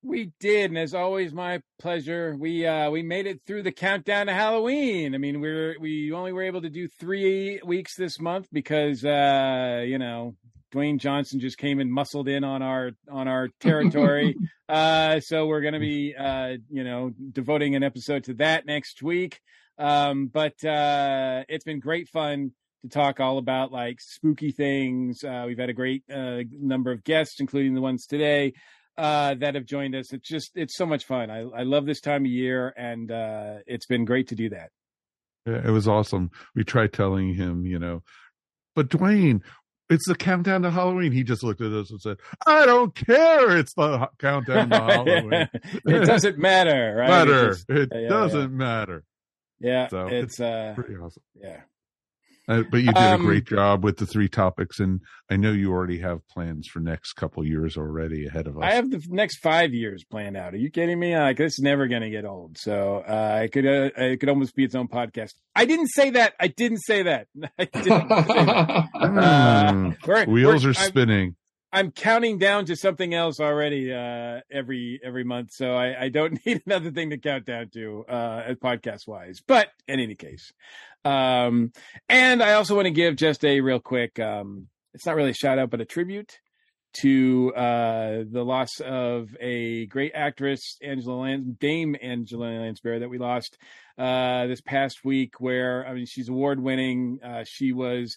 We did, and as always, my pleasure. We uh we made it through the countdown to Halloween. I mean, we're we only were able to do three weeks this month because uh you know Dwayne Johnson just came and muscled in on our on our territory. uh so we're gonna be uh you know devoting an episode to that next week. Um but uh it's been great fun to talk all about like spooky things. Uh we've had a great uh number of guests, including the ones today. uh, that have joined us. It's just it's so much fun. I I love this time of year, and uh, it's been great to do that. Yeah, It was awesome. We tried telling him, you know, but Dwayne, it's the countdown to Halloween. He just looked at us and said, "I don't care. It's the countdown to Halloween. it doesn't matter, right? Matter. It, just- it yeah, yeah, doesn't matter." Yeah, So it's, uh, pretty awesome. yeah. Uh, but you did Um, a great job with the three topics, and I know you already have plans for next couple years already ahead of us. I have the next five years planned out. Are you kidding me? Like this is never going to get old. So uh, it could uh, it could almost be its own podcast. I didn't say that. I didn't say that. I didn't say that. Uh, Hmm. Wheels are spinning. I'm counting down to something else already uh, every every month, so I, I don't need another thing to count down to uh, as podcast wise. But in any case, um, and I also want to give just a real quick. Um, it's not really a shout out, but a tribute to uh, the loss of a great actress, Angela Lans- Dame Angela Lansbury, that we lost uh, this past week. Where I mean, she's award winning. Uh, she was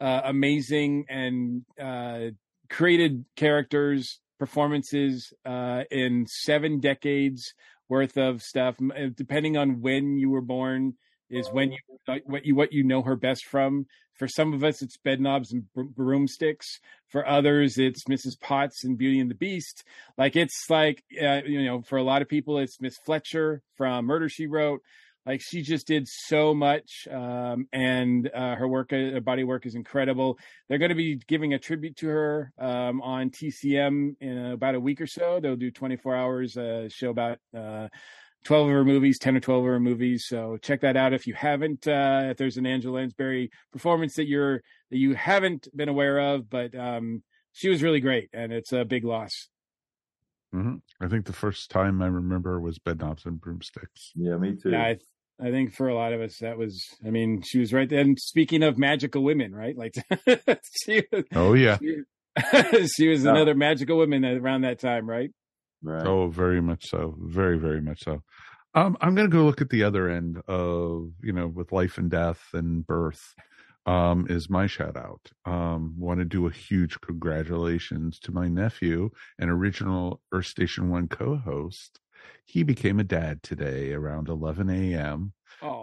uh, amazing and uh, created characters, performances uh, in seven decades worth of stuff. Uh, Depending on when you were born, is when you what you what you know her best from. For some of us, it's bed knobs and bro- broomsticks. For others, it's Mrs. Potts and Beauty and the Beast. Like it's like uh, you know, for a lot of people, it's Miss Fletcher from Murder She Wrote. Like she just did so much, um, and uh, her work, uh, her body work, is incredible. They're going to be giving a tribute to her um, on TCM in about a week or so. They'll do 24 hours uh, show about uh, 12 of her movies, 10 or 12 of her movies. So check that out if you haven't. Uh, if there's an Angela Lansbury performance that you're that you haven't been aware of, but um, she was really great, and it's a big loss. Hmm I think the first time I remember was bed knobs and broomsticks. Yeah, me too. Yeah, I, I think for a lot of us, that was. I mean, she was right there. And speaking of magical women, right? Like she was. Oh yeah. She, she was Yeah. another magical woman around that time, right? Right. Oh, very much so. Very, very much so. Um, I'm going to go look at the other end of, you know, with life and death and birth, um, is my shout out. Um, want to do a huge congratulations to my nephew and original Earth Station One co-host. He became a dad today around 11 a.m.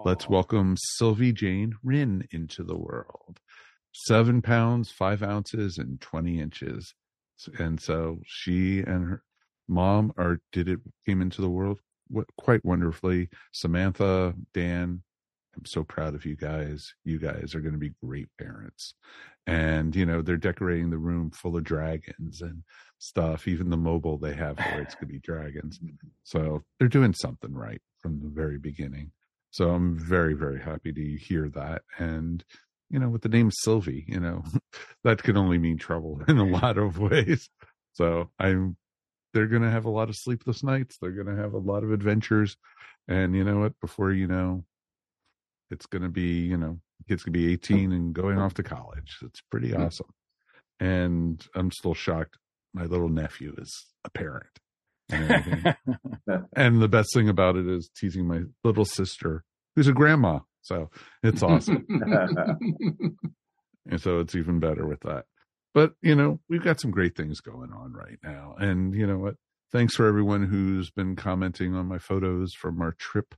Let's welcome Sylvie Jane Rin into the world. Seven pounds, five ounces, and 20 inches. And so she and her mom are did it came into the world quite wonderfully. Samantha, Dan, I'm so proud of you guys. You guys are going to be great parents. And, you know, they're decorating the room full of dragons and stuff. Even the mobile they have for it's going to be dragons. So they're doing something right from the very beginning. So I'm very, very happy to hear that. And, you know, with the name Sylvie, you know, that can only mean trouble in a lot of ways. So I'm, they're going to have a lot of sleepless nights. They're going to have a lot of adventures. And you know what? Before you know, it's going to be, you know, kids to be 18 and going off to college. It's pretty awesome. And I'm still shocked. My little nephew is a parent. and and the best thing about it is teasing my little sister, who's a grandma. So it's awesome. and so it's even better with that. But, you know, we've got some great things going on right now. And you know what? Thanks for everyone who's been commenting on my photos from our trip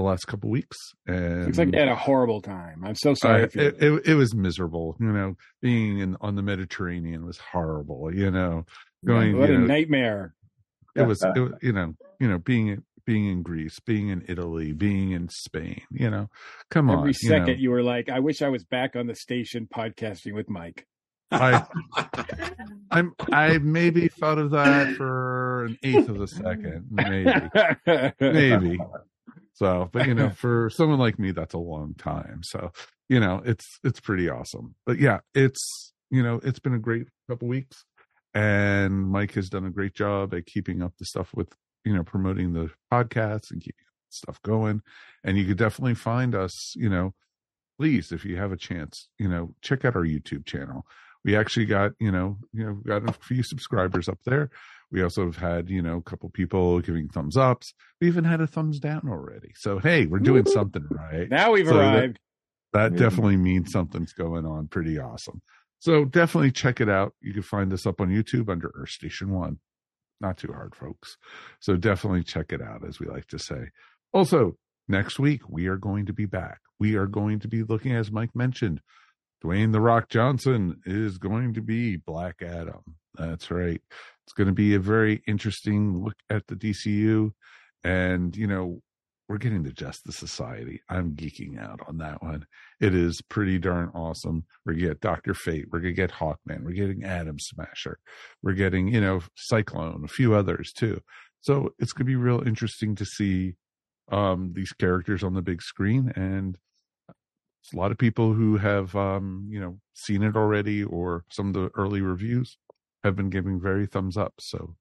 the last couple weeks. And Looks like at a horrible time. I'm so sorry. I- for it, it, it was miserable. You know, being in on the Mediterranean was horrible. You know, going what a know, nightmare. it was, it you know you know being being in Greece, being in Italy, being in Spain. You know, come on. Every you second know. you were like, I wish I was back on the station podcasting with Mike. I I'm I maybe thought of that for an eighth of a second, maybe, maybe. So, but you know, for someone like me, that's a long time. So, you know, it's it's pretty awesome. But yeah, it's you know, it's been a great couple weeks, and Mike has done a great job at keeping up the stuff with you know promoting the podcast and keeping stuff going. And you could definitely find us, you know, please if you have a chance, you know, check out our YouTube channel. We actually got, you know, you know, got a few subscribers up there. We also have had, you know, a couple people giving thumbs ups. We even had a thumbs down already. So hey, we're doing Woo. something right. Now we've So that- arrived. That, Yeah. definitely means something's going on. Pretty awesome. So definitely check it out. You can find us up on YouTube under Earth Station One. not too hard, folks. So definitely check it out, as we like to say. Also, next week we are going to be back. We are going to be looking, as Mike mentioned, Dwayne the Rock Johnson is going to be Black Adam. That's right. It's going to be a very interesting look at the DCU. And, you know, we're getting the Justice Society. I'm geeking out on that one. It is pretty darn awesome. We're going to get Dr. Fate. We're going to get Hawkman. We're getting Atom Smasher. We're getting, you know, Cyclone, a few others too. So it's going to be real interesting to see um, these characters on the big screen. And a lot of people who have, um, you know, seen it already or some of the early reviews have been giving very thumbs up. So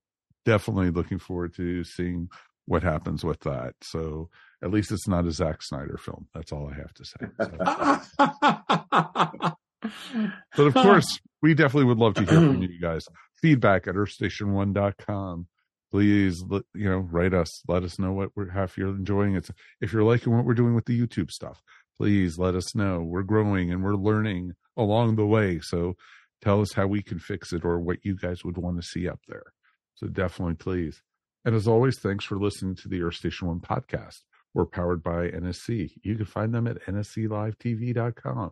definitely looking forward to seeing what happens with that. So at least it's not a Zack Snyder film. That's all I have to say. So. but of course, we definitely would love to hear from you guys. Feedback at earthstation1.com. Please, you know, write us. Let us know what we're, how you're enjoying it. If you're liking what we're doing with the YouTube stuff, please let us know. We're growing and we're learning along the way. So tell us how we can fix it or what you guys would want to see up there. So definitely, please. And as always, thanks for listening to the Earth Station One podcast. We're powered by NSC. You can find them at nsclivetv.com.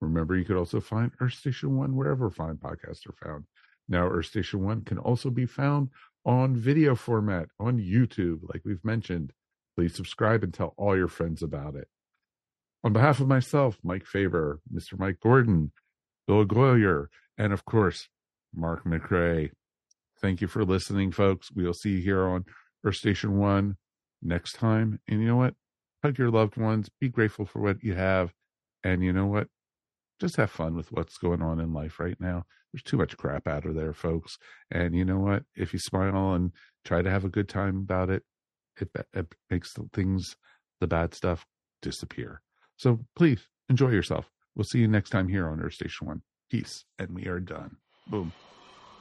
Remember, you could also find Earth Station One wherever fine podcasts are found. Now, Earth Station One can also be found on video format on YouTube, like we've mentioned. Please subscribe and tell all your friends about it. On behalf of myself, Mike Faber, Mr. Mike Gordon, Bill Golliher, and of course, Mark McCray. Thank you for listening, folks. We'll see you here on Earth Station One next time. And you know what? Hug your loved ones. Be grateful for what you have. And you know what? Just have fun with what's going on in life right now. There's too much crap out of there, folks. And you know what? If you smile and try to have a good time about it, it, it makes the things, the bad stuff, disappear. So please enjoy yourself. We'll see you next time here on Earth Station One. Peace. And we are done. Boom.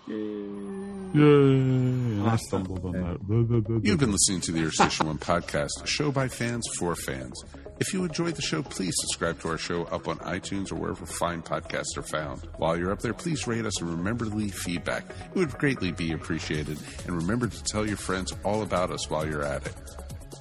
Yay. I stumbled on that. You've been listening to the Earth Station One podcast, a show by fans for fans. If you enjoyed the show, please subscribe to our show up on iTunes or wherever fine podcasts are found. While you're up there, please rate us and remember to leave feedback. It would greatly be appreciated. And remember to tell your friends all about us while you're at it.